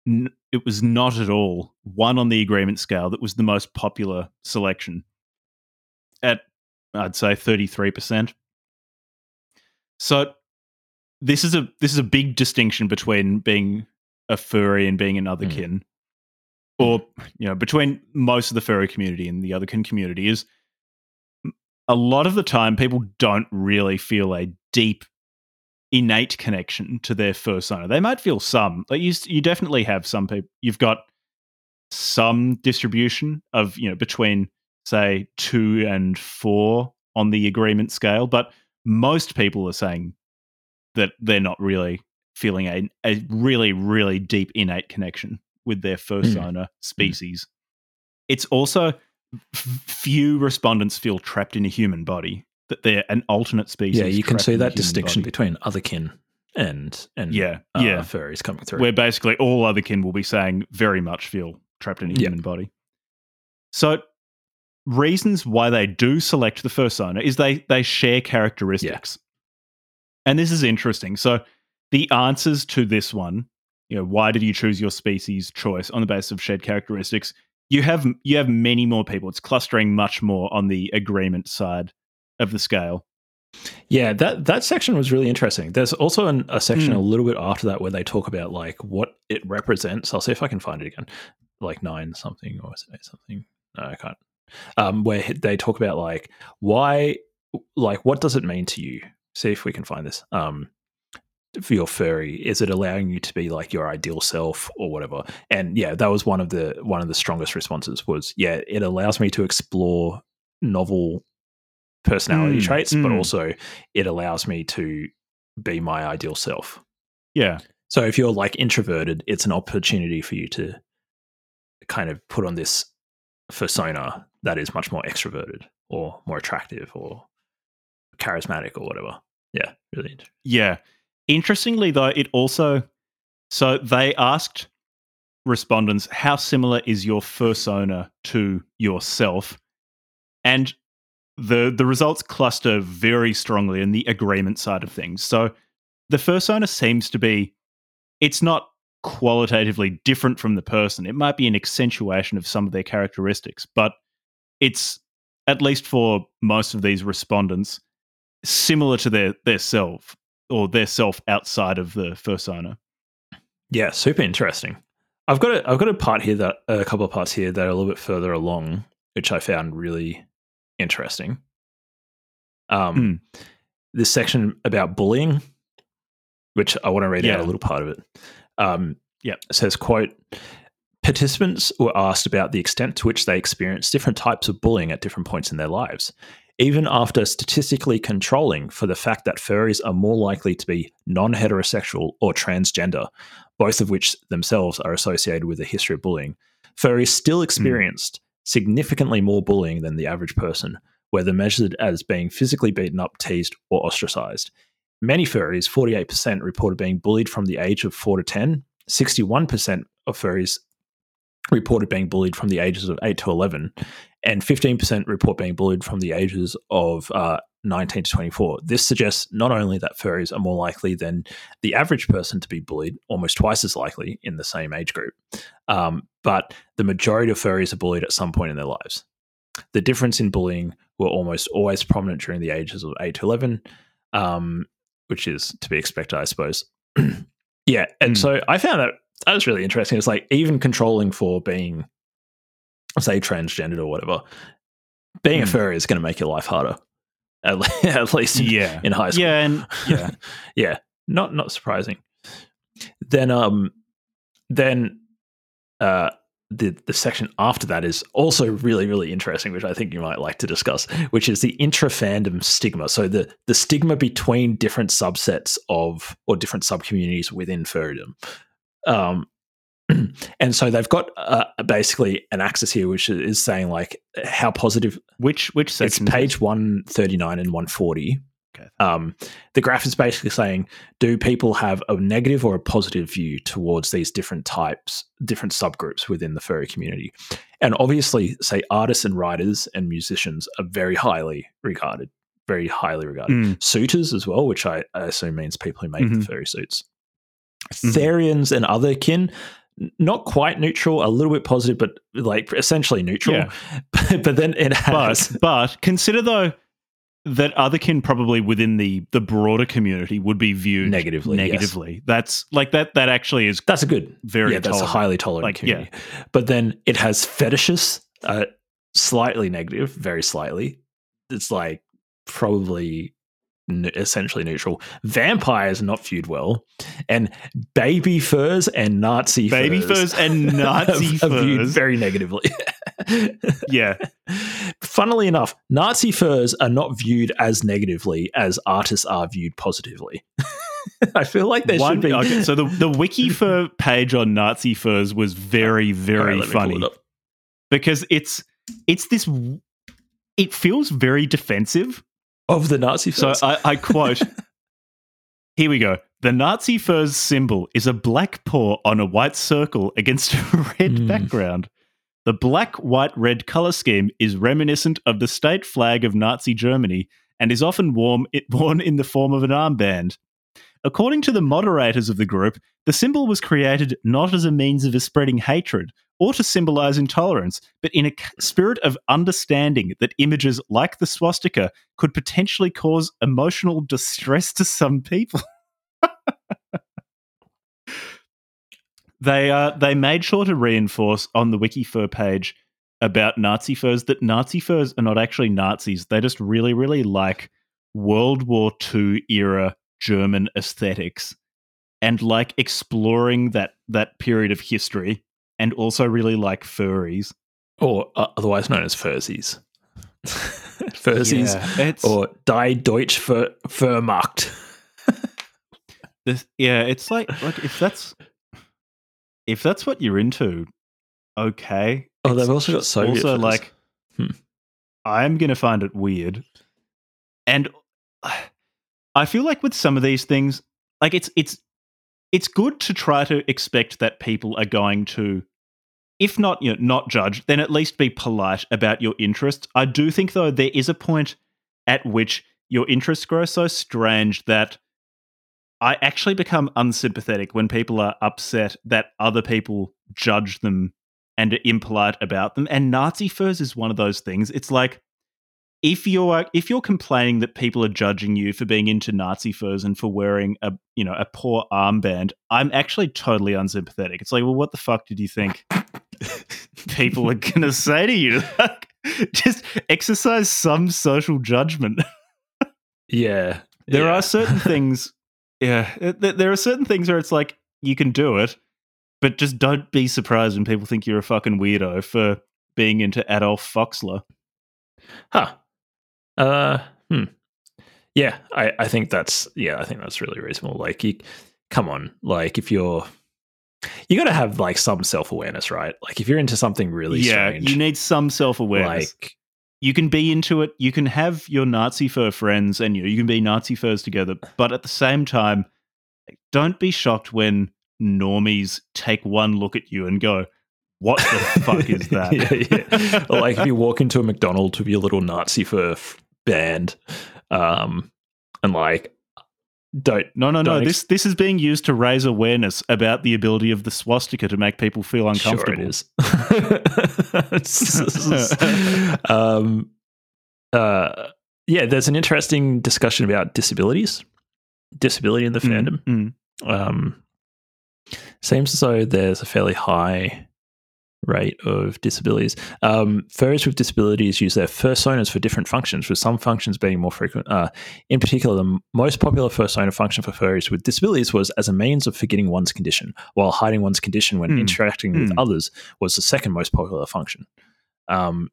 Speaker 1: n- it was not at all one on the agreement scale that was the most popular selection at I'd say 33%. So, this is a this is a big distinction between being a furry and being an
Speaker 2: Mm.
Speaker 1: otherkin, or you know, between most of the furry community and the otherkin community is a lot of the time people don't really feel a deep innate connection to their fursona. They might feel some, like you, you definitely have some people. You've got some distribution of you know between say two and four on the agreement scale, but most people are saying that they're not really feeling a, a really, really deep innate connection with their fursona species. It's also few respondents feel trapped in a human body, that they're an alternate species.
Speaker 2: yeah, you can see that distinction
Speaker 1: body.
Speaker 2: between otherkin and and
Speaker 1: Yeah,
Speaker 2: uh,
Speaker 1: yeah.
Speaker 2: furries coming through.
Speaker 1: where basically all other kin will be saying very much feel trapped in a
Speaker 2: Yep.
Speaker 1: human body. So reasons why they do select the fursona is they they share characteristics. And this is interesting. So the answers to this one, you know, why did you choose your species choice on the basis of shared characteristics? You have you have many more people. It's clustering much more on the agreement side of the scale.
Speaker 2: Yeah, that that section was really interesting. There's also an, a section
Speaker 1: Hmm.
Speaker 2: a little bit after that where they talk about like what it represents. I'll see if I can find it again, like nine something or something. No, I can't. Um, where they talk about like why, like what does it mean to you? See if we can find this. Um, for your furry, is it allowing you to be like your ideal self or whatever? And yeah, that was one of the one of the strongest responses. Was yeah, it allows me to explore novel personality
Speaker 1: Mm,
Speaker 2: traits, but
Speaker 1: mm.
Speaker 2: also it allows me to be my ideal self.
Speaker 1: Yeah.
Speaker 2: So if you're like introverted, it's an opportunity for you to kind of put on this persona that is much more extroverted or more attractive or charismatic or whatever. Yeah, really interesting.
Speaker 1: Yeah. Interestingly, though, it also so they asked respondents how similar is your fursona to yourself, and the the results cluster very strongly in the agreement side of things. So the fursona seems to be it's not qualitatively different from the person. It might be an accentuation of some of their characteristics, but it's at least for most of these respondents similar to their their self or their self outside of the first fursona.
Speaker 2: Yeah, super interesting. I've got a I've got a part here that a couple of parts here that are a little bit further along, which I found really interesting. Um, this section about bullying, which I want to read out a little part of it. Um, it says, "quote Participants were asked about the extent to which they experienced different types of bullying at different points in their lives, even after statistically controlling for the fact that furries are more likely to be non heterosexual or transgender, both of which themselves are associated with a history of bullying. Furries still experienced mm. significantly more bullying than the average person, whether measured as being physically beaten up, teased, or ostracized. Many furries, 48%, reported being bullied from the age of 4 to 10. 61% of furries reported being bullied from the ages of 8 to 11, and 15% report being bullied from the ages of uh, 19 to 24. This suggests not only that furries are more likely than the average person to be bullied, almost twice as likely in the same age group, um, but the majority of furries are bullied at some point in their lives. The difference in bullying were almost always prominent during the ages of 8 to 11, um, which is to be expected, I suppose. yeah, and mm. so I found that that was really interesting. It's like even controlling for being, say, transgendered or whatever, being mm. a hmm. furry is going to make your life harder. At, at least in, yeah. in high school.
Speaker 1: Yeah, and yeah,
Speaker 2: yeah, not not surprising. Then, um, then, uh, the the section after that is also really really interesting, which I think you might like to discuss, which is the intra fandom stigma. So the the stigma between different subsets of or different sub communities within furrydom. Um, and so they've got uh, basically an axis here, which is saying like how positive.
Speaker 1: Which which section?
Speaker 2: It's page one thirty nine and one forty. Okay. Um, the graph is basically saying, do people have a negative or a positive view towards these different types, different subgroups within the furry community? And obviously, say artists and writers and musicians are very highly regarded, very highly regarded. Mm. Suitors as well, which I, I, assume means people who make mm-hmm. the furry suits. Mm-hmm. Therians and other kin, not quite neutral, a little bit positive, but like essentially neutral. Yeah. but, but then it has.
Speaker 1: But, but consider though that otherkin probably within the the broader community would be viewed
Speaker 2: negatively.
Speaker 1: Negatively. Yes. That's like that. That actually is.
Speaker 2: That's a good.
Speaker 1: Very.
Speaker 2: Yeah, that's a highly tolerant like, community. Yeah. But then it has fetishes, uh, slightly negative, very slightly. It's like probably essentially neutral. Vampires not viewed well, and baby furs and Nazi
Speaker 1: baby
Speaker 2: furs,
Speaker 1: furs and Nazi furs viewed
Speaker 2: very negatively.
Speaker 1: yeah.
Speaker 2: Funnily enough, Nazi furs are not viewed as negatively as artists are viewed positively. I feel like there One, should be.
Speaker 1: Okay, so the the WikiFur page on Nazi furs was very very right, funny it because it's it's this. It feels very defensive
Speaker 2: of the Nazi
Speaker 1: furs. So I, I quote. Here we go. The Nazi furs symbol is a black paw on a white circle against a red mm. background. The black, white, red color scheme is reminiscent of the state flag of Nazi Germany and is often worn, worn in the form of an armband. According to the moderators of the group, the symbol was created not as a means of spreading hatred or to symbolize intolerance, but in a spirit of understanding that images like the swastika could potentially cause emotional distress to some people. they uh, they made sure to reinforce on the WikiFur page about Nazi furs that Nazi furs are not actually Nazis. They just really, really like World War II era German aesthetics and like exploring that that period of history and also really like furries.
Speaker 2: Or uh, otherwise known as fursies. fursies yeah, or Die Deutsch für Furmarkt.
Speaker 1: this, yeah, it's like like if that's if that's what you're into, okay.
Speaker 2: Oh, they've also got Soviet. Also,
Speaker 1: like, hmm. I'm gonna find it weird, and I feel like with some of these things, like it's it's it's good to try to expect that people are going to if not you know, not judge, then at least be polite about your interests. I do think though there is a point at which your interests grow so strange that I actually become unsympathetic when people are upset that other people judge them and are impolite about them. And Nazi furs is one of those things. It's like if you're if you're complaining that people are judging you for being into Nazi furs and for wearing a you know a paw armband, I'm actually totally unsympathetic. It's like, well, what the fuck did you think people are gonna say to you? Just exercise some social judgment.
Speaker 2: yeah,
Speaker 1: there
Speaker 2: yeah.
Speaker 1: are certain things. Yeah, uh, there are certain things where it's like you can do it, But just don't be surprised when people think you're a fucking weirdo for being into Adolf Foxler.
Speaker 2: Huh. Uh, hmm. Yeah, I, I think that's yeah, I think that's really reasonable. Like you come on, like if you're you gotta have like some self awareness, right? Like if you're into something really
Speaker 1: yeah,
Speaker 2: strange,
Speaker 1: you need some self awareness.
Speaker 2: like
Speaker 1: you can be into it. You can have your Nazi fur friends, and you you can be Nazi furs together. But at the same time, don't be shocked when normies take one look at you and go, "What the fuck is that?"
Speaker 2: yeah, yeah. Like if you walk into a McDonald's with your little Nazi fur f- band, um, and like don't
Speaker 1: No, no, no.
Speaker 2: Don't
Speaker 1: This this is being used to raise awareness about the ability of the swastika to make people feel uncomfortable.
Speaker 2: Sure it is. um, uh, yeah, there's an interesting discussion about disabilities, disability in the
Speaker 1: Mm,
Speaker 2: fandom.
Speaker 1: mm.
Speaker 2: Um, seems as though there's a fairly high rate of disabilities. Um, furries with disabilities use their fursonas for different functions, with some functions being more frequent. Uh, in particular, the most popular fursona function for furries with disabilities was as a means of forgetting one's condition, while hiding one's condition when
Speaker 1: Hmm.
Speaker 2: interacting with
Speaker 1: Hmm.
Speaker 2: others was the second most popular function. Um,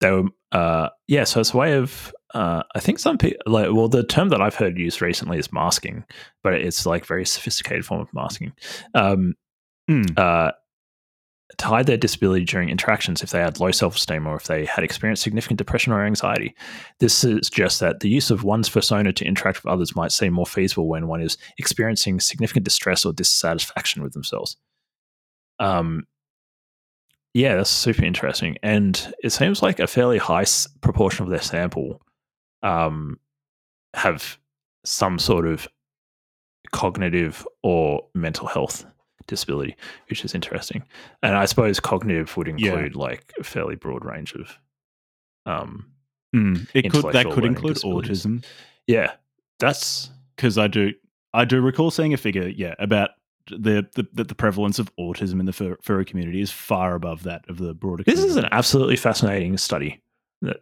Speaker 2: they were, uh, yeah, so it's a way of, uh, I think some people, like, well, the term that I've heard used recently is masking, but it's like very sophisticated form of masking. Um,
Speaker 1: Hmm.
Speaker 2: To hide their disability during interactions if they had low self esteem or if they had experienced significant depression or anxiety. This suggests that the use of one's persona to interact with others might seem more feasible when one is experiencing significant distress or dissatisfaction with themselves. Um, yeah, that's super interesting. And it seems like a fairly high proportion of their sample um, have some sort of cognitive or mental health disability, which is interesting. And I suppose cognitive would
Speaker 1: Yeah.
Speaker 2: include like a fairly broad range of um
Speaker 1: Mm. It could that could include autism
Speaker 2: yeah. That's
Speaker 1: because I do I do recall seeing a figure yeah about the the, the, prevalence of autism in the fur, furry community is far above that of the broader.
Speaker 2: this is an absolutely fascinating study.
Speaker 1: this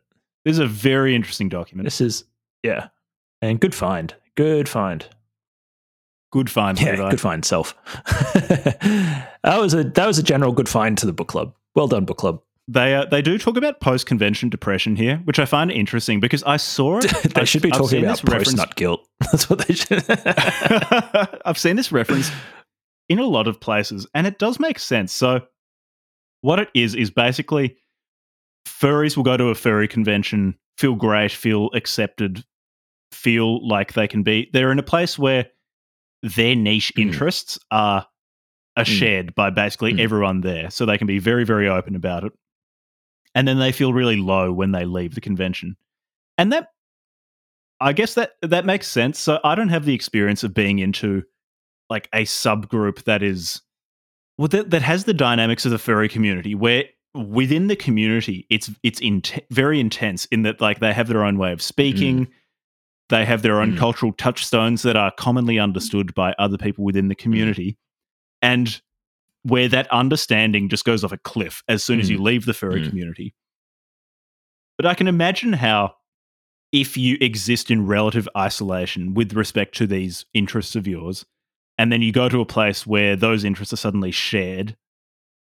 Speaker 1: is a very interesting document.
Speaker 2: This is yeah. And good find. Good find.
Speaker 1: Good find,
Speaker 2: Yeah,
Speaker 1: Levi.
Speaker 2: good find self. that was a that was a general good find to the book club. Well done, book club.
Speaker 1: They uh, they do talk about post convention depression here, which I find interesting because I saw it.
Speaker 2: they
Speaker 1: I've-
Speaker 2: should be
Speaker 1: I've
Speaker 2: talking about
Speaker 1: this reference-
Speaker 2: post nut guilt. That's what they should.
Speaker 1: I've seen this reference in a lot of places, and it does make sense. So, what it is is basically furries will go to a furry convention, feel great, feel accepted, feel like they can be. They're in a place where their niche
Speaker 2: Mm.
Speaker 1: interests are are
Speaker 2: Mm.
Speaker 1: shared by basically
Speaker 2: Mm.
Speaker 1: everyone there, so they can be very very open about it. And then they feel really low when they leave the convention, and that I guess that that makes sense. So I don't have the experience of being into like a subgroup that is well that, that has the dynamics of the furry community where within the community it's it's in, very intense in that like they have their own way of speaking they have their own
Speaker 2: Mm.
Speaker 1: cultural touchstones that are commonly understood by other people within the community and where that understanding just goes off a cliff as soon as you leave the furry
Speaker 2: Mm.
Speaker 1: community but i can imagine how if you exist in relative isolation with respect to these interests of yours, and then you go to a place where those interests are suddenly shared,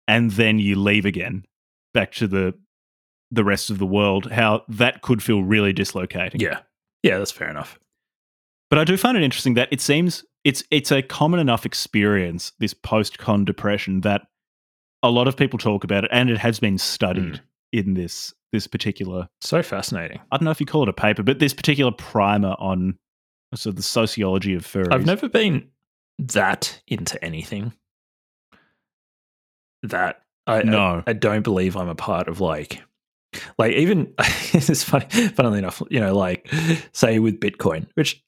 Speaker 1: and then you leave again back to the the rest of the world, how that could feel really dislocating.
Speaker 2: yeah, yeah, that's fair enough.
Speaker 1: But I do find it interesting that it seems it's it's a common enough experience, this post con depression, that a lot of people talk about it, and it has been studied mm. in this this particular
Speaker 2: So fascinating.
Speaker 1: I don't know if you call it a paper, but this particular primer on so the sociology of furries.
Speaker 2: I've never been that into anything. That I
Speaker 1: No.
Speaker 2: I, I don't believe I'm a part of like like even it's funny funnily enough, you know, like say with Bitcoin, which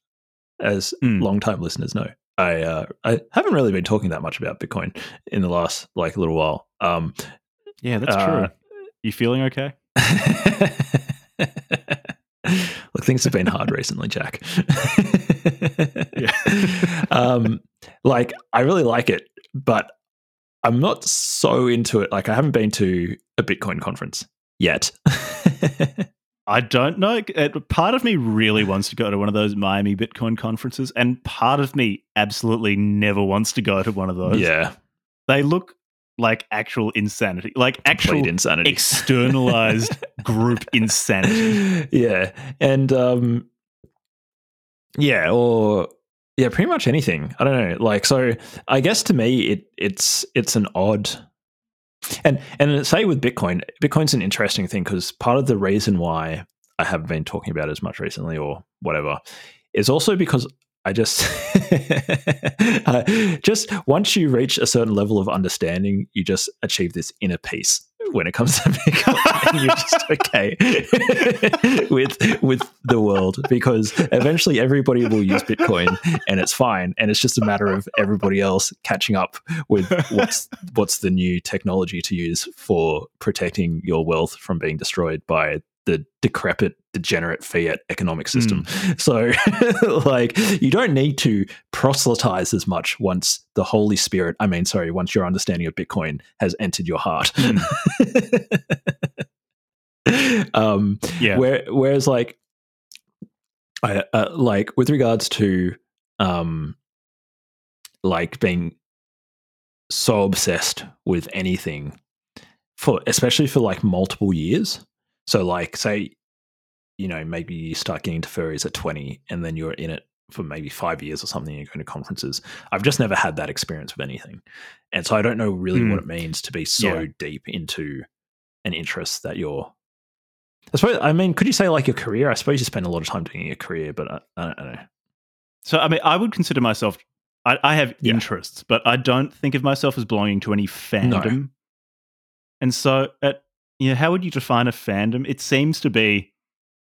Speaker 2: as
Speaker 1: Mm.
Speaker 2: long time listeners know, I uh, I haven't really been talking that much about Bitcoin in the last like little while. Um
Speaker 1: yeah, that's
Speaker 2: uh,
Speaker 1: true. You feeling okay?
Speaker 2: Look, things have been hard recently, Jack.
Speaker 1: Yeah.
Speaker 2: um, like I really like it, but I'm not so into it. Like I haven't been to a Bitcoin conference yet.
Speaker 1: I don't know. Part of me really wants to go to one of those Miami Bitcoin conferences, and part of me absolutely never wants to go to one of those.
Speaker 2: yeah,
Speaker 1: they look like actual insanity, like actual
Speaker 2: Complete insanity.
Speaker 1: externalized group insanity.
Speaker 2: yeah, and um, yeah, or yeah, pretty much anything. I don't know. Like, so I guess to me, it it's it's an odd. And and say with Bitcoin, Bitcoin's an interesting thing because part of the reason why I haven't been talking about it as much recently or whatever is also because I just uh, just once you reach a certain level of understanding, you just achieve this inner peace when it comes to Bitcoin, and you're just okay with with the world because eventually everybody will use Bitcoin and it's fine, and it's just a matter of everybody else catching up with what's what's the new technology to use for protecting your wealth from being destroyed by the decrepit, degenerate fiat economic system. So, like, you don't need to proselytize as much once the Holy Spirit, I mean, sorry, once your understanding of Bitcoin has entered your heart. um,
Speaker 1: Yeah.
Speaker 2: where, whereas, like, I, uh, like with regards to, um, like being so obsessed with anything for, especially for like multiple years. So, like, say, you know, maybe you start getting into furries at 20 and then you're in it for maybe five years or something, you're going to conferences. I've just never had that experience with anything. And so I don't know really
Speaker 1: Hmm.
Speaker 2: what it means to be so
Speaker 1: Yeah.
Speaker 2: deep into an interest that you're. I suppose, I mean, could you say like your career? I suppose you spend a lot of time doing your career, but I, I don't know.
Speaker 1: So, I mean, I would consider myself, I, I have
Speaker 2: Yeah.
Speaker 1: interests, but I don't think of myself as belonging to any fandom. And so, at, you know, how would you define a fandom? It seems to be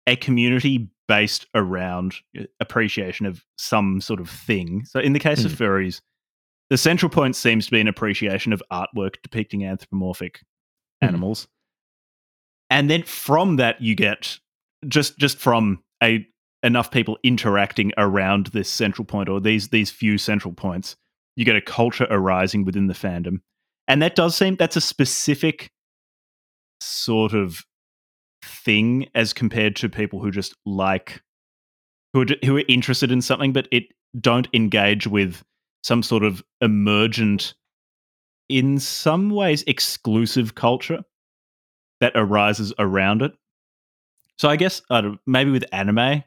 Speaker 1: a community based around uh, appreciation of some sort of thing. So, in the case of furries, the central point seems to be an appreciation of artwork depicting anthropomorphic
Speaker 2: Hmm.
Speaker 1: animals. And then from that, you get just just from a enough people interacting around this central point or these these few central points, you get a culture arising within the fandom. And that does seem that's a specific sort of thing as compared to people who just like who are, who are interested in something but it don't engage with some sort of emergent in some ways exclusive culture that arises around it. So i guess I maybe with anime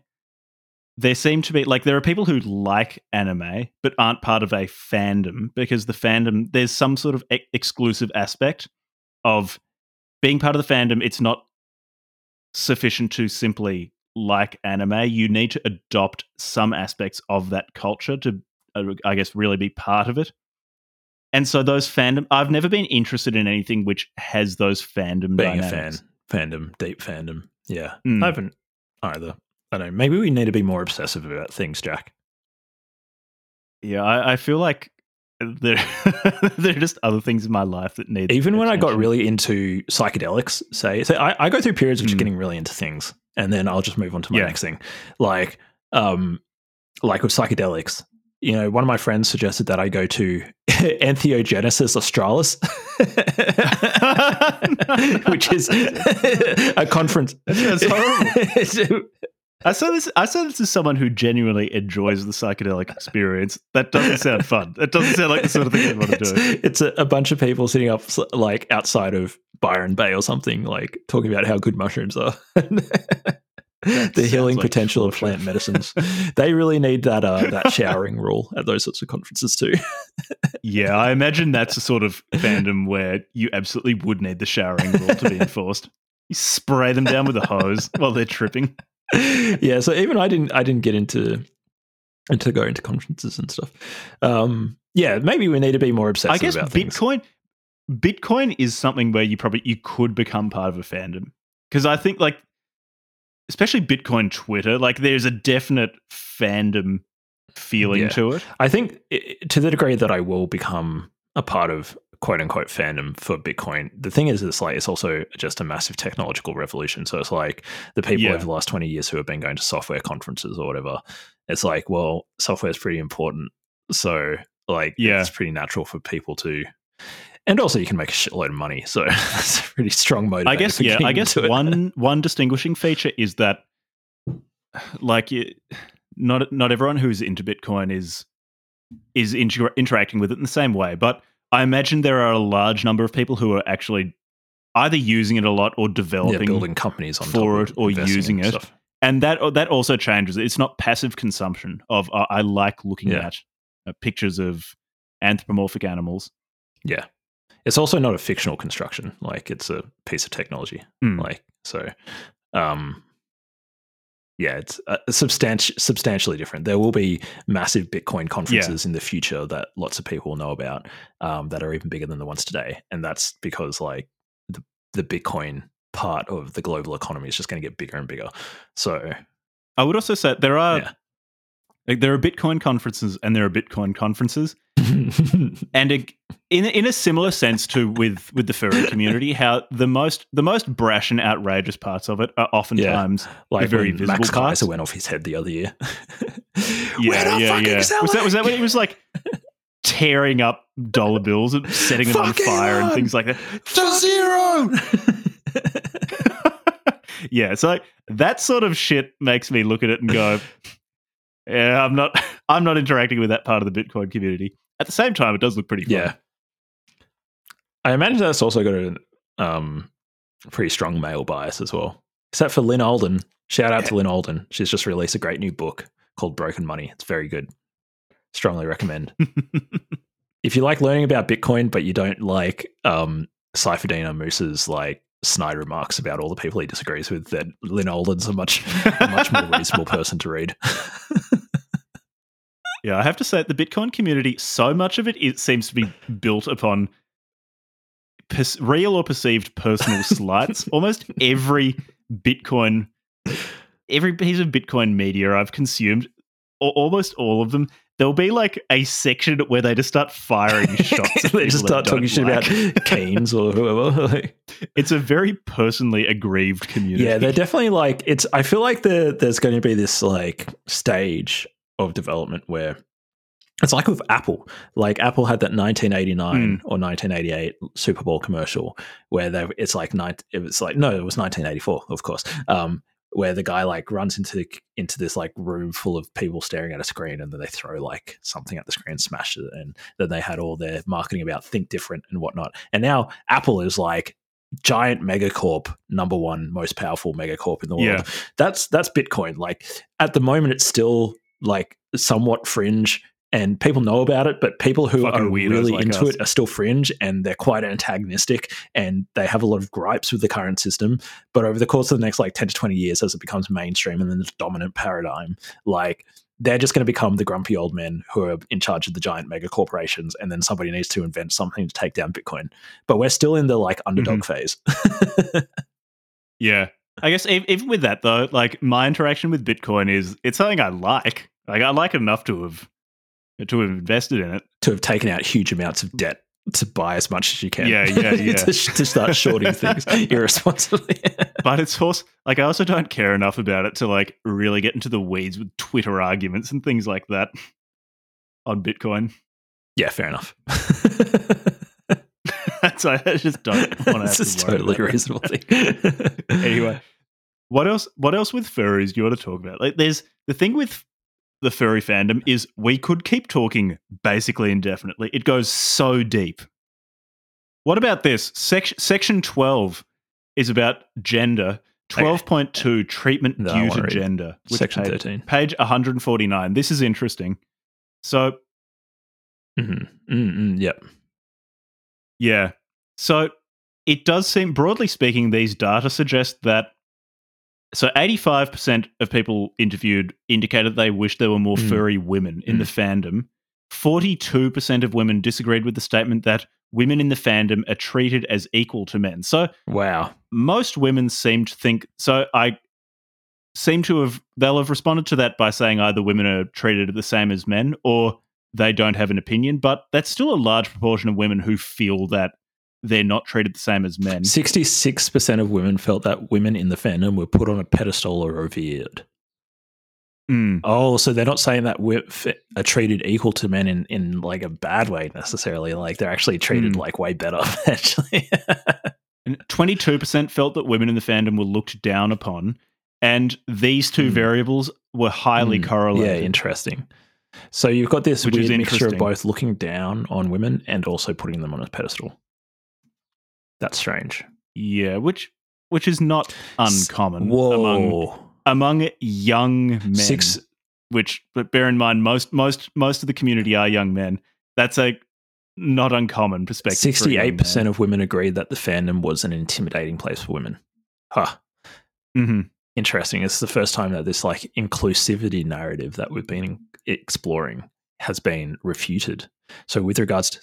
Speaker 1: there seem to be like there are people who like anime but aren't part of a fandom because the fandom there's some sort of exclusive aspect of being part of the fandom it's not sufficient to simply like anime you need to adopt some aspects of that culture to uh, i guess really be part of it and so those fandom i've never been interested in anything which has those fandom
Speaker 2: Being
Speaker 1: dynamics.
Speaker 2: a fan, fandom, deep fandom. Yeah.
Speaker 1: Hmm.
Speaker 2: I haven't either. I don't know. Maybe we need to be more obsessive about things, Jack.
Speaker 1: Yeah, I, I feel like there there are just other things in my life that need.
Speaker 2: even when I got really into psychedelics, say, so I, I go through periods of just
Speaker 1: Mm.
Speaker 2: getting really into things, and then I'll just move on to my
Speaker 1: Yeah.
Speaker 2: next thing. Like, um, like with psychedelics, you know, one of my friends suggested that I go to Entheogenesis australis, which is a conference.
Speaker 1: That's horrible. I saw this. I saw this as someone who genuinely enjoys the psychedelic experience. That doesn't sound fun. That doesn't sound like the sort of thing I'd want to do.
Speaker 2: it's a, a bunch of people sitting up like outside of Byron Bay or something, like talking about how good mushrooms are. the healing
Speaker 1: like
Speaker 2: potential of plant medicines. they really need that uh, that showering rule at those sorts of conferences too.
Speaker 1: Yeah, I imagine that's a sort of fandom where you absolutely would need the showering rule to be enforced. You spray them down with a hose while they're tripping.
Speaker 2: Yeah, so even I didn't I didn't get into into go into conferences and stuff. Um, yeah, maybe we need to be more obsessive
Speaker 1: I guess
Speaker 2: about things.
Speaker 1: Bitcoin Bitcoin is something where you probably you could become part of a fandom because I think like especially Bitcoin Twitter like there's a definite fandom feeling
Speaker 2: Yeah.
Speaker 1: to it.
Speaker 2: I think to the degree that I will become a part of quote unquote fandom for Bitcoin, the thing is, it's like it's also just a massive technological revolution. So it's like the people
Speaker 1: Yeah.
Speaker 2: over the last 20 years who have been going to software conferences or whatever, it's like, well, software is pretty important. So like,
Speaker 1: Yeah.
Speaker 2: it's pretty natural for people to. And also, you can make a shitload of money, so that's a pretty strong motive.
Speaker 1: I guess yeah. I guess one one distinguishing feature is that like you, not not everyone who's into Bitcoin is is inter- interacting with it in the same way. But I imagine there are a large number of people who are actually either using it a lot or
Speaker 2: Yeah,
Speaker 1: developing
Speaker 2: building companies on
Speaker 1: for it or using it.
Speaker 2: stuff.
Speaker 1: and that that also changes. It's not passive consumption of uh, I like looking
Speaker 2: Yeah.
Speaker 1: at uh, pictures of anthropomorphic animals.
Speaker 2: Yeah. It's also not a fictional construction. Like it's a piece of technology.
Speaker 1: Mm.
Speaker 2: Like so, um, yeah, it's uh, substanti- substantially different. There will be massive Bitcoin conferences in the future that lots of people will know about um, that are even bigger than the ones today, and that's because like the the Bitcoin part of the global economy is just going to get bigger and bigger. So
Speaker 1: I would also say there are
Speaker 2: Yeah.
Speaker 1: Like, there are Bitcoin conferences and there are Bitcoin conferences, and it, in in a similar sense to with with the furry community, how the most the most brash and outrageous parts of it are oftentimes
Speaker 2: like
Speaker 1: very visible
Speaker 2: Max
Speaker 1: parts.
Speaker 2: Keiser went off his head the other year.
Speaker 1: yeah, yeah, yeah. Was that was that when he was like tearing up dollar bills and setting them on fire and things like that?
Speaker 2: to zero?
Speaker 1: yeah, so like, that sort of shit makes me look at it and go, "Yeah, I'm not, I'm not interacting with that part of the Bitcoin community." At the same time, it does look pretty fun.
Speaker 2: Yeah. I imagine that's also got a um, pretty strong male bias as well. Except for Lyn Alden. Shout out to Lyn Alden. She's just released a great new book called Broken Money. It's very good. Strongly recommend. if you like learning about Bitcoin, but you don't like um, Saifedean Ammous's like snide remarks about all the people he disagrees with, then Lyn Alden's a much, a much more reasonable person to read.
Speaker 1: yeah, I have to say, the Bitcoin community, so much of it, it seems to be built upon pers- real or perceived personal slights. Almost every Bitcoin, every piece of Bitcoin media I've consumed, al- almost all of them, there'll be like a section where they just start firing shots. At
Speaker 2: they just start talking shit
Speaker 1: like.
Speaker 2: about Keynes or whoever.
Speaker 1: It's a very personally aggrieved community.
Speaker 2: Yeah, they're definitely like it's. I feel like the, there's going to be this like stage of development where it's like with Apple. Like Apple had that 1989 or 1988 Super Bowl commercial where they it's like nine. It was like no, it was 1984, of course. Um, where the guy like runs into into this like room full of people staring at a screen, and then they throw like something at the screen, smash it, and then they had all their marketing about think different and whatnot. And now Apple is like giant megacorp number one most powerful megacorp in the world
Speaker 1: Yeah.
Speaker 2: that's that's bitcoin like at the moment it's still like somewhat fringe and people know about it but people who
Speaker 1: Fucking
Speaker 2: are really
Speaker 1: like
Speaker 2: into
Speaker 1: us.
Speaker 2: it are still fringe and they're quite antagonistic and they have a lot of gripes with the current system but over the course of the next like 10 to 20 years as it becomes mainstream and then the dominant paradigm like they're just going to become the grumpy old men who are in charge of the giant mega corporations and then somebody needs to invent something to take down bitcoin but we're still in the like underdog
Speaker 1: Mm-hmm.
Speaker 2: phase
Speaker 1: Yeah. I guess even with that though, like my interaction with Bitcoin is it's something I like. Like I like it enough to have to have invested in it.
Speaker 2: to have taken out huge amounts of debt to buy as much as you can.
Speaker 1: Yeah, yeah, yeah.
Speaker 2: to, to start shorting things irresponsibly.
Speaker 1: But it's also like I also don't care enough about it to like really get into the weeds with Twitter arguments and things like that on Bitcoin.
Speaker 2: yeah, fair enough.
Speaker 1: so I just don't want to have
Speaker 2: It's
Speaker 1: to
Speaker 2: a
Speaker 1: worry
Speaker 2: totally reasonable thing.
Speaker 1: anyway, what else? What else with furries do you want to talk about? Like, there's the thing with the furry fandom is we could keep talking basically indefinitely. It goes so deep. What about this? Sec- section twelve is about gender. Twelve point two treatment
Speaker 2: No,
Speaker 1: due
Speaker 2: read
Speaker 1: gender.
Speaker 2: Section
Speaker 1: page,
Speaker 2: 13.
Speaker 1: page one hundred and forty nine. This is interesting. So
Speaker 2: Mhm. Mm-mm, yep.
Speaker 1: Yeah. So it does seem, broadly speaking, these data suggest that. So 85% of people interviewed indicated they wish there were more
Speaker 2: Mm.
Speaker 1: furry women in the fandom. 42% of women disagreed with the statement that women in the fandom are treated as equal to men. So
Speaker 2: Wow.
Speaker 1: most women seem to think so i seem to have they'll have responded to that by saying either women are treated the same as men or they don't have an opinion but that's still a large proportion of women who feel that they're not treated the same as men
Speaker 2: 66% of women felt that women in the fandom were put on a pedestal or revered.
Speaker 1: Mm.
Speaker 2: Oh, so they're not saying that we are treated equal to men in, in like a bad way necessarily. Like they're actually treated
Speaker 1: Mm.
Speaker 2: like way better, actually.
Speaker 1: And 22% felt that women in the fandom were looked down upon and these two
Speaker 2: Mm.
Speaker 1: variables were highly
Speaker 2: Mm.
Speaker 1: correlated
Speaker 2: Yeah, interesting. So you've got this
Speaker 1: Which
Speaker 2: weird mixture of both looking down on women and also putting them on a pedestal. That's strange.
Speaker 1: Yeah, which which is not uncommon
Speaker 2: Whoa.
Speaker 1: among among young men.
Speaker 2: Six
Speaker 1: which but bear in mind most most most of the community are young men. That's a not uncommon perspective. for a young
Speaker 2: Sixty-eight percent of women agreed that the fandom was an intimidating place for women. Huh.
Speaker 1: Mhm.
Speaker 2: Interesting. It's the first time that this like inclusivity narrative that we've been exploring has been refuted. So, with regards to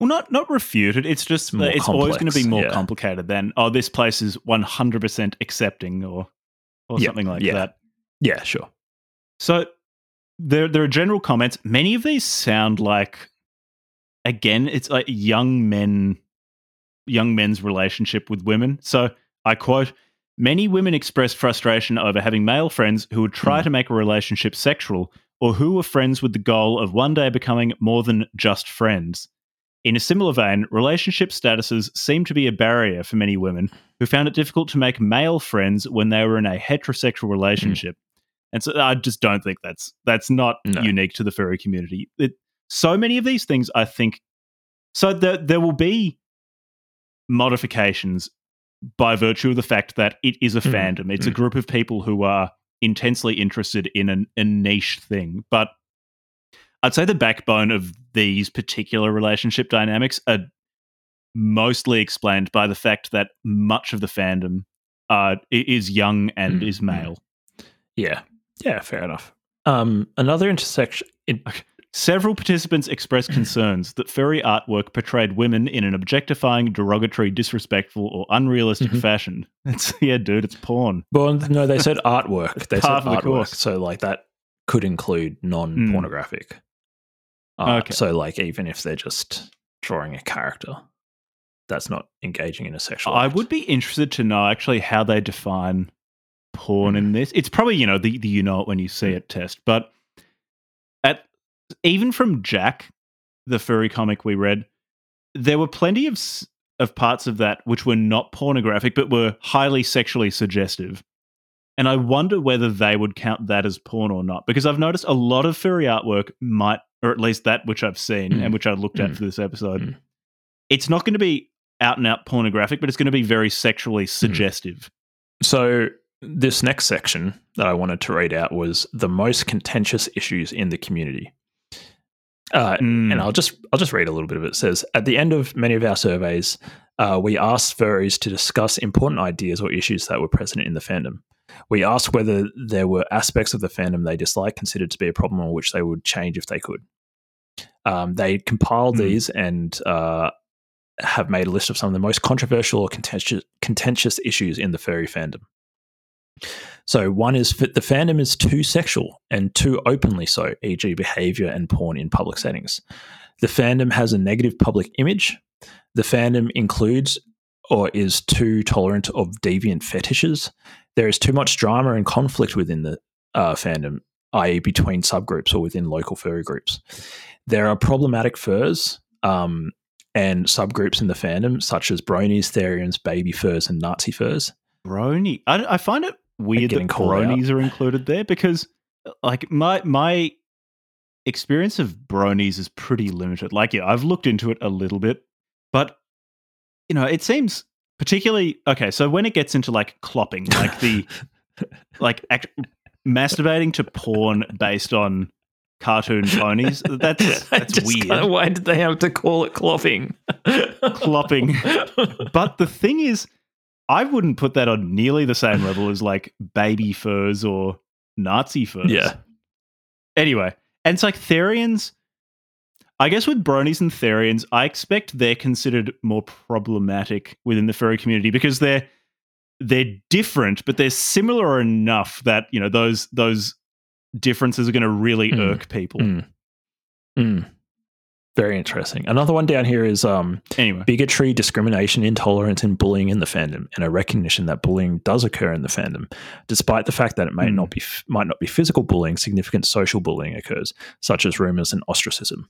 Speaker 1: Well, not not refuted. It's just
Speaker 2: More
Speaker 1: it's always going to be more
Speaker 2: yeah.
Speaker 1: complicated than oh, this place is one hundred percent accepting or or
Speaker 2: Yeah,
Speaker 1: something like
Speaker 2: yeah.
Speaker 1: that.
Speaker 2: yeah, sure,
Speaker 1: So there there are general comments. Many of these sound like again, it's like young men young men's relationship with women. So I quote Many women express frustration over having male friends who would try
Speaker 2: Hmm.
Speaker 1: to make a relationship sexual or who were friends with the goal of one day becoming more than just friends. In a similar vein, relationship statuses seem to be a barrier for many women who found it difficult to make male friends when they were in a heterosexual relationship. And so I just don't think that's that's not
Speaker 2: No.
Speaker 1: unique to the furry community. It, so many of these things, I think, so there there will be modifications by virtue of the fact that it is a
Speaker 2: Mm,
Speaker 1: fandom. It's a
Speaker 2: mm.
Speaker 1: group of people who are intensely interested in an, a niche thing. But I'd say the backbone of these particular relationship dynamics are mostly explained by the fact that much of the fandom uh, is young and
Speaker 2: Mm,
Speaker 1: is
Speaker 2: mm.
Speaker 1: male.
Speaker 2: yeah, yeah, fair enough. Um, another intersection. It,
Speaker 1: Several participants expressed concerns that furry artwork portrayed women in an objectifying, derogatory, disrespectful, or unrealistic
Speaker 2: Mhm.
Speaker 1: fashion. It's yeah, dude, it's porn.
Speaker 2: well, no, they said artwork. They said
Speaker 1: of the
Speaker 2: artwork. So, like that could include non-pornographic. Art.
Speaker 1: Okay.
Speaker 2: So, like, even if they're just drawing a character, that's not engaging in a sexual.
Speaker 1: I
Speaker 2: act.
Speaker 1: would be interested to know actually how they define porn in mm-hmm. this. It's probably you know the, the you know it when you see mm. it test, but at even from Jack, the furry comic we read, there were plenty of of parts of that which were not pornographic but were highly sexually suggestive. And I wonder whether they would count that as porn or not because I've noticed a lot of furry artwork might or at least that which I've seen
Speaker 2: Mm.
Speaker 1: and which I looked at
Speaker 2: Mm.
Speaker 1: for this episode.
Speaker 2: Mm.
Speaker 1: It's not going to be out and out pornographic, but it's going to be very sexually
Speaker 2: Hmm.
Speaker 1: suggestive.
Speaker 2: So this next section that I wanted to read out was the most contentious issues in the community. Uh,
Speaker 1: Mm.
Speaker 2: and I'll just I'll just read a little bit of it. It says at the end of many of our surveys, uh, we asked furries to discuss important ideas or issues that were present in the fandom. We asked whether there were aspects of the fandom they disliked, considered to be a problem, or which they would change if they could. Um, they compiled
Speaker 1: Mm.
Speaker 2: these and uh, have made a list of some of the most controversial or contentious, contentious issues in the furry fandom. So one is that the fandom is too sexual and too openly so, e.g., behavior and porn in public settings. The fandom has a negative public image. The fandom includes or is too tolerant of deviant fetishes. There is too much drama and conflict within the uh, fandom, i.e., between subgroups or within local furry groups. There are problematic furs um, and subgroups in the fandom, such as bronies, therians, baby furs, and Nazi furs.
Speaker 1: Brony. I, I find it weird that
Speaker 2: called out.
Speaker 1: bronies are included there because, like, my my experience of bronies is pretty limited. Like, yeah, I've looked into it a little bit, but you know, it seems particularly okay. So when it gets into like clopping, like the like act, masturbating to porn based on cartoon ponies, that's that's weird.
Speaker 2: kinda- why did they have to call it clopping?
Speaker 1: Clopping. But the thing is, I wouldn't put that on nearly the same level as like baby furs or Nazi furs.
Speaker 2: yeah.
Speaker 1: Anyway, and it's like Therians. I guess with bronies and Therians, I expect they're considered more problematic within the furry community because they're they're different, but they're similar enough that you know those those differences are going to really
Speaker 2: Mm.
Speaker 1: irk people.
Speaker 2: Mm. Mm. Very interesting. Another one down here is um,
Speaker 1: Anyway,
Speaker 2: bigotry, discrimination, intolerance, and bullying in the fandom, and a recognition that bullying does occur in the fandom, despite the fact that it may
Speaker 1: Hmm.
Speaker 2: not be f- might not be physical bullying. Significant social bullying occurs, such as rumors and ostracism.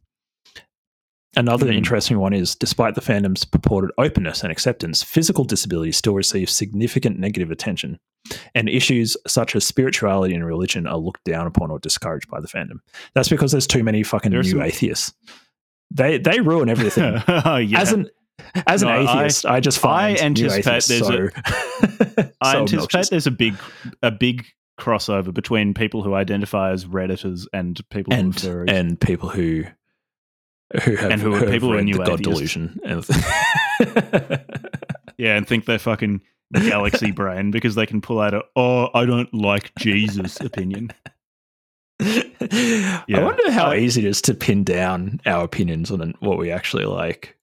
Speaker 2: Another
Speaker 1: Hmm.
Speaker 2: interesting one is despite the fandom's purported openness and acceptance, physical disability still receives significant negative attention. And issues such as spirituality and religion are looked down upon or discouraged by the fandom. That's because there's too many fucking
Speaker 1: There's
Speaker 2: new
Speaker 1: some-
Speaker 2: atheists. They they ruin everything.
Speaker 1: oh, yeah.
Speaker 2: As an as an
Speaker 1: No, I-
Speaker 2: atheist, I, just
Speaker 1: I
Speaker 2: find new
Speaker 1: anticipate there's
Speaker 2: so,
Speaker 1: I
Speaker 2: so
Speaker 1: anticipate
Speaker 2: obnoxious.
Speaker 1: there's a big a big crossover between people who identify as redditors and people
Speaker 2: and and people who who have
Speaker 1: And who are people who are
Speaker 2: read
Speaker 1: new
Speaker 2: the God delusion.
Speaker 1: Yeah, and think they're fucking galaxy brain because they can pull out a oh I don't like Jesus opinion.
Speaker 2: I wonder how easy it is to pin down our opinions on what we actually like.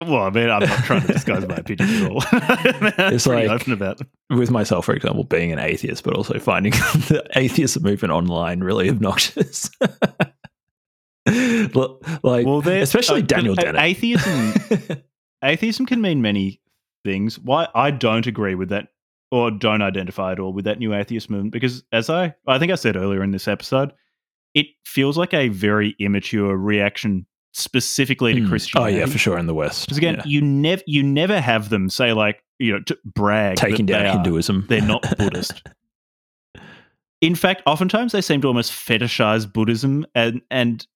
Speaker 1: Well, I mean, I'm not trying to disguise my opinion at all.
Speaker 2: It's like-
Speaker 1: open about it.
Speaker 2: With myself, for example, being an atheist, but also finding the atheist movement online really obnoxious. Like,
Speaker 1: Well,
Speaker 2: especially
Speaker 1: uh,
Speaker 2: Daniel Dennett.
Speaker 1: Atheism, atheism can mean many things. Why I don't agree with that, or don't identify at all with that new atheist movement, because as I, I think I said earlier in this episode, it feels like a very immature reaction specifically to
Speaker 2: Hmm. Oh yeah, for sure in the West.
Speaker 1: Because again,
Speaker 2: Yeah.
Speaker 1: you never, you never have them say like, you know, to brag
Speaker 2: taking
Speaker 1: that
Speaker 2: down
Speaker 1: they are-
Speaker 2: Hinduism.
Speaker 1: they're not Buddhist. In fact, oftentimes they seem to almost fetishize Buddhism and and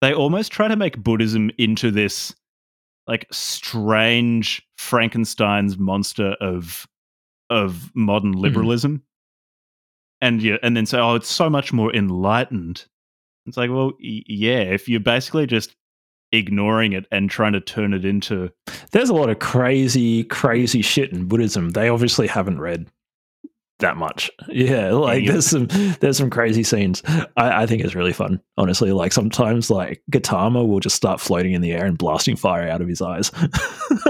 Speaker 1: they almost try to make Buddhism into this like strange Frankenstein's monster of of modern mm-hmm. liberalism. And yeah, and then say, oh, it's so much more enlightened. It's like, well, y- yeah, if you're basically just ignoring it and trying to turn it into
Speaker 2: There's a lot of crazy, crazy shit in Buddhism. They obviously haven't read that much. Yeah, like
Speaker 1: Yeah.
Speaker 2: there's some there's some crazy scenes. I, I think it's really fun. Honestly, like sometimes like Gautama will just start floating in the air and blasting fire out of his eyes.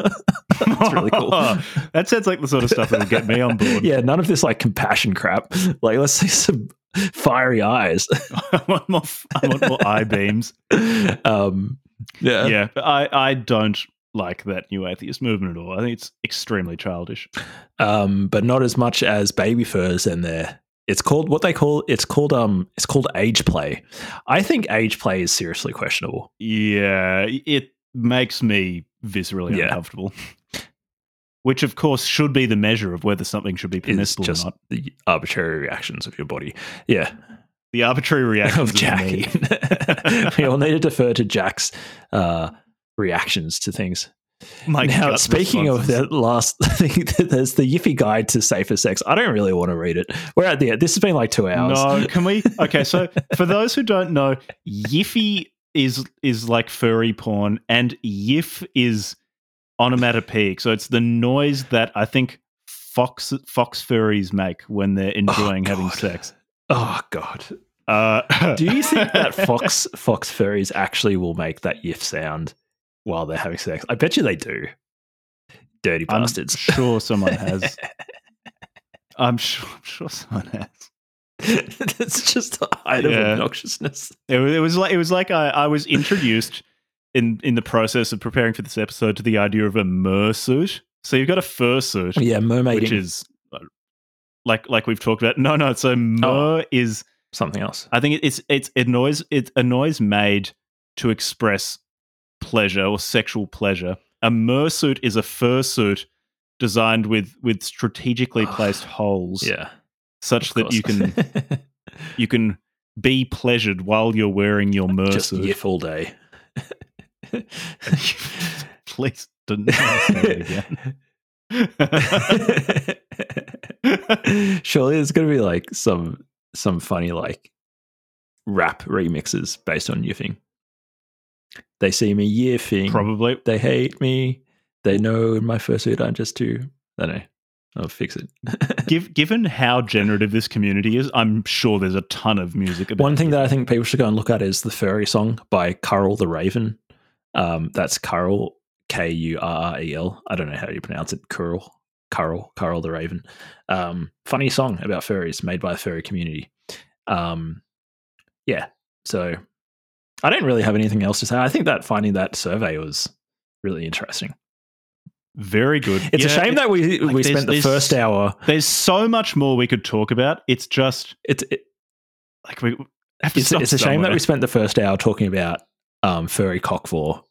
Speaker 2: That's really cool.
Speaker 1: that sounds like the sort of stuff that would get me on board.
Speaker 2: yeah, none of this like compassion crap. Like let's see some fiery eyes.
Speaker 1: I want more. I want more eye beams.
Speaker 2: um, yeah,
Speaker 1: Yeah, but I I don't like that new atheist movement at all. I think it's extremely childish.
Speaker 2: um, but not as much as baby furs and their. It's called what they call. It's called um. It's called age play. I think age play is seriously questionable.
Speaker 1: Yeah, it makes me viscerally
Speaker 2: Yeah.
Speaker 1: uncomfortable. Which, of course, should be the measure of whether something should be
Speaker 2: It's
Speaker 1: permissible
Speaker 2: just
Speaker 1: or not.
Speaker 2: the arbitrary reactions of your body. Yeah,
Speaker 1: The arbitrary reactions
Speaker 2: of Jack. we all need to defer to Jack's uh, reactions to things.
Speaker 1: My
Speaker 2: now, speaking of that last thing, there's the Yiffy Guide to Safer Sex. I don't really want to read it. We're at the This has been like two hours.
Speaker 1: No, can we? Okay, so for those who don't know, Yiffy is is like furry porn, and Yiff is onomatopoeic. So it's the noise that I think fox fox furries make when they're enjoying having sex.
Speaker 2: Oh God.
Speaker 1: Uh,
Speaker 2: Do you think that fox fox furries actually will make that yiff sound while they're having sex? I bet you they do. Dirty
Speaker 1: I'm
Speaker 2: bastards.
Speaker 1: sure someone has. I'm sure. I'm sure someone has.
Speaker 2: That's just the height of obnoxiousness.
Speaker 1: It was, it was like it was like I, I was introduced in in the process of preparing for this episode to the idea of a murrsuit. So you've got a fursuit,
Speaker 2: Yeah, mermaid,
Speaker 1: which is uh, like like we've talked about. No, no. So murr
Speaker 2: Oh.
Speaker 1: is
Speaker 2: something else.
Speaker 1: I think it's it's a noise it's a noise made to express pleasure or sexual pleasure. A murrsuit is a fursuit designed with with strategically placed holes,
Speaker 2: Yeah.
Speaker 1: such that you can you can be pleasured while you're wearing your
Speaker 2: just
Speaker 1: murrsuit.
Speaker 2: yiff all day.
Speaker 1: Please don't say that again.
Speaker 2: Surely there's going to be like some some funny like rap remixes based on yiffing. They see me yiffing.
Speaker 1: Probably.
Speaker 2: They hate me. They know in my fursuit I'm just too. I don't know. I'll fix it.
Speaker 1: Give, given how generative this community is, I'm sure there's a ton of music about
Speaker 2: One thing
Speaker 1: it.
Speaker 2: that I think people should go and look at is the furry song by Kurrel the Raven. Um, that's Kurrel K U R R E L. I don't know how you pronounce it. Carl, Carl, Carl the Raven. Um, funny song about furries made by a furry community. Um, yeah. So I don't really have anything else to say. I think that finding that survey was really interesting.
Speaker 1: very good.
Speaker 2: It's a shame
Speaker 1: it-
Speaker 2: that we
Speaker 1: like
Speaker 2: we spent the first hour.
Speaker 1: there's so much more we could talk about. It's just
Speaker 2: It's it,
Speaker 1: like we have to
Speaker 2: it's,
Speaker 1: stop
Speaker 2: it's a shame that we spent the first hour talking about um, furry cockvore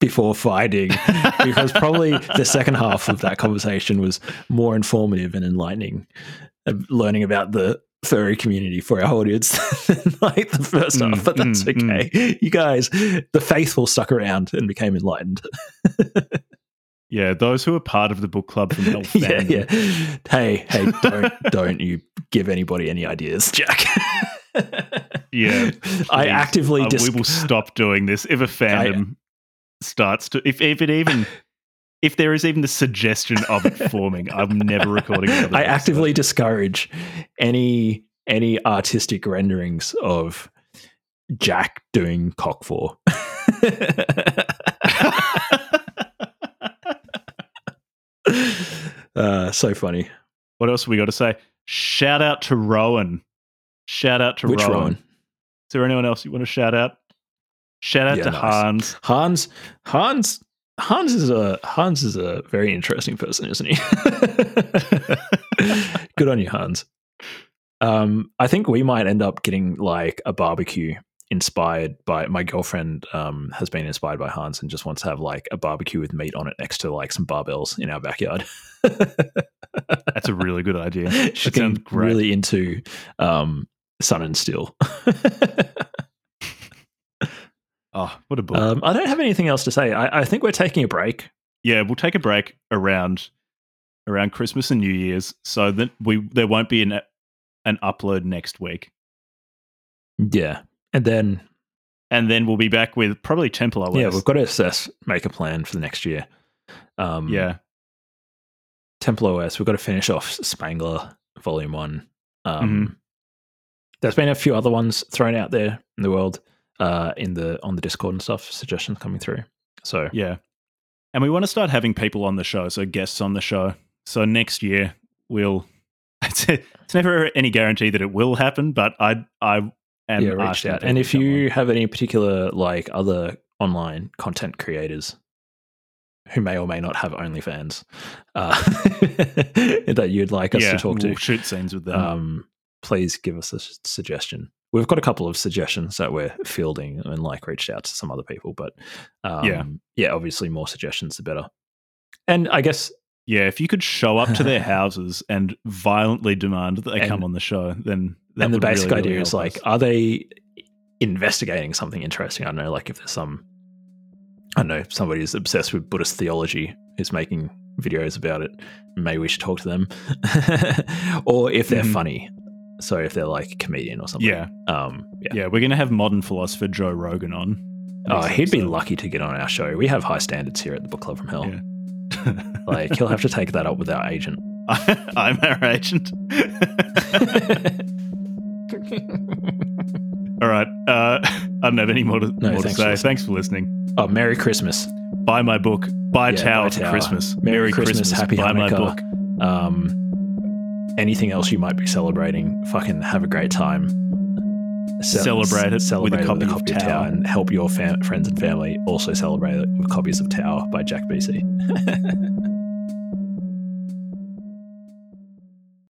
Speaker 2: before fighting because probably the second half of that conversation was more informative and enlightening, uh, learning about the furry community for our audience like the first
Speaker 1: Mm,
Speaker 2: half. But that's
Speaker 1: mm,
Speaker 2: okay. You guys, the faithful, stuck around and became enlightened.
Speaker 1: Yeah, those who are part of the book club from Hell
Speaker 2: yeah, yeah. Hey, hey, don't don't you give anybody any ideas, Jack.
Speaker 1: Yeah,
Speaker 2: I actively
Speaker 1: uh,
Speaker 2: dis-
Speaker 1: we will stop doing this if a fandom starts to if if it even if there is even the suggestion of it forming. I'm never recording.
Speaker 2: I
Speaker 1: episode.
Speaker 2: actively discourage any any artistic renderings of Jack doing cockvore. uh, so funny.
Speaker 1: What else have we got to say? Shout out to Rowan. Shout out to
Speaker 2: Which
Speaker 1: Rowan.
Speaker 2: Rowan?
Speaker 1: Is there anyone else you want to shout out? Shout out
Speaker 2: Yeah,
Speaker 1: to
Speaker 2: nice.
Speaker 1: Hans.
Speaker 2: Hans Hans Hans is a Hans is a very interesting person, isn't he? Good on you, Hans. Um, I think we might end up getting like a barbecue inspired by my girlfriend um, has been inspired by Hans and just wants to have like a barbecue with meat on it next to like some barbells in our backyard.
Speaker 1: That's a really good idea.
Speaker 2: She's really into um, Sun and Steel.
Speaker 1: Oh, what a book.
Speaker 2: um, I don't have anything else to say. I, I think we're taking a break.
Speaker 1: yeah, we'll take a break around around Christmas and New Year's, so that we there won't be an an upload next week,
Speaker 2: Yeah, and then
Speaker 1: and then we'll be back with probably Temple OS.
Speaker 2: Yeah, we've got to assess, make a plan for the next year. Um,
Speaker 1: yeah,
Speaker 2: Temple OS, we've got to finish off Spengler Volume 1. Um,
Speaker 1: Mm-hmm.
Speaker 2: There's been a few other ones thrown out there in the world, uh, in the on the Discord and stuff, suggestions coming through. So,
Speaker 1: yeah, and we want to start having people on the show, so guests on the show. So next year we'll. It's, it's never any guarantee that it will happen, but I I am
Speaker 2: yeah, reach
Speaker 1: asking
Speaker 2: out. And if you have any particular, like, other online content creators who may or may not have OnlyFans uh, that you'd like us
Speaker 1: yeah,
Speaker 2: to talk to,
Speaker 1: we'll shoot scenes with them.
Speaker 2: um, please give us a suggestion. We've got a couple of suggestions that we're fielding and like reached out to some other people, but um,
Speaker 1: Yeah.
Speaker 2: yeah, obviously more suggestions the better. And I guess
Speaker 1: Yeah, if you could show up to their houses and violently demand that they
Speaker 2: And-
Speaker 1: come on the show, then that
Speaker 2: and the
Speaker 1: really,
Speaker 2: basic
Speaker 1: really
Speaker 2: idea is
Speaker 1: help
Speaker 2: like,
Speaker 1: us.
Speaker 2: are they investigating something interesting? I don't know, like if there's some, I don't know, somebody who's obsessed with Buddhist theology who's making videos about it. Maybe we should talk to them, or if they're
Speaker 1: Mhm.
Speaker 2: funny. So if they're like a comedian or something,
Speaker 1: yeah,
Speaker 2: um, yeah.
Speaker 1: yeah, we're gonna have modern philosopher Joe Rogan on.
Speaker 2: Oh, he'd be lucky to get on our show. We have high standards here at the Book Club from Hell.
Speaker 1: Yeah.
Speaker 2: Like he'll have to take that up with our agent.
Speaker 1: I'm our agent. All right. Uh, I don't have any more to,
Speaker 2: No,
Speaker 1: more to
Speaker 2: thanks for
Speaker 1: say.
Speaker 2: listening.
Speaker 1: Thanks for listening.
Speaker 2: oh, Merry Christmas.
Speaker 1: Buy my book. Buy
Speaker 2: Yeah,
Speaker 1: Tower
Speaker 2: buy
Speaker 1: for. Christmas.
Speaker 2: Merry Christmas, Happy
Speaker 1: Buy my book.
Speaker 2: Um, anything else you might be celebrating? Fucking have a great time. Ce-
Speaker 1: Celebrate it with a
Speaker 2: celebrate it
Speaker 1: copy of
Speaker 2: of
Speaker 1: Tower.
Speaker 2: Tower and help your fam- friends and family also celebrate it with copies of Tower by Jack BC.